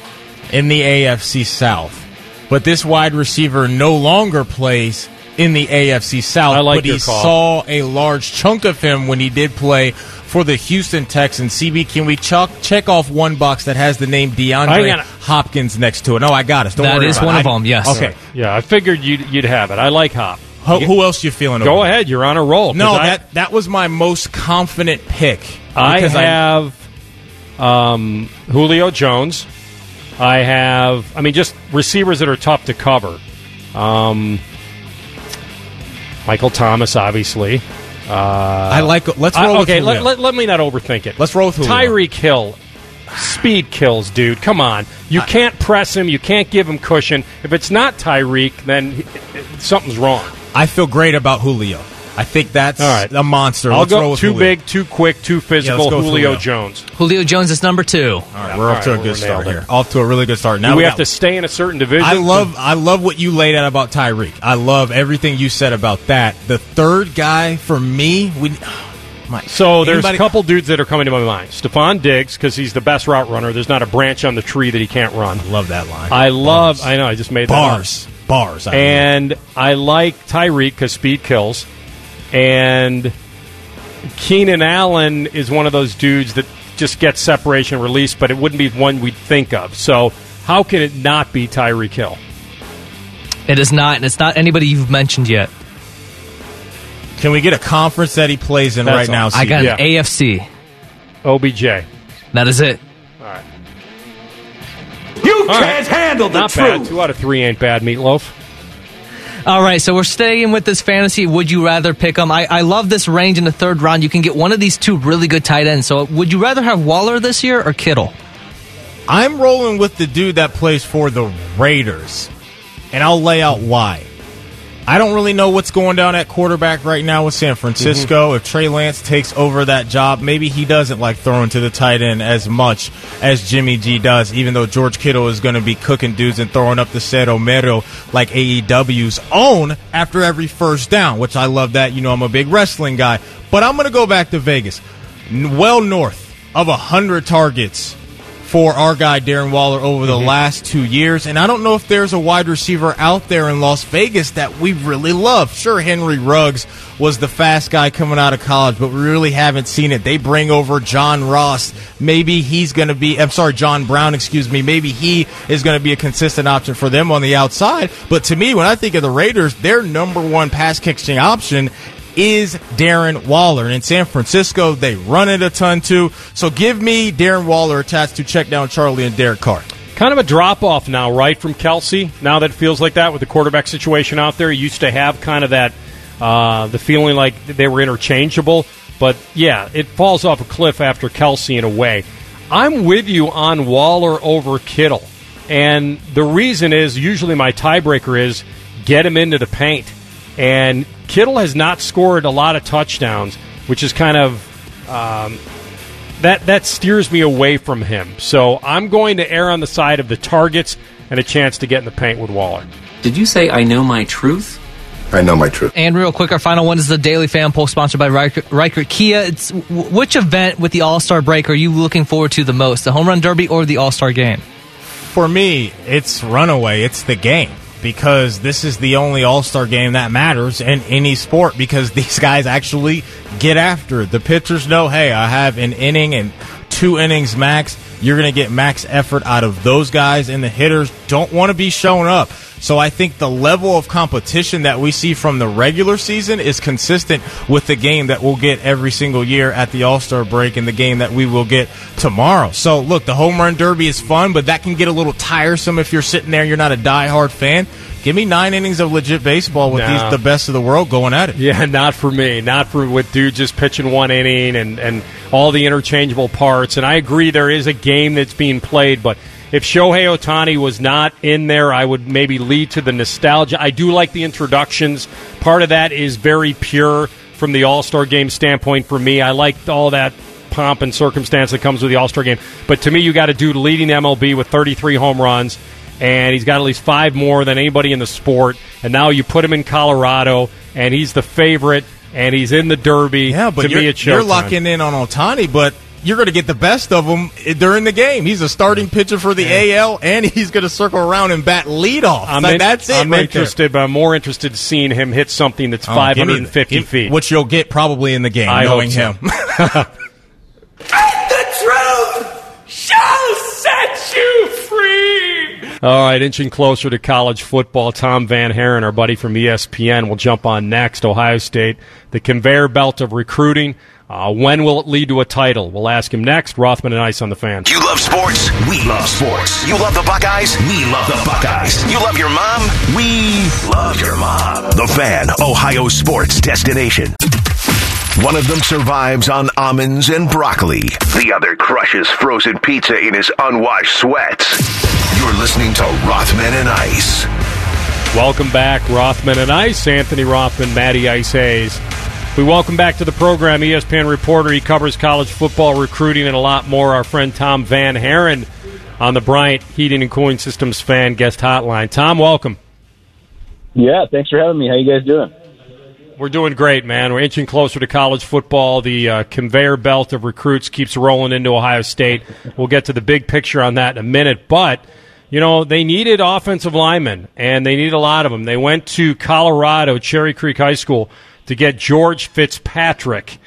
in the AFC South. But this wide receiver no longer plays in the AFC South. I like but he call. saw a large chunk of him when he did play for the Houston Texans. CB, can we chuck, check off one box that has the name I DeAndre Hopkins next to it? No, I got it. Don't That worry is about one it. of I- them, yes. Okay. yeah, I figured you'd you'd have it. I like Hop. Who, who else you feeling? Go over? ahead, you're on a roll. No, I, that that was my most confident pick. I because have um, Julio Jones. I have, I mean, just receivers that are tough to cover. Um, Michael Thomas, obviously. Uh, I like. Let's I- roll. okay, with let, let, let me not overthink it. Let's roll with Julio. Tyreek Hill. Speed kills, dude. Come on. You can't press him. You can't give him cushion. If it's not Tyreek, then he- something's wrong. I feel great about Julio. I think that's All right. a monster. I'll Let's roll go with too Julio. big, too quick, too physical. go with Julio Julio. Jones. Julio Jones is number two. All right, we're all off to a good we're start nailed here. Off to a really good start. Now Do we we have got- to stay in a certain division? I love I love what you laid out about Tyreek. I love everything you said about that. The third guy for me, we my, So there's anybody- a couple dudes that are coming to my mind. Stefon Diggs, because he's the best route runner. There's not a branch on the tree that he can't run. Love that line. I love. Bars. I know. I just made that bars, bars. up. I mean. And I like Tyreek because speed kills. And Keenan Allen is one of those dudes that just gets separation release, but it wouldn't be one we'd think of. So how can it not be Tyreek Hill? It is not, and it's not anybody you've mentioned yet. can we get a conference that he plays in That's right now? all. I got Yeah. an AFC. OBJ. That is it. All right. You All can't right. handle the Not truth. bad. Two out of three ain't bad, Meatloaf. All right, so we're staying with this fantasy. Would you rather pick them? I, I love this range in the third round. You can get one of these two really good tight ends. So, would you rather have Waller this year or Kittle? I'm rolling with the dude that plays for the Raiders, and I'll lay out why. I don't really know what's going down at quarterback right now with San Francisco. Mm-hmm. If Trey Lance takes over that job, maybe he doesn't like throwing to the tight end as much as Jimmy G does, even though George Kittle is going to be cooking dudes and throwing up the Cero Miedo like AEW's own after every first down, which I love that. You know, I'm a big wrestling guy. But I'm going to go back to Vegas. Well north of 100 targets for our guy Darren Waller over the mm-hmm. last two years. And I don't know if there's a wide receiver out there in Las Vegas that we really love. Sure, Henry Ruggs was the fast guy coming out of college, but we really haven't seen it. They bring over John Ross. Maybe he's going to be, I'm sorry, John Brown, excuse me. Maybe he is going to be a consistent option for them on the outside. But to me, when I think of the Raiders, their number one pass catching option is Darren Waller. And in San Francisco, they run it a ton too. So give me Darren Waller attached to check down Charlie and Derek Carr. Kind of a drop off now, right, from Kelce? Now that feels like that with the quarterback situation out there. He used to have kind of that, uh, the feeling like they were interchangeable. But yeah, it falls off a cliff after Kelce in a way. I'm with you on Waller over Kittle. And the reason is usually my tiebreaker is get him into the paint. And Kittle has not scored a lot of touchdowns, which is kind of um, that that steers me away from him. So I'm going to err on the side of the targets. and a chance to get in the paint with Waller. Did you say I know my truth? I know my truth. And real quick, our final one is the Daily Fan Poll sponsored by Ricart, Ricart Kia. It's which event with the All Star break are you looking forward to the most, the Home Run Derby or the All Star Game? For me, it's runaway. It's the game because this is the only All Star game that matters in any sport because these guys actually get after it. The pitchers know, hey, I have an inning and two innings max. You're going to get max effort out of those guys, and the hitters don't want to be showing up. So I think the level of competition that we see from the regular season is consistent with the game that we'll get every single year at the All Star break and the game that we will get tomorrow. So look, the home run derby is fun, but that can get a little tiresome if you're sitting there and you're not a diehard fan. Give me nine innings of legit baseball with No. these the best of the world going at it. Yeah, not for me. Not for with dude just pitching one inning and, and all the interchangeable parts. And I agree there is a game that's being played, but if Shohei Ohtani was not in there, I would maybe lead to the nostalgia. I do like the introductions. Part of that is very pure from the All Star game standpoint for me. I like all that pomp and circumstance that comes with the All Star game. But to me, you got a dude leading MLB with 33 home runs, and he's got at least five more than anybody in the sport. And now you put him in Colorado, and he's the favorite, and he's in the Derby. Yeah, but to you're, you're locking in on Ohtani, but you're going to get the best of him during the game. He's a starting pitcher for the AL, and he's going to circle around and bat leadoff. I'm, Like, in- that's it. I'm right interested, but I'm more interested in seeing him hit something that's there. Oh, give me- 550 give- feet. which you'll get probably in the game, I knowing so. him. The truth shall set you free. All right, inching closer to college football. Tom VanHaaren, our buddy from ESPN, will jump on next. Ohio State, the conveyor belt of recruiting. Uh, when will it lead to a title? We'll ask him next. Rothman and Ice on the fan. You love sports? We love sports. You love the Buckeyes? We love the Buckeyes. You love your mom? We love your mom. The Fan, Ohio sports destination. One of them survives on almonds and broccoli. The other crushes frozen pizza in his unwashed sweats. You're listening to Rothman and Ice. Welcome back, Rothman and Ice. Anthony Rothman, Matty Ice Hayes. We welcome back to the program ESPN reporter. He covers college football, recruiting, and a lot more. Our friend Tom VanHaaren on the Bryant Heating and Cooling Systems fan guest hotline. Tom, welcome. Yeah, thanks for having me. How you guys doing? We're doing great, man. We're inching closer to college football. The uh, conveyor belt of recruits keeps rolling into Ohio State. We'll get to the big picture on that in a minute. But, you know, they needed offensive linemen, and they need a lot of them. They went to Colorado, Cherry Creek High School, to get George Fitzpatrick.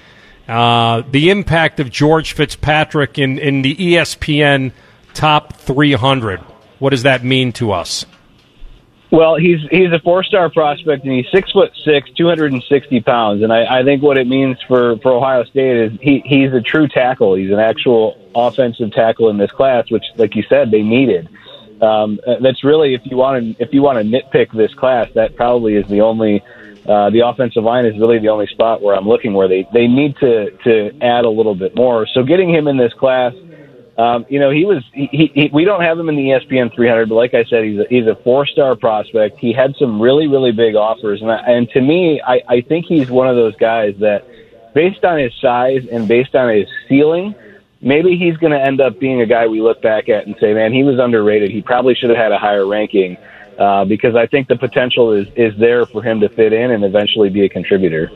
Uh, the impact of George Fitzpatrick in, in the ESPN top 300. What does that mean to us? Well, he's he's a four star prospect and he's six foot six, two hundred and sixty pounds. And I, I think what it means for, for Ohio State is he, he's a true tackle. He's an actual offensive tackle in this class, which, like you said, they needed. Um, uh, that's really if you want to if you want to nitpick this class, that probably is the only uh, the offensive line is really the only spot where I'm looking where they they need to to add a little bit more. So getting him in this class. Um, you know, he was. He, he, we don't have him in the ESPN 300, but like I said, he's a, he's a four-star prospect. He had some really, really big offers, and I, and to me, I, I think he's one of those guys that, based on his size and based on his ceiling, maybe he's going to end up being a guy we look back at and say, man, he was underrated. He probably should have had a higher ranking uh, because I think the potential is is there for him to fit in and eventually be a contributor.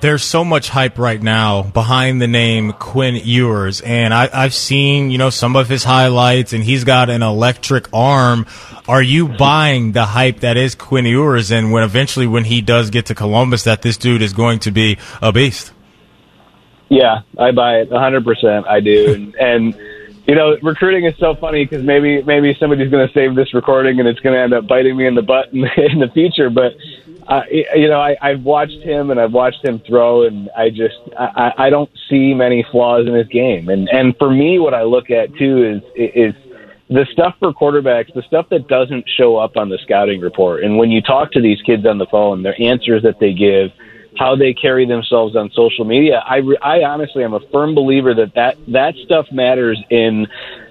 there's so much hype right now behind the name Quinn Ewers, and I, I've seen you know some of his highlights, and he's got an electric arm. Are you buying the hype that is Quinn Ewers, and when eventually when he does get to Columbus, that this dude is going to be a beast? Yeah, I buy it 100%. I do. and, and you know, recruiting is so funny because maybe maybe somebody's going to save this recording and it's going to end up biting me in the butt in, in the future. But uh, you know, I, I've watched him and I've watched him throw, and I just I, I don't see many flaws in his game. And and for me, what I look at too is is the stuff for quarterbacks, the stuff that doesn't show up on the scouting report. And when you talk to these kids on the phone, their answers that they give, how they carry themselves on social media, I, re- I honestly am a firm believer that, that that stuff matters in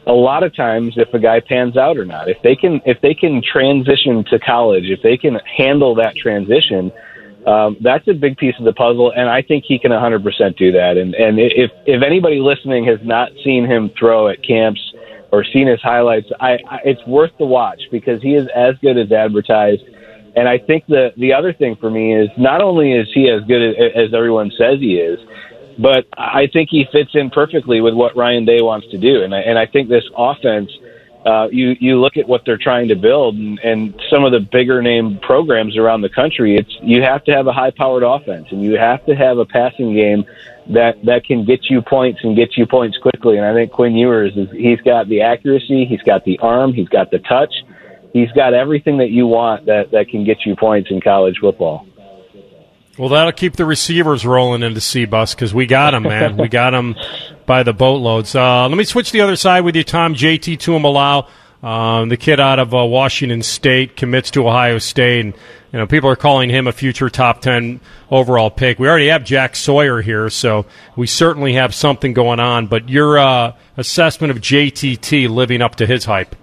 a lot of times if a guy pans out or not. If they can if they can transition to college, if they can handle that transition, um, that's a big piece of the puzzle, and I think he can 100% do that. And and if if anybody listening has not seen him throw at camps or seen his highlights, I, I it's worth the watch because he is as good as advertised. And I think the the other thing for me is not only is he as good as, as everyone says he is, but I think he fits in perfectly with what Ryan Day wants to do. And I, and I think this offense, uh, you you look at what they're trying to build, and, and some of the bigger name programs around the country. It's you have to have a high powered offense, and you have to have a passing game that that can get you points and get you points quickly. And I think Quinn Ewers is he's got the accuracy, he's got the arm, he's got the touch, he's got everything that you want that that can get you points in college football. Well, that'll keep the receivers rolling into C-Bus because we got them, man. we got them by the boatloads. Uh, let me switch the other side with you, Tom. JT Tuimoloau, um, the kid out of uh, Washington State, commits to Ohio State. And, you know, people are calling him a future top 10 overall pick. We already have Jack Sawyer here, so we certainly have something going on. But your uh, assessment of JTT living up to his hype?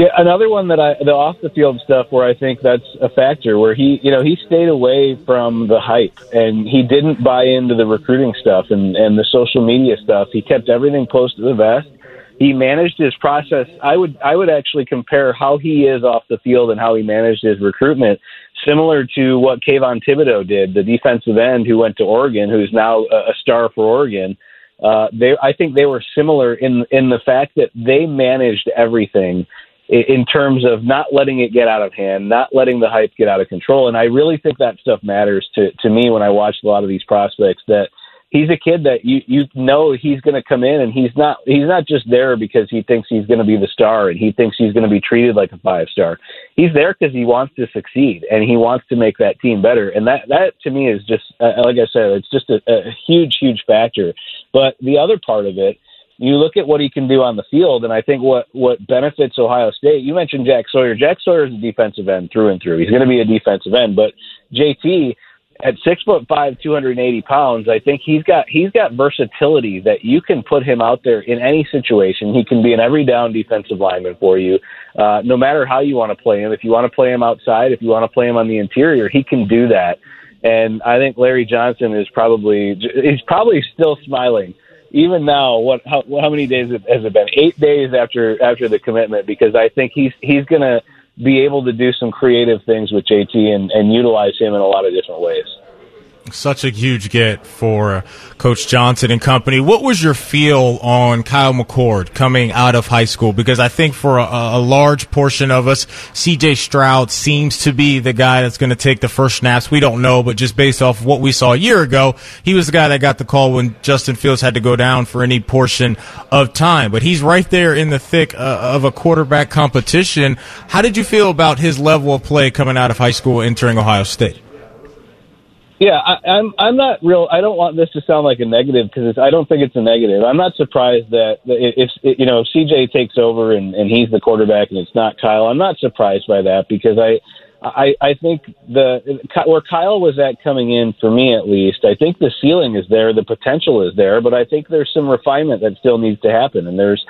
Yeah, another one that I the off the field stuff where I think that's a factor where he you know he stayed away from the hype and he didn't buy into the recruiting stuff and and the social media stuff. He kept everything close to the vest. He managed his process. I would I would actually compare how he is off the field and how he managed his recruitment similar to what Kayvon Thibodeaux did, the defensive end who went to Oregon, who's now a star for Oregon. Uh, they, I think they were similar in in the fact that they managed everything in terms of not letting it get out of hand, not letting the hype get out of control. And I really think that stuff matters to, to me when I watch a lot of these prospects that he's a kid that you, you know he's going to come in and he's not, he's not just there because he thinks he's going to be the star and he thinks he's going to be treated like a five star. He's there because he wants to succeed and he wants to make that team better. And that, that to me is just, uh, like I said, it's just a, a huge, huge factor. But the other part of it, you look at what he can do on the field, and I think what what benefits Ohio State. You mentioned Jack Sawyer. Jack Sawyer is a defensive end through and through. He's going to be a defensive end, but JT at six foot five, two hundred and eighty pounds, I think he's got he's got versatility that you can put him out there in any situation. He can be an every down defensive lineman for you, uh, no matter how you want to play him. If you want to play him outside, if you want to play him on the interior, he can do that. And I think Larry Johnson is probably he's probably still smiling even now, what how, how many days has it been? Eight days after after the commitment, because I think he's he's going to be able to do some creative things with JT and, and utilize him in a lot of different ways such a huge get for Coach Johnson and company. What was your feel on Kyle McCord coming out of high school? Because I think for a, a large portion of us, CJ Stroud seems to be the guy that's going to take the first snaps. We don't know, but just based off what we saw a year ago, he was the guy that got the call when Justin Fields had to go down for any portion of time. But he's right there in the thick uh, of a quarterback competition. How did you feel about his level of play coming out of high school entering Ohio State? Yeah, I, I'm. I'm not real. I don't want this to sound like a negative because I don't think it's a negative. I'm not surprised that if, if you know if CJ takes over and, and he's the quarterback and it's not Kyle. I'm not surprised by that because I, I, I think the where Kyle was at coming in for me at least. I think the ceiling is there, the potential is there, but I think there's some refinement that still needs to happen. And there's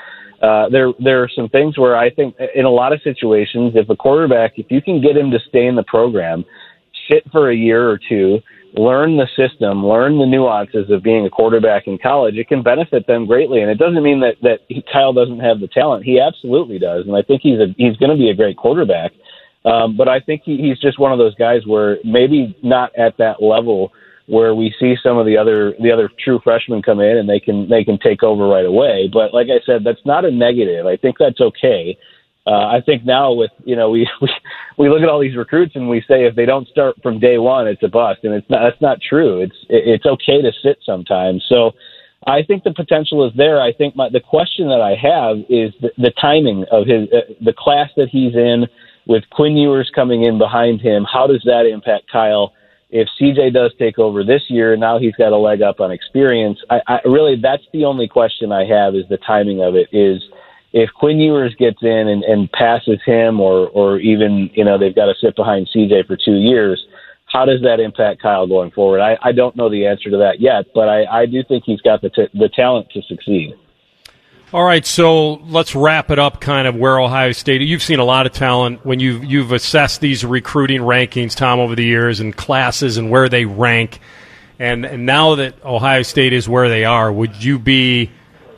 uh, there there are some things where I think in a lot of situations, if a quarterback, if you can get him to stay in the program, sit for a year or two learn the system, learn the nuances of being a quarterback in college, it can benefit them greatly. And it doesn't mean that that Kyle doesn't have the talent. He absolutely does, and I think he's a he's going to be a great quarterback. Um, but I think he, he's just one of those guys where maybe not at that level where we see some of the other the other true freshmen come in and they can they can take over right away. But like I said, that's not a negative. I think that's okay uh, I think now with you know we, we we look at all these recruits and we say if they don't start from day one it's a bust. And it's not that's not true. It's it's okay to sit sometimes. So I think the potential is there. I think my the question that I have is the, the timing of his uh, the class that he's in with Quinn Ewers coming in behind him. How does that impact Kyle? If CJ does take over this year now he's got a leg up on experience. I, I really that's the only question I have is the timing of it is if Quinn Ewers gets in and, and passes him, or or even you know they've got to sit behind CJ for two years, how does that impact Kyle going forward? I, I don't know the answer to that yet, but I, I do think he's got the t- the talent to succeed. All right, so let's wrap it up. Kind of where Ohio State. You've seen a lot of talent when you've you've assessed these recruiting rankings, Tom, over the years and classes and where they rank. And, and now that Ohio State is where they are, would you be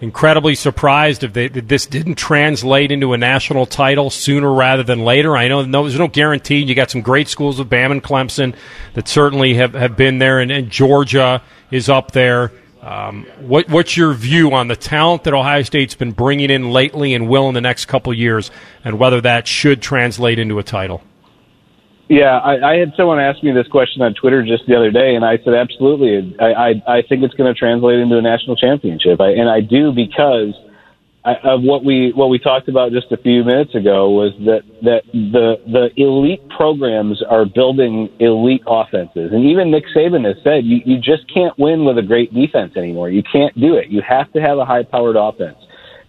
incredibly surprised if, they, if this didn't translate into a national title sooner rather than later. I know no, there's no guarantee. You got some great schools of Bam and Clemson that certainly have, have been there, and, and Georgia is up there. Um, what, what's your view on the talent that Ohio State's been bringing in lately and will in the next couple years, and whether that should translate into a title? Yeah, I, I had someone ask me this question on Twitter just the other day, and I said absolutely. I I, I think it's going to translate into a national championship, I, and I do because I, of what we what we talked about just a few minutes ago was that that the the elite programs are building elite offenses, and even Nick Saban has said you you just can't win with a great defense anymore. You can't do it. You have to have a high powered offense.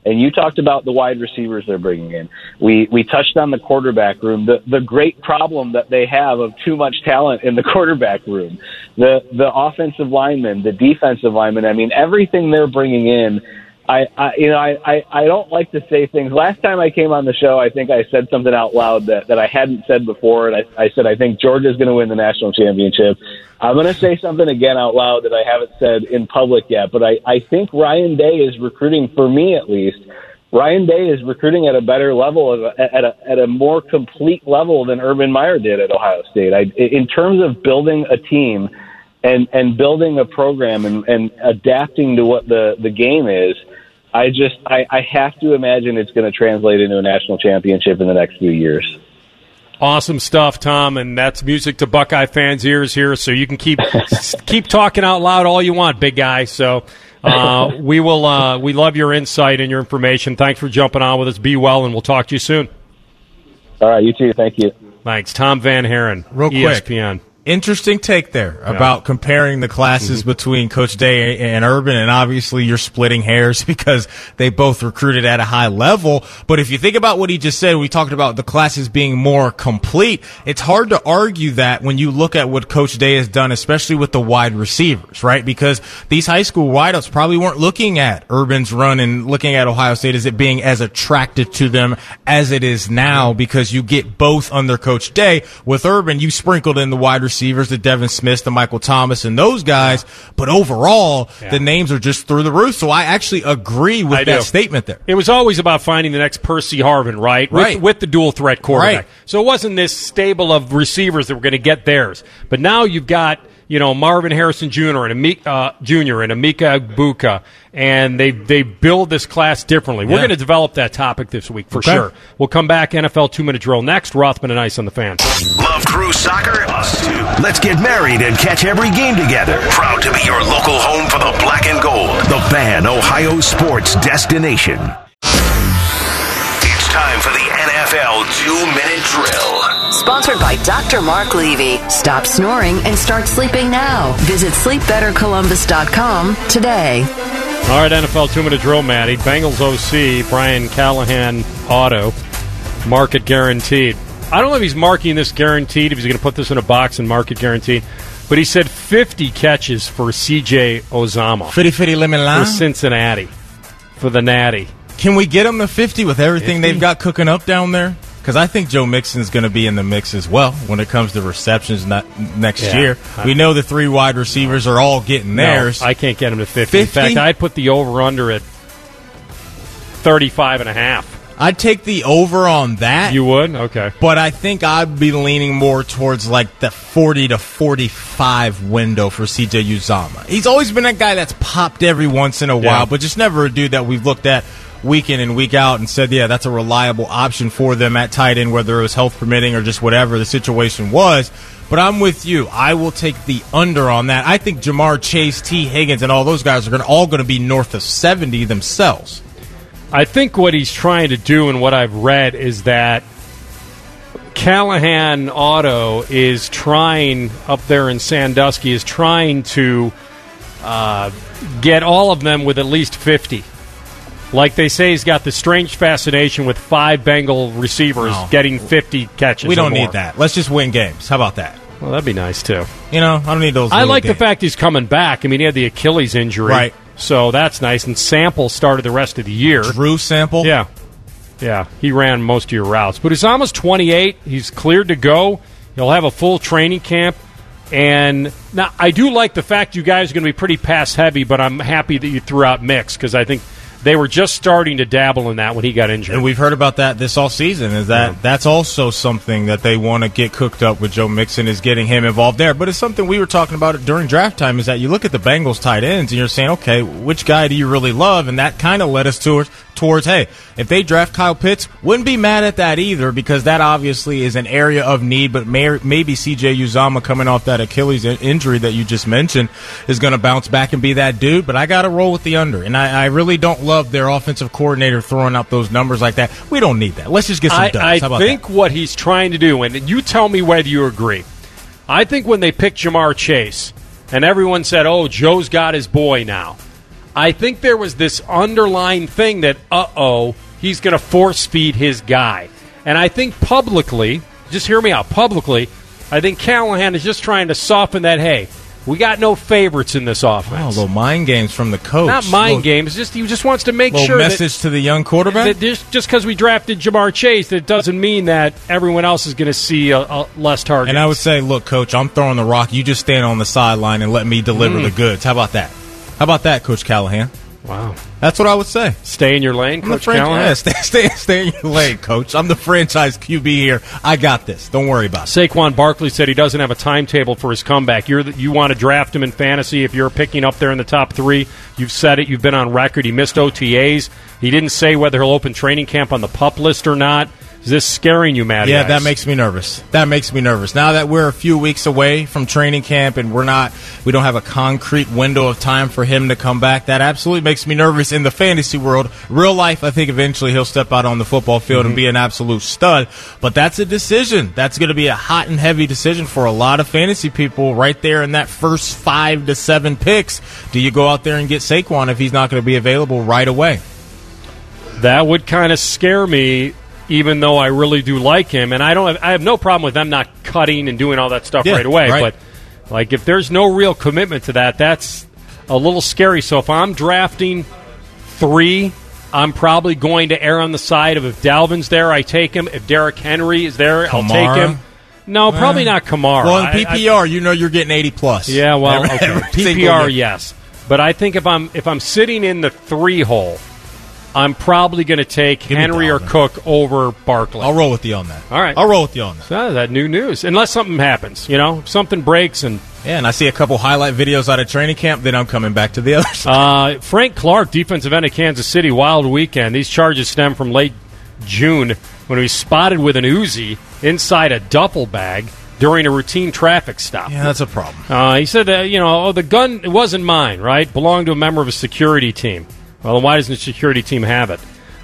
And you talked about the wide receivers they're bringing in. We we touched on the quarterback room. The the great problem that they have of too much talent in the quarterback room. The the offensive linemen, the defensive linemen. I mean, everything they're bringing in. I, I you know I, I I don't like to say things. Last time I came on the show, I think I said something out loud that that I hadn't said before, and I, I said I think Georgia's going to win the national championship. I'm going to say something again out loud that I haven't said in public yet, but I, I think Ryan Day is recruiting, for me at least, Ryan Day is recruiting at a better level, at a, at a more complete level than Urban Meyer did at Ohio State. I, in terms of building a team and, and building a program and, and adapting to what the, the game is, I just I, I have to imagine it's going to translate into a national championship in the next few years. Awesome stuff, Tom, and that's music to Buckeye fans' ears here. So you can keep keep talking out loud all you want, big guy. So uh, we will. Uh, we love your insight and your information. Thanks for jumping on with us. Be well, and we'll talk to you soon. All right, you too. Thank you. Thanks, Tom VanHaaren, Real quick. Interesting take there about comparing the classes Mm-hmm. between Coach Day and Urban, and obviously you're splitting hairs because they both recruited at a high level. But if you think about what he just said, we talked about the classes being more complete. It's hard to argue that when you look at what Coach Day has done, especially with the wide receivers, right? Because these high school wideouts probably weren't looking at Urban's run and looking at Ohio State as it being as attractive to them as it is now because you get both under Coach Day. With Urban, you sprinkled in the wide receivers, the Devin Smiths, the Michael Thomas, and those guys. But overall, the names are just through the roof. So I actually agree with I that do. statement there. It was always about finding the next Percy Harvin, right? Right. With, with the dual threat quarterback. Right. So it wasn't this stable of receivers that were going to get theirs. But now you've got, you know, Marvin Harrison Jr. and Emeka, uh, Jr. and Emeka Egbuka, and they they build this class differently. We're Yeah. going to develop that topic this week for Okay. sure. We'll come back NFL two minute drill next. Rothman and Ice on the fan. Love Crew Soccer? Us too. Let's get married and catch every game together. Proud to be your local home for the black and gold. The Fan, Ohio sports destination. It's time for the NFL two minute drill. Sponsored by Dr. Mark Levy. Stop snoring and start sleeping now. Visit sleepbettercolumbus.com today. All right, NFL two minute drill, Matty. Bengals OC, Brian Callahan auto, market guaranteed. I don't know if he's marking this guaranteed, if he's going to put this in a box and market guaranteed, but he said 50 catches for CJ Uzomah Fitty fitty lemon for. Cincinnati, for the Natty. Can we get him to 50 with everything 50? they've got cooking up down there? Because I think Joe Mixon's going to be in the mix as well when it comes to receptions not, next Yeah. year. We know the three wide receivers are all getting theirs. No, I can't get him to 50. In fact, I'd put the over under at 35 and a half. I'd take the over on that. You would? Okay. but I think I'd be leaning more towards like the 40 to 45 window for CJ Uzomah. He's always been that guy that's popped every once in a while, Yeah. but just never a dude that we've looked at week in and week out and said, yeah, that's a reliable option for them at tight end, whether it was health permitting or just whatever the situation was. But I'm with you. I will take the under on that. I think Ja'Marr Chase, Tee Higgins, and all those guys are going all going to be north of 70 themselves. I think what he's trying to do and what I've read is that Callahan Auto is trying up there in Sandusky is trying to uh, get all of them with at least 50. Like they say, he's got the strange fascination with five Bengal receivers No. getting 50 catches. We don't need that. Let's just win games. How about that? Well, that'd be nice too. You know, I don't need those. I like the fact he's coming back. I mean, he had the Achilles injury, Right. So that's nice. And Sample started the rest of the year. Drew sample. Yeah. Yeah. He ran most of your routes. But he's almost 28. He's cleared to go. He'll have a full training camp. And now I do like the fact you guys are going to be pretty pass heavy, but I'm happy that you threw out Mix because I think They were just starting to dabble in that when he got injured. And we've heard about that this all season. Is that that's also something that they want to get cooked up with Joe Mixon is getting him involved there. But it's something we were talking about during draft time. Is that you look at the Bengals tight ends and you're saying, okay, which guy do you really love? And that kind of led us towards towards hey, if they draft Kyle Pitts, wouldn't be mad at that either because that obviously is an area of need. But may, maybe CJ Uzomah coming off that Achilles in- injury that you just mentioned is going to bounce back and be that dude. But I got to roll with the under, and I, I really don't love their offensive coordinator throwing out those numbers like that. We don't need that. Let's just get some I. I think that? what he's trying to do, and you tell me whether you agree. I think when they picked Ja'Marr Chase, and everyone said, "Oh, Joe's got his boy now," I think there was this underlying thing that, "Uh oh, he's going to force feed his guy," and I think publicly, just hear me out. Publicly, I think Callahan is just trying to soften that. Hey, we got no favorites in this offense. little mind games from the coach. Not mind Little- games. Just he just wants to make sure that- message to the young quarterback. that just just because we drafted Ja'Marr Chase, that doesn't mean that everyone else is going to see a, a less target. And I would say, look, coach, I'm throwing the rock. You just stand on the sideline and let me deliver Mm. the goods. How about that? How about that, Coach Callahan? wow, That's what I would say. stay in your lane, I'm Coach Callahan. yeah, stay, stay, stay in your lane, coach. I'm the franchise QB here. I got this. Don't worry about it. Saquon Barkley said he doesn't have a timetable for his comeback. You're the, you want to draft him in fantasy if you're picking up there in the top three. You've said it. You've been on record. He missed OTAs. He didn't say whether he'll open training camp on the pup list or not. Is this scaring you, Matty? Yeah, Ice? that makes me nervous. That makes me nervous. Now that we're a few weeks away from training camp and we're not, we don't have a concrete window of time for him to come back. That absolutely makes me nervous in the fantasy world. Real life, I think eventually he'll step out on the football field and mm-hmm. be an absolute stud. But that's a decision. That's going to be a hot and heavy decision for a lot of fantasy people right there in that first five to seven picks. Do you go out there and get Saquon if he's not going to be available right away? That would kind of scare me, even though I really do like him, and I don't. Have, I have no problem with them not cutting and doing all that stuff Yeah, right away. right. But like, if there's no real commitment to that, that's a little scary. So if I'm drafting three, I'm probably going to err on the side of if Dalvin's there, I take him. If Derrick Henry is there, I'll take him. No, probably not Kamara. Well, in I- I- PPR, you know you're getting 80 plus. yeah, well, Every- okay. every PPR, yes, but I think if I'm if I'm sitting in the three hole, I'm probably going to take me Henry or Cook over Barkley. I'll roll with you on that. All right. I'll roll with you on that. Ah, that new news, unless something happens, you know, something breaks and Yeah, and I see a couple highlight videos out of training camp, then I'm coming back to the other side. Uh, Frank Clark, defensive end of Kansas City, wild weekend. These charges stem from late June when he was spotted with an Uzi inside a duffel bag during a routine traffic stop. yeah, that's a problem. Uh, he said that, you know, oh, the gun it wasn't mine, right? Belonged to a member of a security team. Well, then why doesn't the security team have it?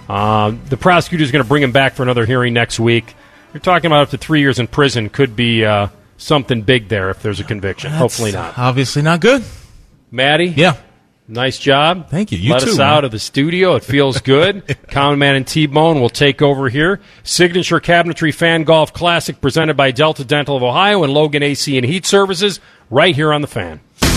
Uh, the prosecutor is going to bring him back for another hearing next week. You're talking about up to three years in prison. Could be uh, something big there if there's a conviction. Hopefully not. Obviously not good. Maddie? Yeah. Nice job. Thank you. You Let too, us man. out of the studio. It feels good. Common Man and T Bone will take over here. Signature Cabinetry Fan Golf Classic presented by Delta Dental of Ohio and Logan AC and Heat Services right here on the fan.